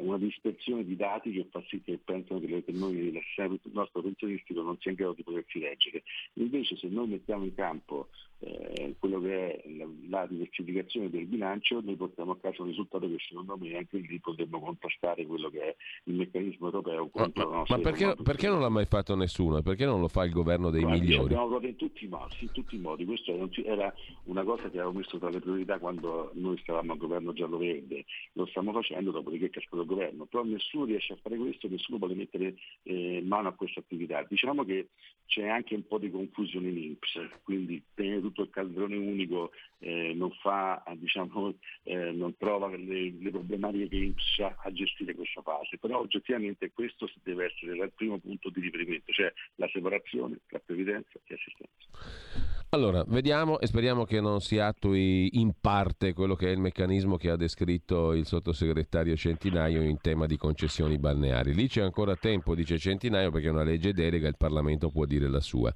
[SPEAKER 6] una dispersione di dati che fa sì che pensano che, noi, il nostro pensionistico non sia in grado di potersi leggere. Invece se noi mettiamo in campo eh, quello che è la, la, diversificazione del bilancio, noi portiamo a casa un risultato che secondo me anche lì potremmo contrastare quello che è il meccanismo europeo contro
[SPEAKER 2] ma, ma perché, perché, non l'ha mai fatto nessuno? Perché non lo fa il governo dei Guarda, migliori?
[SPEAKER 6] Abbiamo provato in tutti i modi, in tutti i modi. Questa era una cosa che avevo messo tra le priorità quando noi stavamo al governo giallo-verde, lo stiamo facendo dopodiché è cascato il governo, però nessuno riesce a fare questo, nessuno vuole mettere eh, mano a questa attività. Diciamo che c'è anche un po' di confusione in INPS, quindi tenere tutto il calderone unico eh, non, fa, diciamo, eh, non trova le, le, problematiche che INPS a gestire questa fase, però oggettivamente questo deve essere il primo punto di riferimento, cioè la separazione tra previdenza e assistenza.
[SPEAKER 2] Allora, vediamo e speriamo che non si attui in parte quello che è il meccanismo che ha descritto il sottosegretario Centinaio in tema di concessioni balneari. Lì c'è ancora tempo, dice Centinaio, perché è una legge delega, il Parlamento può dire la sua.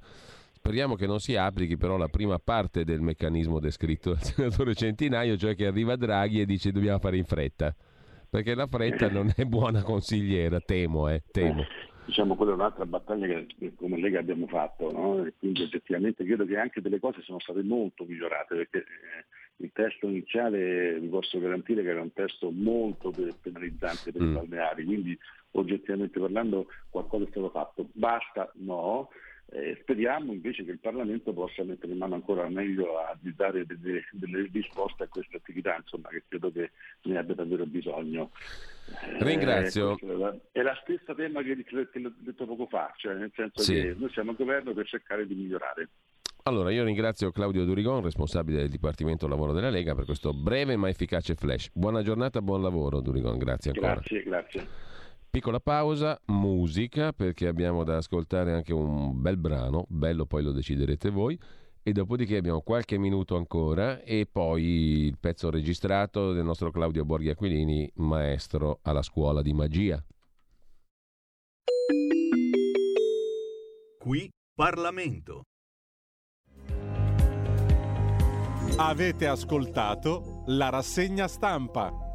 [SPEAKER 2] Speriamo che non si applichi però la prima parte del meccanismo descritto dal (laughs) senatore Centinaio, cioè che arriva Draghi e dice dobbiamo fare in fretta. Perché la fretta non è buona consigliera, temo, eh, temo
[SPEAKER 6] diciamo, quella è un'altra battaglia che come Lega abbiamo fatto, no? quindi effettivamente credo che anche delle cose sono state molto migliorate, perché eh, il testo iniziale vi posso garantire che era un testo molto penalizzante per mm. i balneari, quindi oggettivamente parlando qualcosa è stato fatto. Basta? No. Eh, speriamo invece che il Parlamento possa mettere in mano ancora meglio a dare delle, delle risposte a queste attività, insomma, che credo che ne abbia davvero bisogno.
[SPEAKER 2] Eh, Ringrazio.
[SPEAKER 6] Eh, è la stessa tema che, che l'ho detto poco fa, cioè nel senso sì. che noi siamo al governo per cercare di migliorare.
[SPEAKER 2] Allora, io ringrazio Claudio Durigon, responsabile del Dipartimento Lavoro della Lega, per questo breve ma efficace flash. Buona giornata, buon lavoro Durigon, grazie ancora.
[SPEAKER 6] Grazie, grazie.
[SPEAKER 2] Piccola pausa, musica, perché abbiamo da ascoltare anche un bel brano, bello poi lo deciderete voi, e dopodiché abbiamo qualche minuto ancora e poi il pezzo registrato del nostro Claudio Borghi Aquilini, maestro alla scuola di magia.
[SPEAKER 5] Qui Parlamento.
[SPEAKER 1] Avete ascoltato la rassegna stampa.